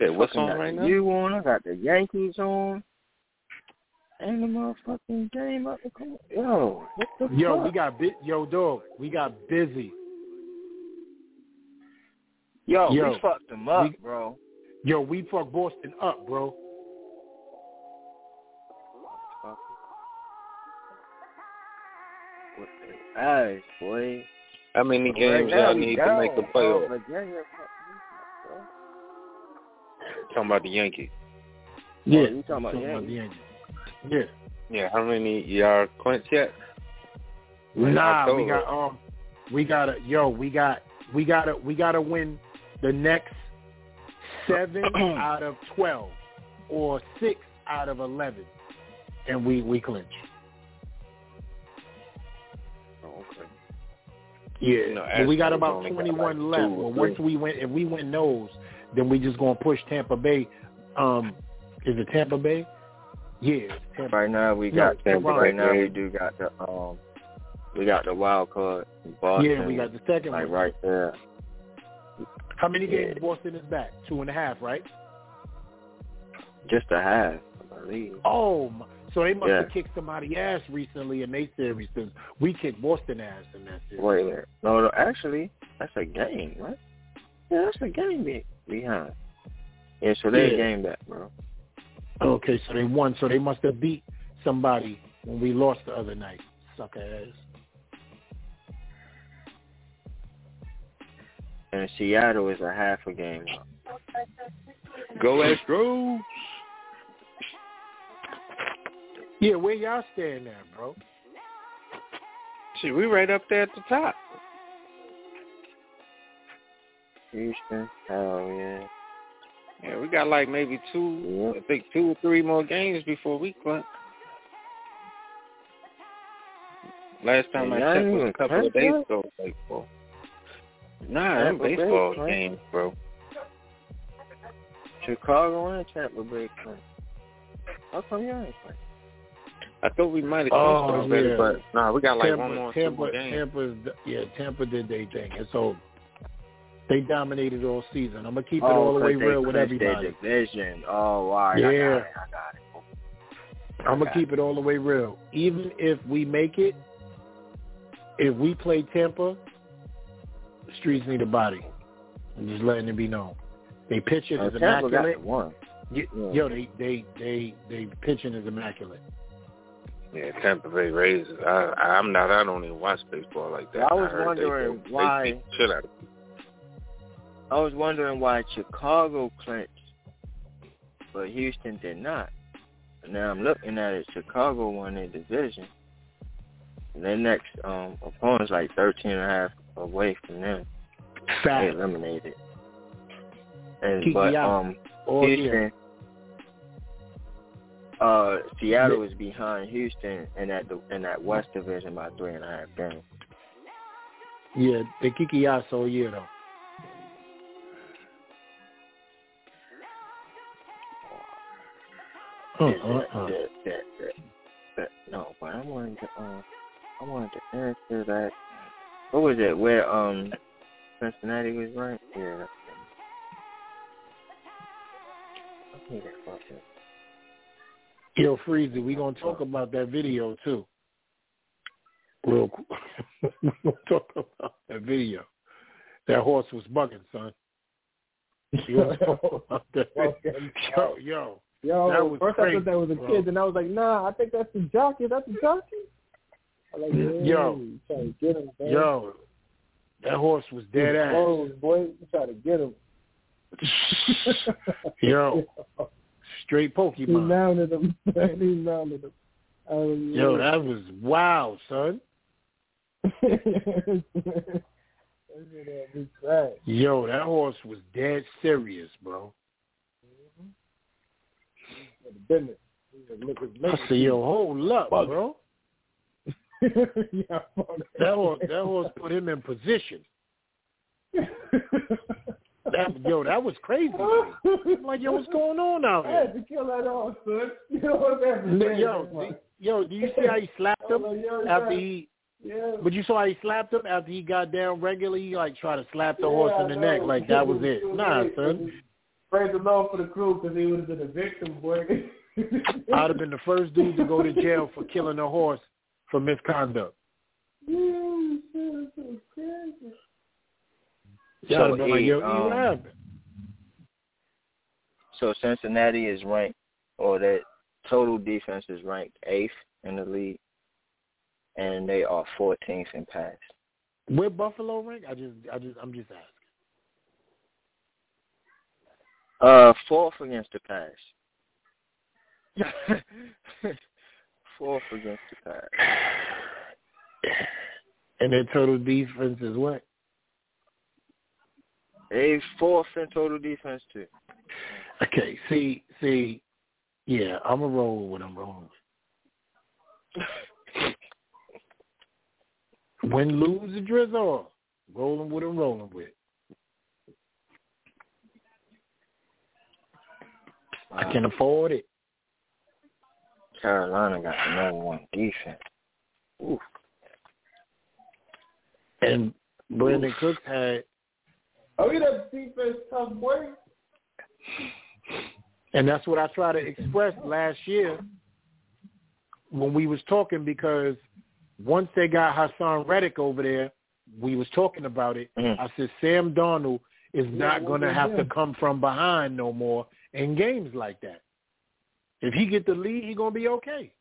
Hey, what's on right now? U on, I got the Yankees on. And the motherfucking game up. Come on. Yo, what the Yo, fuck? we got bit. Yo, dog, we got busy. Yo, Yo, we fucked them up, we- bro. Yo, we fucked Boston up, bro. What the eyes, boy. How many Right games now, y'all we need to make the Oh, playoffs? Virginia. Talking about the Yankees. Yeah, Oh, you talking about talking about the Yankees. Yeah. Yeah, how many y'all clinched yet? Like Nah, we got um, we gotta yo, we got we gotta we gotta win the next seven out of twelve or six out of eleven, and we we clinch. Yeah, You know, but we got about twenty one like left. two Well, once we win, if we win those, then we just gonna push Tampa Bay. Um, is it Tampa Bay? Yeah, Tampa. Right now we No, got Tampa right Bay. now we do got the um we got the wild card Boston. Yeah, we got the second like one. right there. How many games Boston is back? Two and a half, right? Just a half, I believe. Oh, my. So they must Yeah. have kicked somebody ass recently in their series since we kicked Boston ass in that series. Wait a minute. No, no, actually that's a game, right? Yeah, that's a game be- behind. Yeah, so they Yeah. a game back, bro. Okay, so they won. So they must have beat somebody when we lost the other night. Sucker ass. And Seattle is a half a game. Go Astros. Yeah, where y'all stand at, bro? Shit, we right up there at the top. Houston, hell yeah. Yeah, we got like maybe two, I think two or three more games before we clinch. Last time I checked was a couple of Tampa? days ago. Baseball. Nah, them Tampa Bay, baseball right? games, bro. Chicago and Tampa Bay. playing. How come y'all ain't playing? I thought we might have Oh, already, yeah. but nah, we got like Tampa, one more, Tampa. Tampa's, yeah, Tampa did their thing. It's over. They dominated all season. I'm gonna keep it oh, all the way real with clinched their division. Oh, wow. Yeah. I got it. I got it. I'm gonna keep it all the way real. Even if we make it, if we play Tampa, the streets need a body. I'm just letting it be known. They pitching Uh, is Tampa got immaculate. the one. Yeah. Yo, they they they they pitching is immaculate. Yeah, Tampa Bay Rays. I, I'm not. I don't even watch baseball like that. I was heard they wondering go- they why- beat the shit out I was wondering why Chicago clinched, but Houston did not. Now I'm looking at it. Chicago won their division. And their next um, opponent's like 13 and a half away from them. They Fat. eliminated. And Keep but out. um, All Houston, year. Uh, Seattle is behind Houston in that in that West division by three and a half games. Yeah, they kiki ass all year though. Uh, uh, that- that- that- no, but I wanted to uh, I wanted to answer that. What was it? Where um Cincinnati was right? Yeah. I hate that fucking. Yo, Freezy, we gonna talk about that video too. Real quick. we gonna talk about that video. That horse was bugging, son. You talk about that video? Yo, yo. Yo, That was first I thought that was a bro. kid, and I was like, nah, I think that's the jockey. That's the jockey. I like, Yo. hey, trying to get him, man. Yo, that horse was dead ass. close, boy. Try to get him. Yo, straight he Pokemon. mounted him. he mounted him. Um, Yo, that was wow, son. Yo, that horse was dead serious, bro. Business. I said, yo, hold up, bro. yeah, That horse, that horse put him in position. That, yo, that was crazy. I'm like, yo, what's going on out I here? had to kill that horse, son. You know what I'm saying? Yo, yo, do you see how he slapped him Oh, yo, after he? Yeah. But you saw how he slapped him after he got down regularly. He like tried to slap the Yeah, horse in the neck, like that was it. Nah, son. Praise the Lord for the crew because he would have been a victim, boy. I'd have been the first dude to go to jail for killing a horse for misconduct. Yeah, that's so crazy. Yeah, So, I'd like, um? So Cincinnati is ranked, or that total defense is ranked eighth in the league, and they are 14th in pass. Where Buffalo rank? I just, I just, I'm just asking. Uh, fourth against the pass. fourth against the pass. And their total defense is what? They fourth in total defense too. Okay, see, see, yeah, I'm a roll with I'm rolling with. Win, lose, the drizzle. Rolling with I'm rolling with. I can uh, afford it. Carolina got the number one defense. Ooh. And Brandin Cooks had. Oh, yeah, that defense tough boy. And that's what I tried to express last year when we was talking because once they got Haason Reddick over there, we was talking about it. Mm. I said Sam Darnold is not going to have to come from behind no more in games like that. If he get the lead, he going to be okay.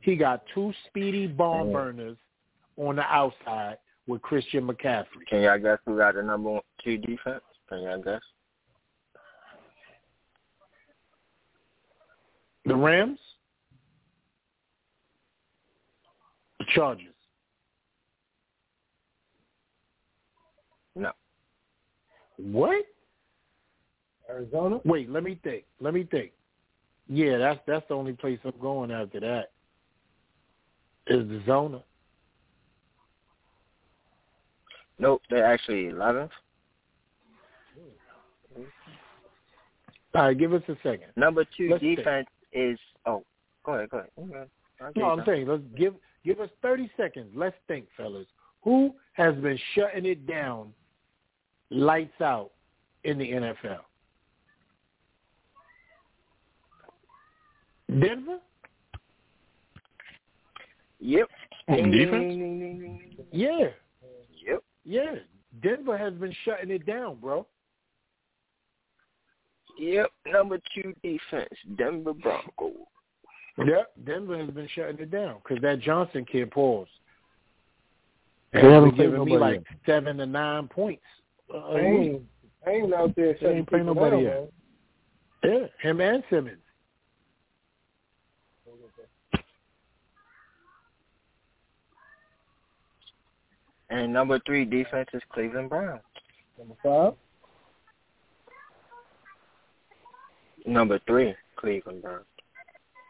He got two speedy bomb burners on the outside with Christian McCaffrey. Can y'all guess who got the number one, two defense? Can y'all guess? The Rams? The Chargers. No. What? Arizona? Wait, let me think. Let me think. Yeah, that's that's the only place I'm going after that. Is the Zona. Nope, they're actually eleventh. All right, give us a second. Number 2 Let's defense is oh, go ahead, go ahead. Okay. I'll give No, you I'm some. saying let's give give us 30 seconds. Let's think, fellas. Who has been shutting it down, lights out, in the NFL? Denver. Yep. On defense? Yeah, Yep. Yeah. Denver has been shutting it down, bro. Yep. Number two defense, Denver Broncos. Yep, Denver has been shutting it down because that Johnson kid paused. They haven't been played giving me nobody like seven to nine points. Uh, I ain't, I ain't out there They shutting ain't playing nobody down, yet. Yeah, him and Simmons. And number three defense is Cleveland Browns. Number five? Number three, Cleveland Browns.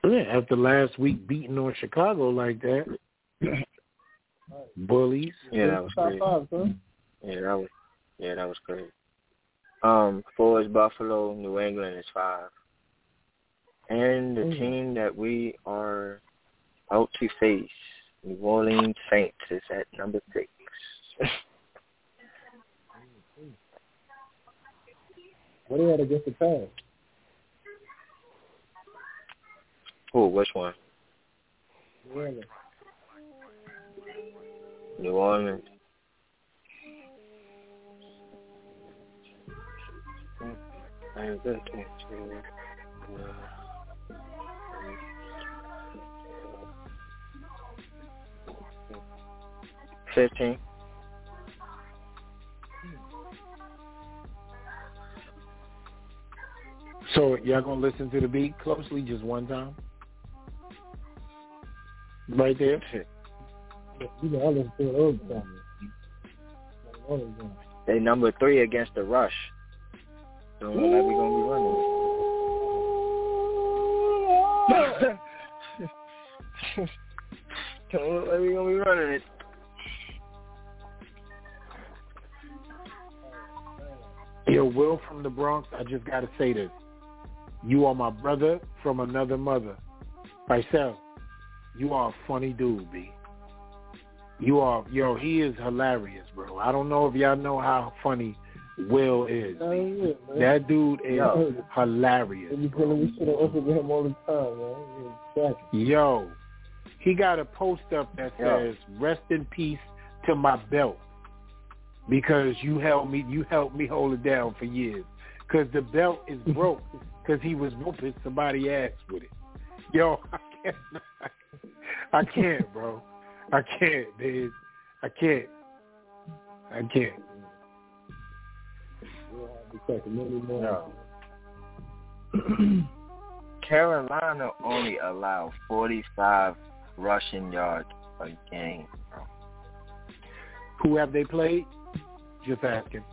Yeah, after last week beating on Chicago like that. Bullies. Yeah, that was Top great. five, son. Yeah, that was yeah, that was great. Um, four is Buffalo, New England is five. And the Mm. team that we are out to face, New Orleans Saints, is at number six. What do you had against the pass? oh, which one? Really? New Orleans. I have that too. Uh, Fifteen. So y'all gonna listen to the beat closely just one time? Right there. You know, I listen to it all the time. All the time. They number three against the rush. Don't look like we're gonna be running. It. Don't look like we're gonna be running it. Yo, Will from the Bronx, I just gotta say this. You are my brother from another mother. Myself, you are a funny dude, B. You are, yo, he is hilarious, bro. I don't know if y'all know how funny Will is. Oh, yeah. That dude is Yo. hilarious. You telling me shit on Instagram all the time, man. Exactly. Yo, he got a post up that Yo. says, "Rest in peace to my belt," because you helped me, you helped me hold it down for years. Because the belt is broke because he was whooping somebody ass with it. Yo, I can't, I can't, bro. I can't, dude. I can't. I can't. No. Carolina only allowed 45 rushing yards a game. Who have they played? Just asking.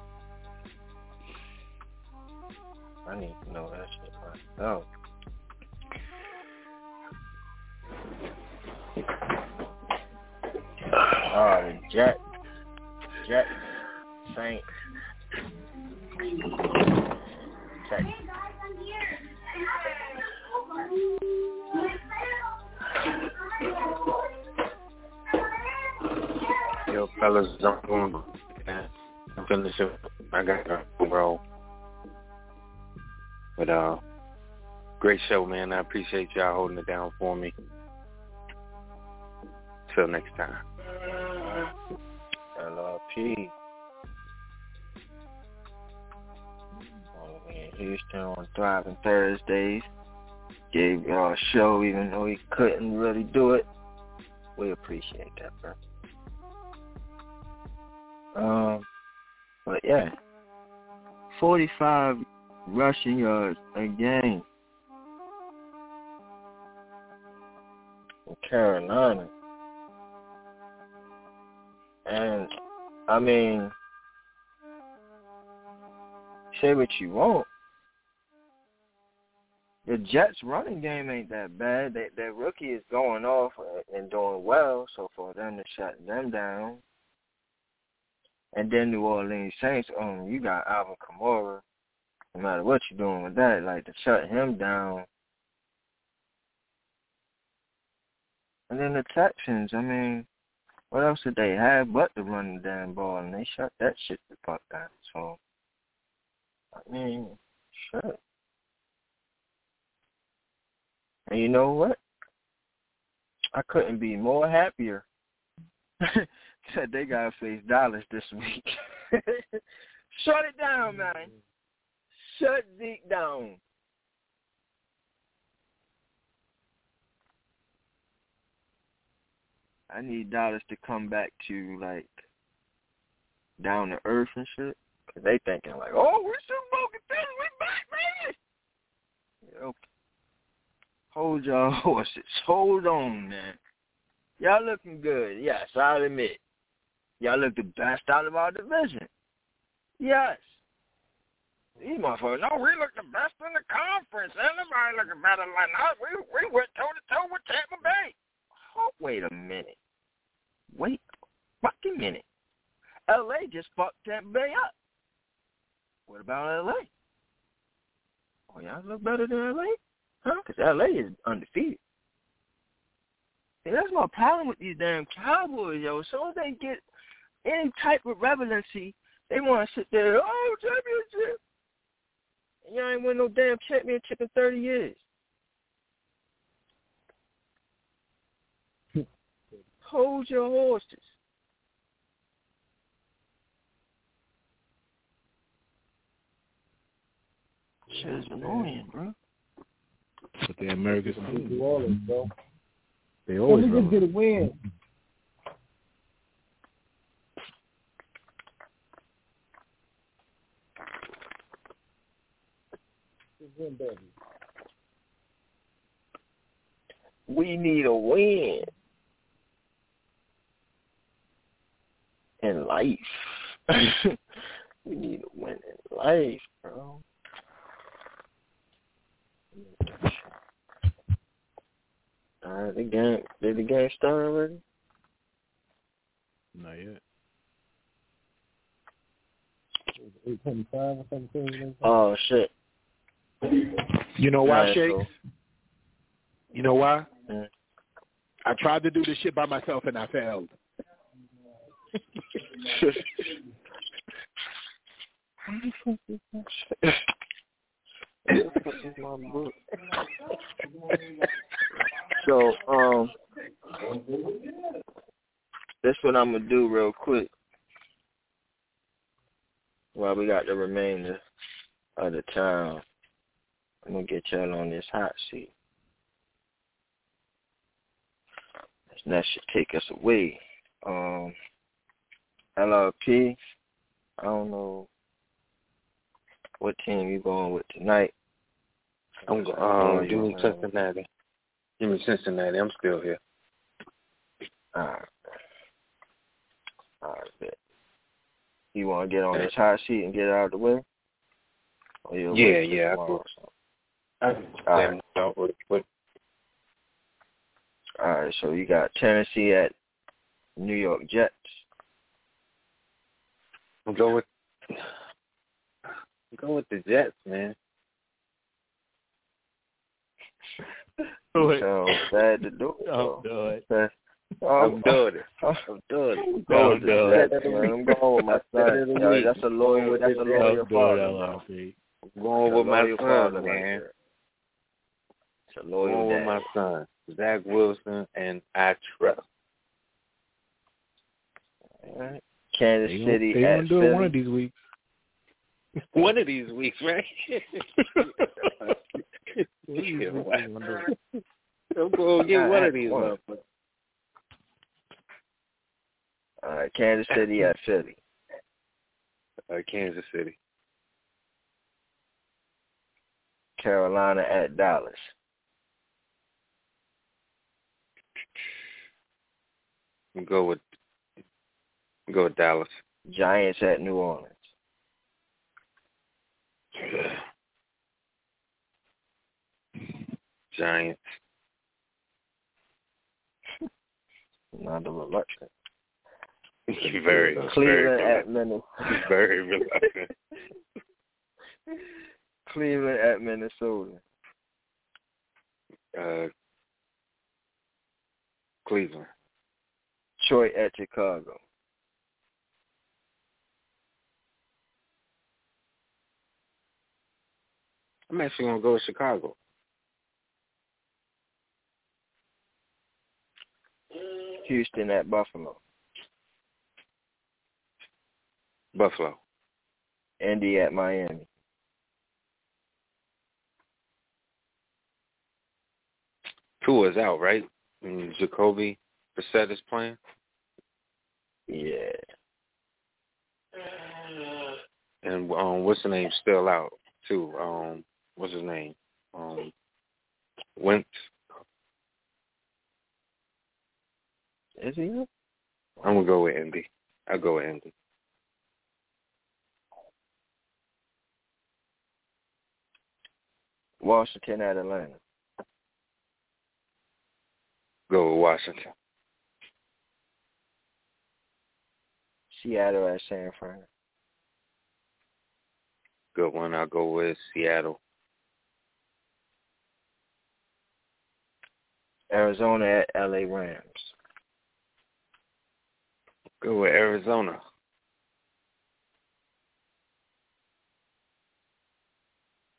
I need to know that shit myself. Oh, the Jet, Jet, Texans. Yo, fellas, I'm going I'm finishing. I got to bro. But uh, great show, man. I appreciate y'all holding it down for me. Till next time. LRP. All Houston on Thriving Thursdays. Gave y'all a show even though he couldn't really do it. We appreciate that, bro. Um, but yeah, 45 rushing yards a game. In Carolina. And I mean, say what you want. The Jets running game ain't that bad. They, their rookie is going off and doing well, so for them to shut them down. And then New Orleans Saints, um, you got Alvin Kamara. No matter what you're doing with that, like to shut him down. And then the Texans, I mean, what else did they have but to run the damn ball, and they shut that shit the fuck down. So, I mean, shit. And you know what? I couldn't be more happier that they got to face Dallas this week. Shut it down, man. Mm-hmm. Shut Zeke down. I need Dallas to come back to like down to earth and shit. Cause they thinking like, oh, we're Super Bowl contenders, we back, baby. Okay. Hold your horses. Hold on, man. Y'all looking good. Yes, I'll admit. Y'all look the best out of our division. Yes. These motherfuckers, no, we look the best in the conference. Anybody looking better than us. We we went toe to toe with Tampa Bay. Oh, wait a minute. Wait a fucking minute. LA just fucked Tampa Bay up. What about LA? Oh, y'all look better than LA? Huh? Because LA is undefeated. See, that's my problem with these damn Cowboys, yo. So they get any type of relevancy, they want to sit there, oh, championship. And y'all ain't win no damn championship in 30 years. Hold your horses. Shit annoying, bro. But the Americans New Orleans, bro. They So always we just get a win. Win, baby. We need a win in life. we need to win in life, bro. All right, the game. Did the game start already? Not yet. Eight twenty-five or something. Oh shit. You know why, Alright, Shakes? so- You know why? I tried to do this shit by myself and I failed. so, um, that's what I'm gonna do real quick. While we got the remainder of the time, I'm gonna get y'all on this hot seat. And that should take us away. Um, LRP, I don't know what team you going with tonight. I'm going. Um, give me Cincinnati. Give me Cincinnati. I'm still here. All right. All right. You want to get on this hot seat and get it out of the way? yeah, yeah. I go. I, All right. What, All right. So you got Tennessee at New York Jets. I'll go with. Go with the Jets, man. So bad to do. Do it. I'm doing it. I'm doing it. Go with do the it. Jets, man. I'm going with my son. Yo, that's a loyal. That's a loyal Don't do it, father. I'm going with my son, man. It's a I'm loyal going with my son, Zach Wilson, and I trust. All right. Kansas They City they at gonna do Philly. it one of these weeks. One of these weeks, right? These weeks they gonna do it. I'm going to get one of these One. All right, Kansas City at Philly. Uh, Kansas City. Carolina at Dallas. We go with go with Dallas. Giants at New Orleans. Giants. Not the reluctant. Very, Cleveland very, at Minnesota. very reluctant. Cleveland at Minnesota. Uh, Cleveland. Detroit at Chicago. I'm actually gonna go with Chicago. Houston at Buffalo. Buffalo. Indy at Miami. Tua's out, right? And Jacoby Brissett is playing. Yeah. And um, what's the name? Still out too. Um, what's his name? Um, Wentz. Is he? up? I'm gonna go with Indy. I'll go with Indy. Washington at Atlanta. Go with Washington. Seattle at San Fran. Good one. I'll go with Seattle. Arizona at LA Rams. Go with Arizona.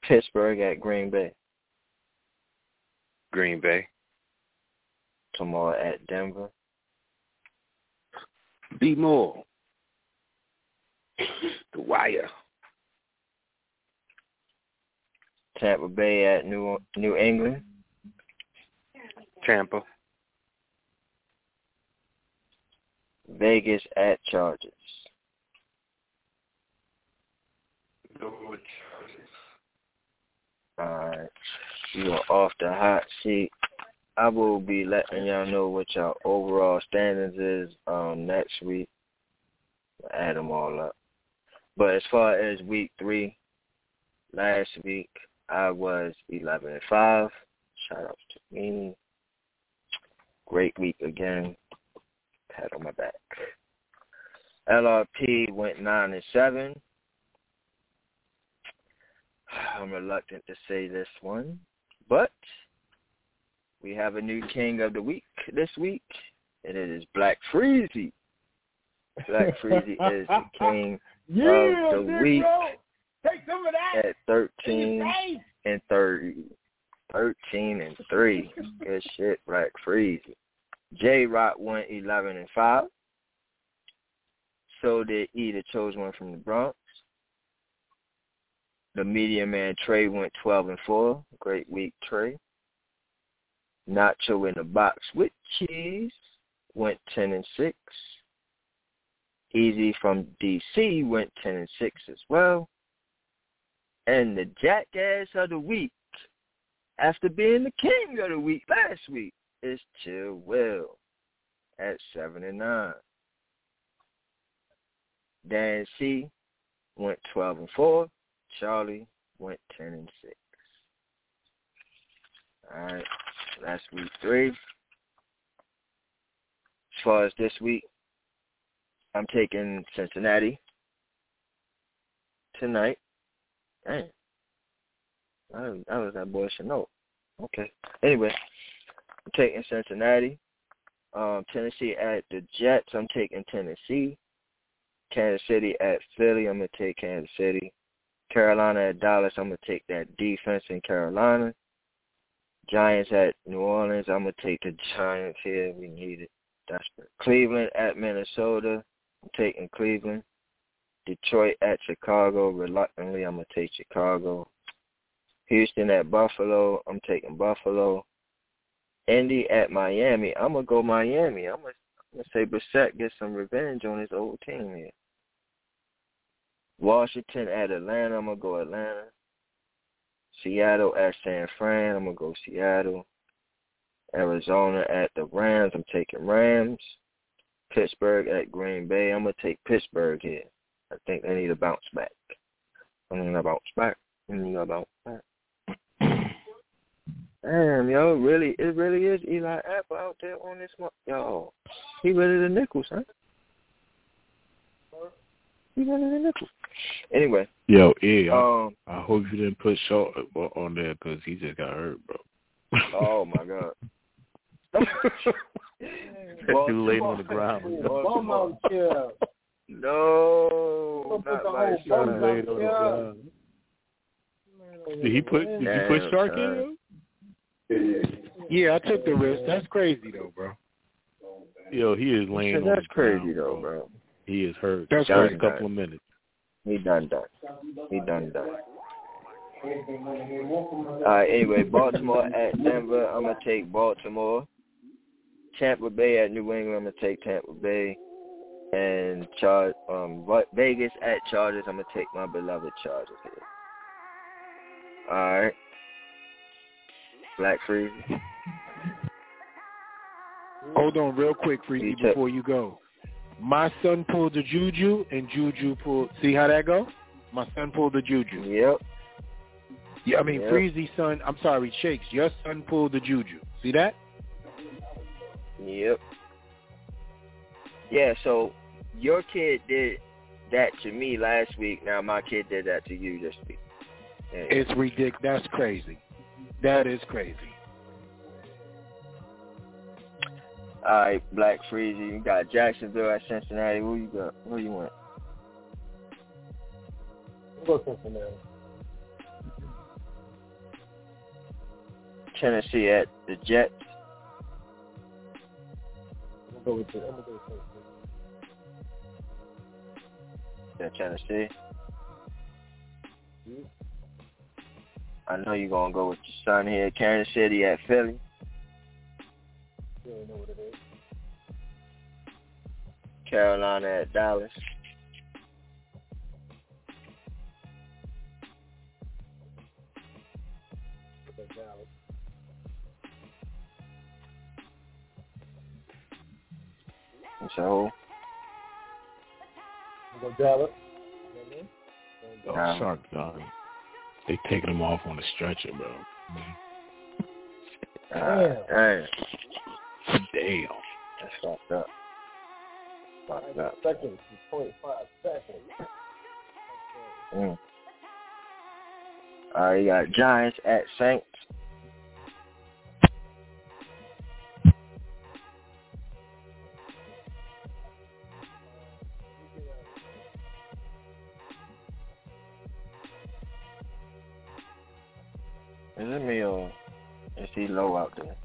Pittsburgh at Green Bay. Green Bay. Tomorrow at Denver. B Moore. The Wire. Tampa Bay at New New England. Tampa. Vegas at Chargers. Go with Alright. You are off the hot seat. I will be letting y'all know what your overall standings is um next week. Add them all up. But as far as week three, last week I was eleven and five. Shout out to me. Great week again. Pat on my back. LRP went nine and seven. I'm reluctant to say this one, but we have a new king of the week this week, and it is Black Freezy. Black Freezy is the king Yeah, of the week. Take some of that. at 13 and 30. 13 and 3. Good shit, Black Freezy. J Rock went 11 and 5. So did E, the chosen one from the Bronx. The media man Trey went 12 and 4. Great week, Trey. Nacho in the box with cheese. went ten and six. Easy from DC went ten and six as well. And the jackass of the week, after being the king of the week last week, is Chill Will at seven and nine. Dan C went twelve and four. Charlie went ten and six. All right, that's week three. As far as this week, I'm taking Cincinnati tonight. Dang. That was that boy Chanel. Okay. Anyway, I'm taking Cincinnati. Um, Tennessee at the Jets. I'm taking Tennessee. Kansas City at Philly. I'm gonna take Kansas City. Carolina at Dallas. I'm gonna take that defense in Carolina. Giants at New Orleans. I'm gonna take the Giants here. We need it. That's Cleveland at Minnesota. I'm taking Cleveland. Detroit at Chicago. Reluctantly, I'm gonna take Chicago. Houston at Buffalo. I'm taking Buffalo. Indy at Miami. I'm gonna go Miami. I'm gonna, I'm gonna say Brissett gets some revenge on his old team here. Washington at Atlanta. I'm gonna go Atlanta. Seattle at San Fran. I'm gonna go Seattle. Arizona at the Rams. I'm taking Rams. Pittsburgh at Green Bay. I'm gonna take Pittsburgh here. I think they need a bounce back. I need a bounce back. I need a bounce back. Damn, yo, really, it really is Eli Apple out there on this one. Yo, he really the Nichols, huh? He really the Nichols. Anyway. Yo, yeah. Um, I hope you didn't put Shaw on there because he just got hurt, bro. oh my god. that dude laying on the ground. No, not like Sean laid on the ground. Did he put? Did you put Chark in? Yeah, I took the risk. That's crazy though, bro. Yo, he is laying on That's the ground, crazy though, bro. bro. He is hurt. That's Just crazy. a couple of minutes. He done done. He done done. All right. Anyway, Baltimore at Denver. I'm gonna take Baltimore. Tampa Bay at New England. I'm gonna take Tampa Bay. And Char- um, Vegas at Chargers. I'm gonna take my beloved Chargers here. All right. Black Freeze. Hold on real quick, Freezy, before you go. My son pulled the juju, and Juju pulled. See how that go? My son pulled the juju. Yep. Yeah, I mean Yep. Freezy's son. I'm sorry, Shakes. Your son pulled the juju. See that? Yep. Yeah, so your kid did that to me last week. Now my kid did that to you this week. It's ridiculous. That's crazy. That is crazy. All right, Black Freezy. You got Jacksonville at Cincinnati. Who you got? Who you want? Go Cincinnati. Tennessee at the Jets. I'm gonna go with the. I'm gonna go with Tennessee. Yeah, Tennessee. I know you're gonna go with your son here. Kansas City at Philly. You already know what it is. Carolina at Dallas. That's Dallas. And so I'm go Dallas. Oh, Nah. Chark done. They taking him off on a stretcher, bro. uh, damn, Damn. that's fucked up. Fucked up. Seconds. Point five seconds. Mm. All right, you got Giants at Saints. Is it me or is he low out there?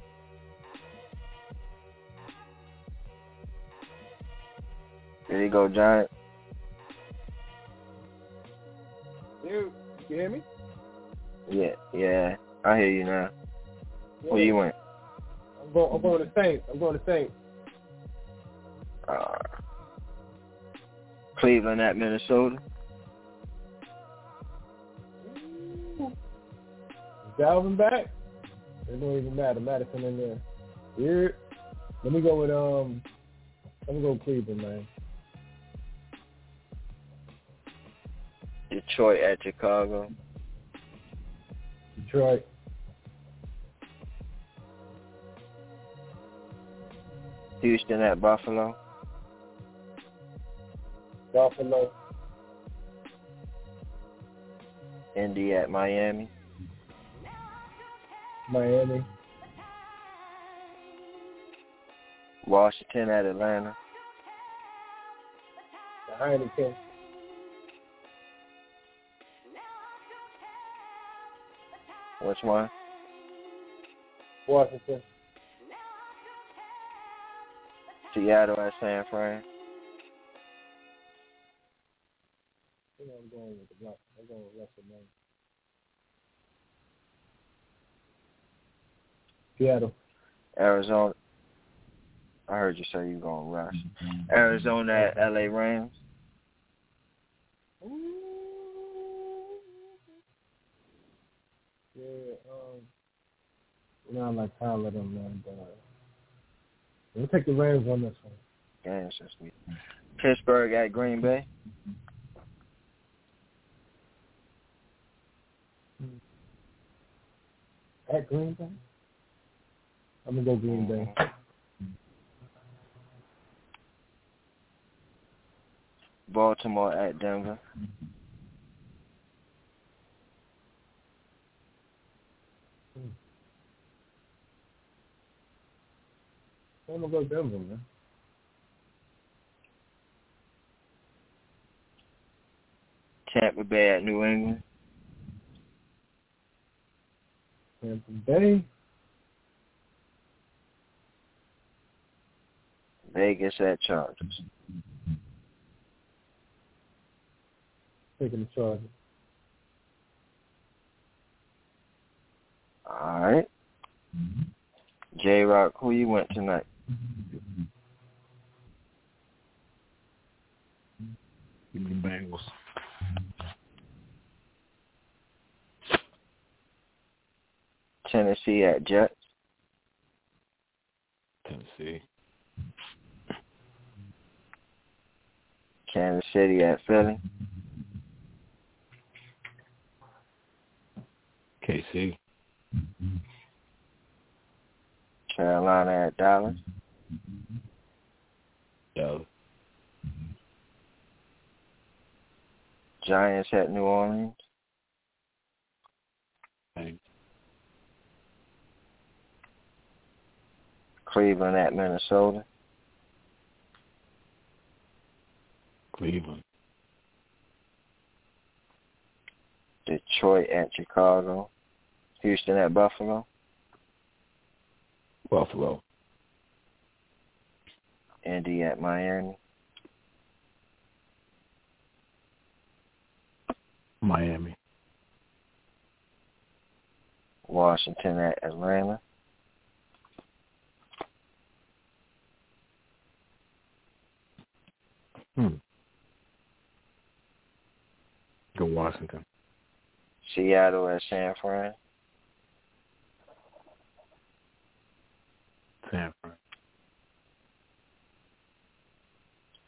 There you go, Giant. Dude, you hear me? Yeah, yeah. I hear you now. Where you went? I'm going. I'm going to Saints. I'm going to Saints. Uh, Cleveland at Minnesota. Dalvin back? It don't even matter. Mattison in there. Weird. Let me go with um. Let me go with Cleveland, man. Detroit at Chicago. Detroit. Houston at Buffalo. Buffalo. Indy at Miami. Miami. Washington at Atlanta. The Heineken. Which one? Washington. Seattle at San Fran. I'm going with the black. I'm going with Seattle. Arizona. I heard you say you going Rush. Arizona at LA Rams. Yeah, um, you know, I like Kyler them, man, but uh, we'll take the Rams on this one. Yeah, it's just sweet. Pittsburgh at Green Bay. At Green Bay? I'm gonna go Green Bay. Baltimore at Denver. I'm gonna go Denver, man. Tampa Bay at New England. Tampa Bay. Vegas at Chargers. Taking the Chargers. All right. J Rock, who you went tonight? Give me the Bengals. Tennessee at Jets. Tennessee. Kansas City at Philly. KC. Carolina at Dallas. Dallas. Giants at New Orleans. Thanks. Cleveland at Minnesota. Cleveland. Detroit at Chicago. Houston at Buffalo. Buffalo. Indy at Miami. Miami. Washington at Atlanta. Hmm. Go Washington. Seattle at San Fran. San Fran.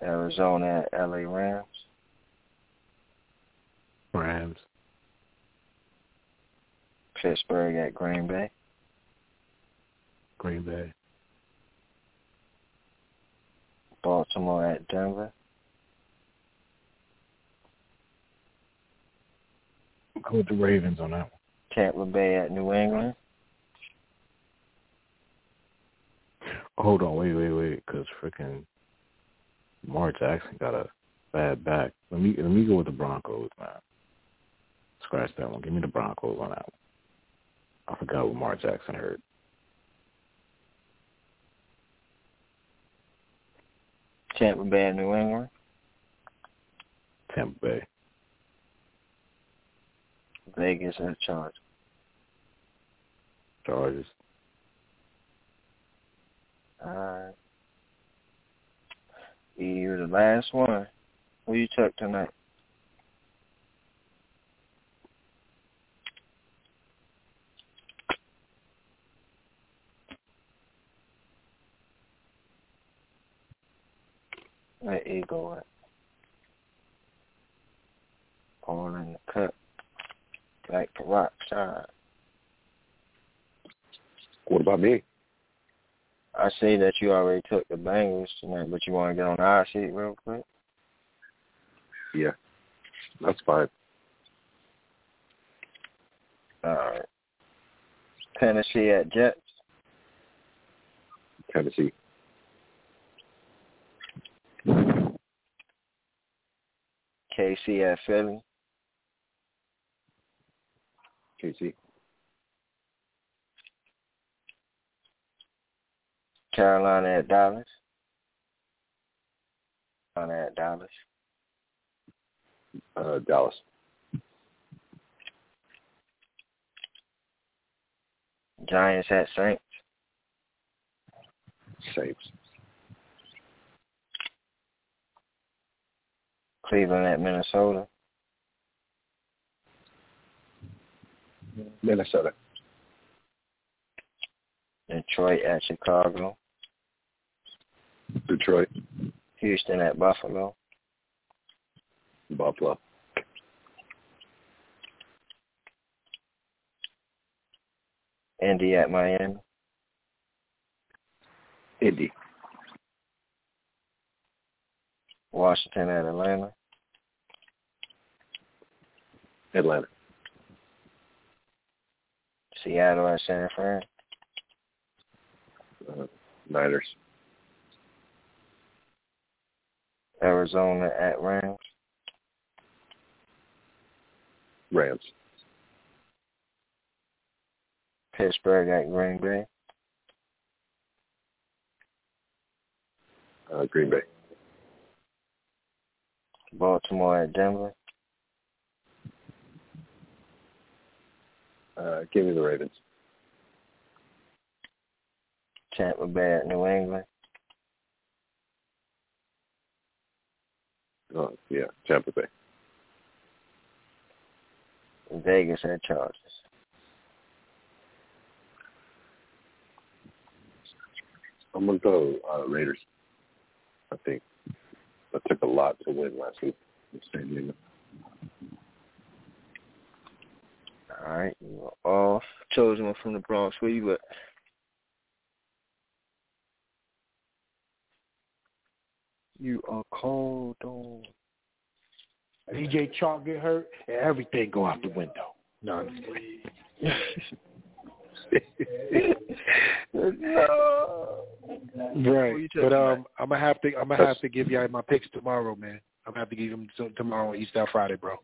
Arizona at LA Rams. Rams. Pittsburgh at Green Bay. Green Bay. Baltimore at Denver. Go with the Ravens on that one. Tampa Bay at New England. Hold on, wait, wait, wait, because freaking Lamar Jackson got a bad back. Let me let me go with the Broncos, man. Scratch that one. Give me the Broncos on that one. I forgot Lamar Jackson hurt. Tampa Bay at New England. Tampa Bay. Vegas at Chargers. Chargers. Uh, Alright. You're the last one. Who you took tonight? Let Eagle? All in the cut. Like rock side. What about me? I see that you already took the Bengals tonight, but you want to get on our sheet real quick? Yeah, that's fine. All right. Tennessee at Jets. Tennessee. KC at Philly. KC. Carolina at Dallas. Carolina at Dallas. Uh, Dallas. Giants at Saints. Saints. Cleveland at Minnesota. Minnesota. Detroit at Chicago. Detroit. Houston at Buffalo. Buffalo. Indy at Miami. Indy. Washington at Atlanta. Atlanta. Seattle at San Fran. Uh, Niners. Arizona at Rams. Rams. Pittsburgh at Green Bay. Uh, Green Bay. Baltimore at Denver. Uh, give me the Ravens. Tampa Bay at New England. Oh, yeah, Tampa Bay. Vegas at Chargers. I'm gonna go uh, Raiders. I think that took a lot to win last week in San Diego. All right, you are all Chosen one from the Bronx. Where you at? You are called on. DJ Chark get hurt and everything go out the window. No, I'm just kidding. no. Right, but um, I'm gonna have to I'm gonna have to give y'all my picks tomorrow, man. I'm gonna have to give them tomorrow on East Out Friday, bro.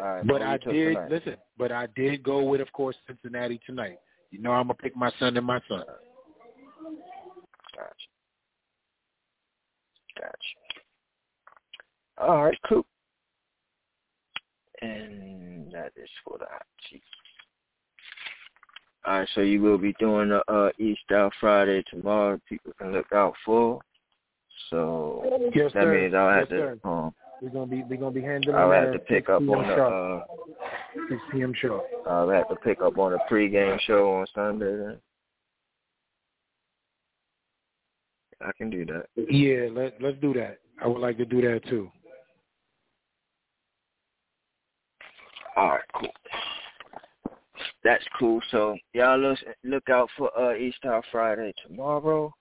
Right, but I did listen. But I did go with, of course, Cincinnati tonight. You know, I'm gonna pick my son and my son. Gotcha. Gotcha. All right, cool. And that is for the hot seat. All right, so you will be doing the uh, East Out Friday tomorrow. People can look out for. So yes, that sir. means I'll have yes, to. Um, we're gonna be we're gonna be handling. I'll have to pick up on the. Uh, 6 p.m. show. I'll have to pick up on the pregame show on Sunday. Then I can do that. Yeah, let let's do that. I would like to do that too. All right, cool. That's cool. So y'all look look out for uh Easter Friday tomorrow.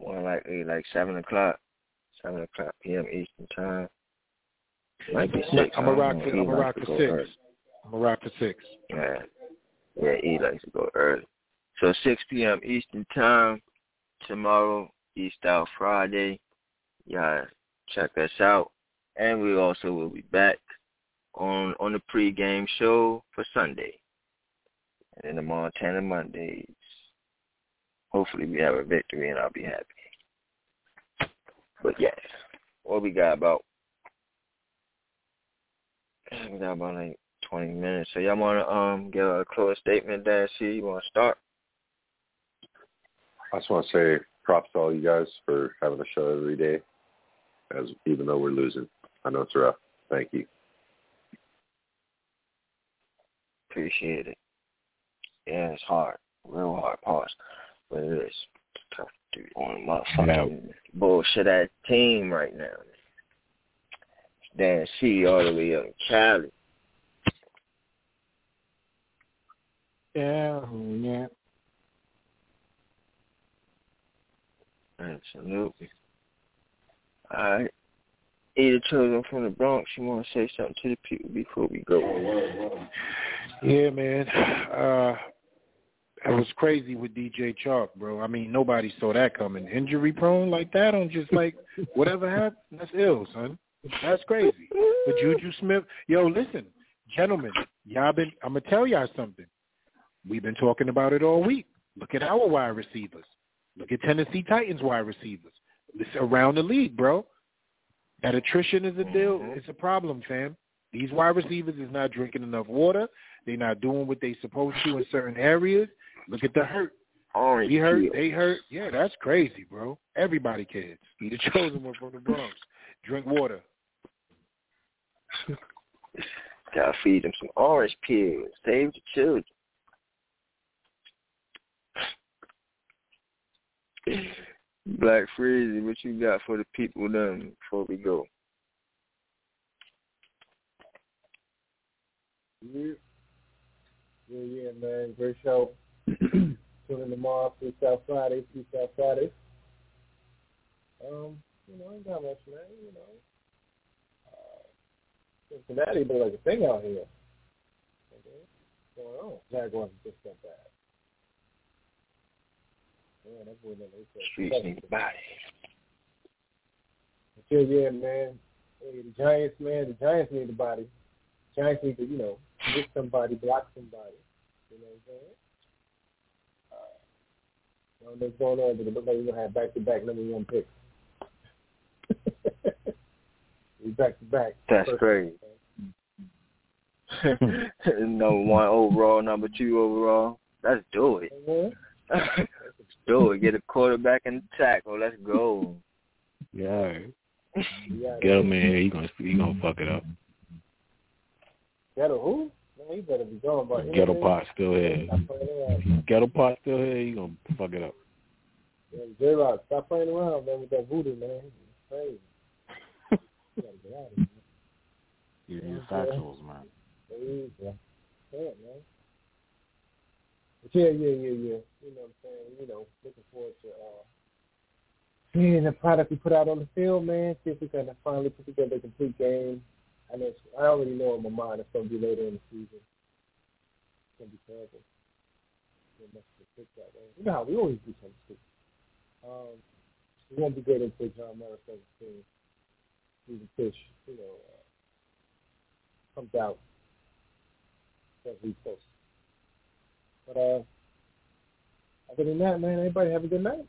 More likely like seven o'clock, seven o'clock p.m. Eastern time. Might be six. I'm gonna rock. I For, don't know. I'm gonna rock for six. I'm gonna rock for six. Yeah, yeah. He likes to go early. So six p.m. Eastern time tomorrow, Easter Friday. Y'all check us out, and we also will be back on on the pregame show for Sunday, and then the Montana Mondays. Hopefully, we have a victory, and I'll be happy. But yes, what we got about? We got about like twenty minutes. So y'all want to um give a close statement, Dan? See, you want to start? I just want to say props to all you guys for having a show every day, as even though we're losing. I know it's rough. Thank you. Appreciate it. Yeah, it's hard, real hard. Pause, but it is tough to do on motherfucking bullshit ass team right now. Dan C all the way up in Cali. Yeah, yeah. Absolutely. All right. Ada Children from the Bronx, you want to say something to the people before we go? Yeah, man. Uh, it was crazy with DJ Chark, bro. I mean, nobody saw that coming. Injury prone like that on just like whatever happened. That's ill, son. That's crazy. But Juju Smith, yo, listen, gentlemen, y'all been. I'm gonna tell y'all something. We've been talking about it all week. Look at our wide receivers. Look at Tennessee Titans wide receivers. It's around the league, bro. That attrition is a deal. Mm-hmm. It's a problem, fam. These wide receivers is not drinking enough water. They're not doing what they supposed to in certain areas. Look at the hurt. Orange he hurt. peel. They hurt. Yeah, that's crazy, bro. Everybody cares. Be the chosen one from the Bronx. Drink water. Gotta feed them some orange peels. Save the children. Black Freezy, what you got for the people then before we go? Yeah, yeah, yeah, man. Great show. Tune in tomorrow for South Friday, South Friday. Um, you know, I ain't got much, man. You know, uh, Cincinnati look like a thing out here. Okay. What's going on? Jaguars just that bad. Yeah, that boy said Streets need a body. Yeah, yeah, man. Hey, the Giants, man. The Giants need a body. Giants need to, you know, hit somebody, block somebody. You know what I'm saying? I don't know what's going on, but it looks like we're gonna have back-to-back number one picks. we back-to-back. That's First- crazy. number one overall, number two overall. Let's do it. Let's do it. Get a quarterback in the tackle. Let's go. Yeah. Yeah, Get him in here. He gonna he gonna fuck it up. Ghetto who? Man, he better be going by Ghetto pot still here. Stop playing. Ghetto pot still here. He gonna fuck it up. Yeah, J-Rock, stop playing around, man, with that voodoo, man. It's crazy. you gotta get out of here. Yeah, these factuals, man. Please, yeah. Yeah, man. But yeah, yeah, yeah, yeah. You know what I'm saying? You know, looking forward to uh seeing the product we put out on the field, man. See if we can finally put together a complete game. I know I already know in my mind it's gonna be later in the season. It's gonna be terrible. You know how we always do something stupid. Um it won't be good until John Mara says the fish, you know, uh, comes out that we post. But uh, other than that, man, everybody have a good night.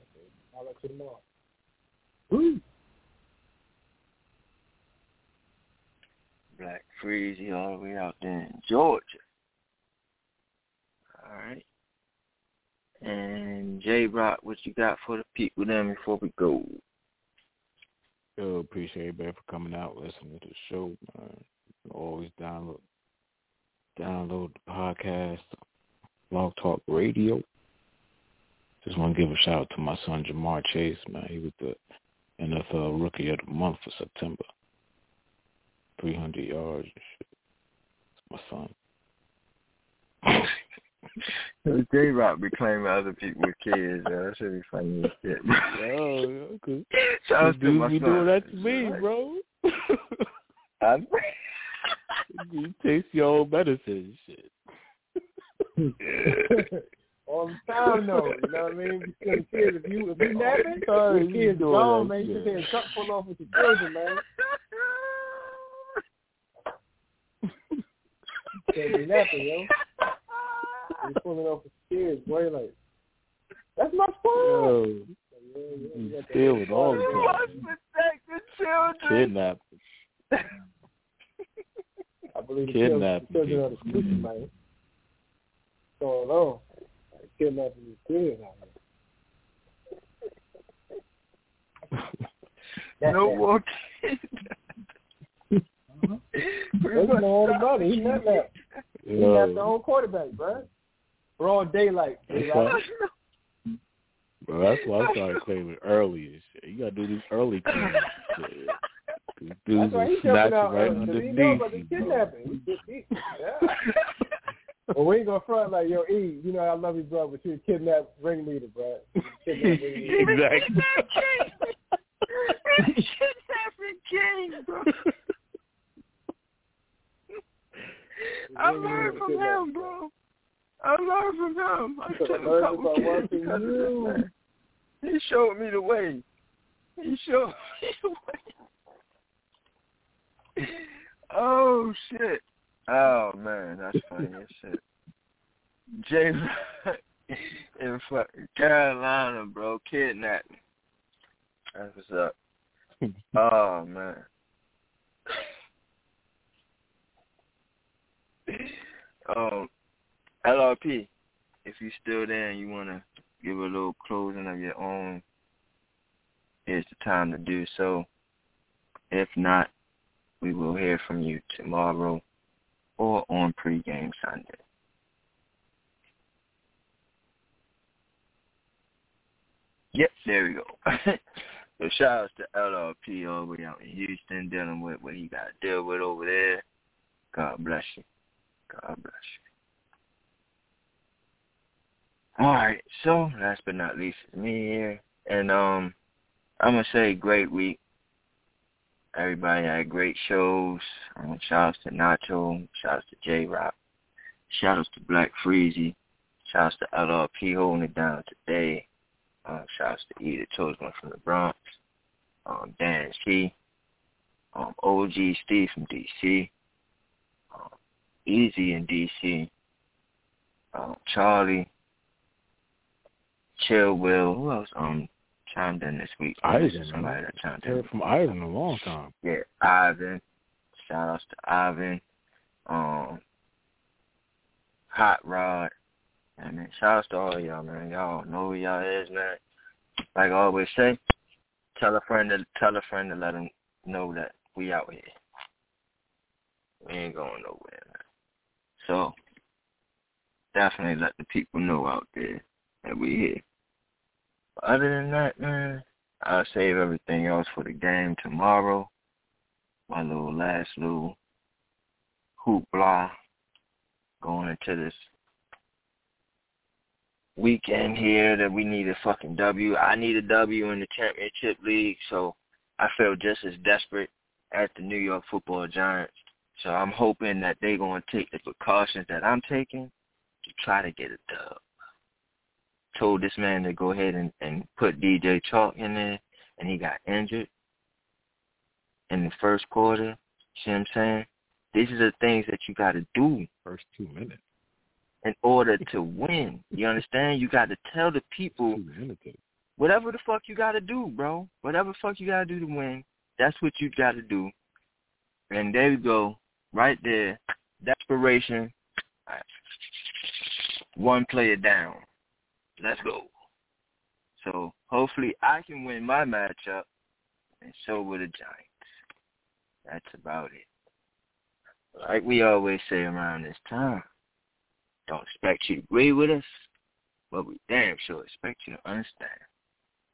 Okay, I'll let you tomorrow. Woo! Black Freezy all the way out there in Georgia. All right. And J Rock, what you got for the people then before we go? Yo, appreciate everybody for coming out, listening to the show, man. Always download download the podcast, Blog Talk Radio. Just want to give a shout out to my son Ja'Marr Chase, man. He was the NFL Rookie of the Month for September. 300 yards and shit. It's my son. J Rock be claiming other people's kids. yo. That should be funny as shit. Yo, okay. Shout out to Dude my son. doing that to me, bro. I'm- you taste your own medicine and shit. All the time, though. You know what I mean? Because kids, if you if you napping, Sorry, the you kids gone, man. You shit. just hear a cup full off with your children, man. Can't be napping, yo. You pulling off the kids, boy. Like, that's my fault. Yo, Yeah, yeah, you you got stealing all the You time. must protect the children. Kidnap. I believe the Kidnapping children, children are the people. solution, man. What's going on? Kidnapping these kids out here. no more uh-huh. That's all the money. He not that. He not the whole quarterback, bro. Broad daylight. daylight. Bro, that's why I started claiming early and shit. You gotta do these early claims. These dudes are snatching right underneath. He know about the kidnapping. He, he, yeah. well, we ain't gonna front like yo E. You know I love you, bro, but you a kidnapped ringleader, bro. exactly. Kidnapping king, bro. I learned from him, bro. I learned from him. I took a couple kids because of this man. He showed me the way. He showed me the way. Oh shit. Oh man, that's funny as shit. Jay in Carolina, bro, kidnapped. That's what's up. oh man. Um, LRP, if you're still there and you want to give a little closing of your own, it's the time to do so. If not, we will hear from you tomorrow or on pregame Sunday. Yep, there we go. so shout out to LRP all the way out in Houston dealing with what he got to deal with over there. God bless you. God bless you. All right, so last but not least is me here. And um I'm gonna say great week. Everybody had great shows. Um, shout outs to Nacho, shout outs to J Rock, shout outs to Black Freezy, shout outs to LRP holding it down today. Um, shout outs to Edith Toastman from the Bronx, um, Dan C, um, OG Steve from DC, Easy in DC, um, Charlie, Chill Will, who else um chimed in this week? Ivan, somebody that chimed in. Heard from Ivan a long time. Yeah, Ivan. Shout outs to Ivan. Um, Hot Rod. I mean, shout outs to all y'all, man. Y'all know who y'all is, man. Like I always say, tell a friend to tell a friend to let them know that we out here. We ain't going nowhere, man. So definitely let the people know out there that we here. But other than that, man, I'll save everything else for the game tomorrow. My little last little hoopla going into this weekend here that we need a fucking W. I need a W in the championship league, so I feel just as desperate as the New York Football Giants so I'm hoping that they're going to take the precautions that I'm taking to try to get a dub. Told this man to go ahead and, and put DJ Chark in there, and he got injured in the first quarter. See what I'm saying? These are the things that you got to do. First two minutes. In order to win. You understand? You got to tell the people whatever the fuck you got to do, bro. Whatever the fuck you got to do to win, that's what you got to do. And there you go right there, desperation, one player down. Let's go. So hopefully I can win my matchup, and so will the Giants. That's about it. Like we always say around this time, don't expect you to agree with us, but we damn sure expect you to understand.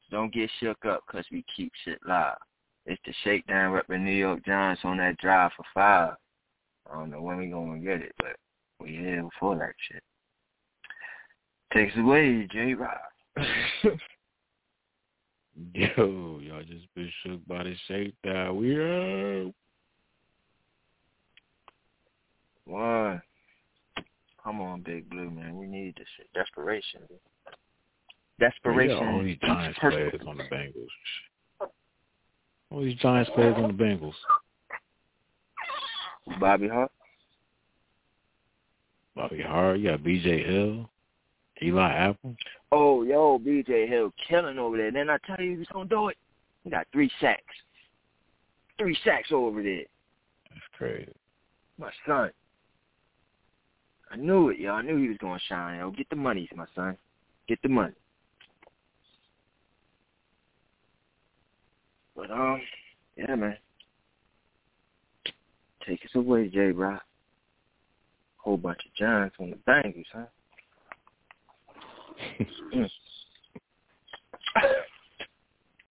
So don't get shook up because we keep shit live. It's the shakedown repping New York Giants on that drive for five. I don't know when we gonna get it, but we here before that shit. Takes away, J Rock. Yo, y'all just been shook by the shake that We are one. Come on, Big Blue man. We need this shit. Desperation. Desperation. Yeah, all these Giants players on the Bengals. All these Giants players on the Bengals. Bobby Hart. Bobby Hart. You got B.J. Hill. Eli Apple. Oh, yo, B.J. Hill killing over there. Then I tell you he was gonna do it. He got three sacks. Three sacks over there. That's crazy. My son. I knew it, yo. I knew he was gonna shine, yo. Get the money, my son. Get the money. But um, yeah, man. Take us away, J Rock. Whole bunch of Giants on the bangers, huh? mm.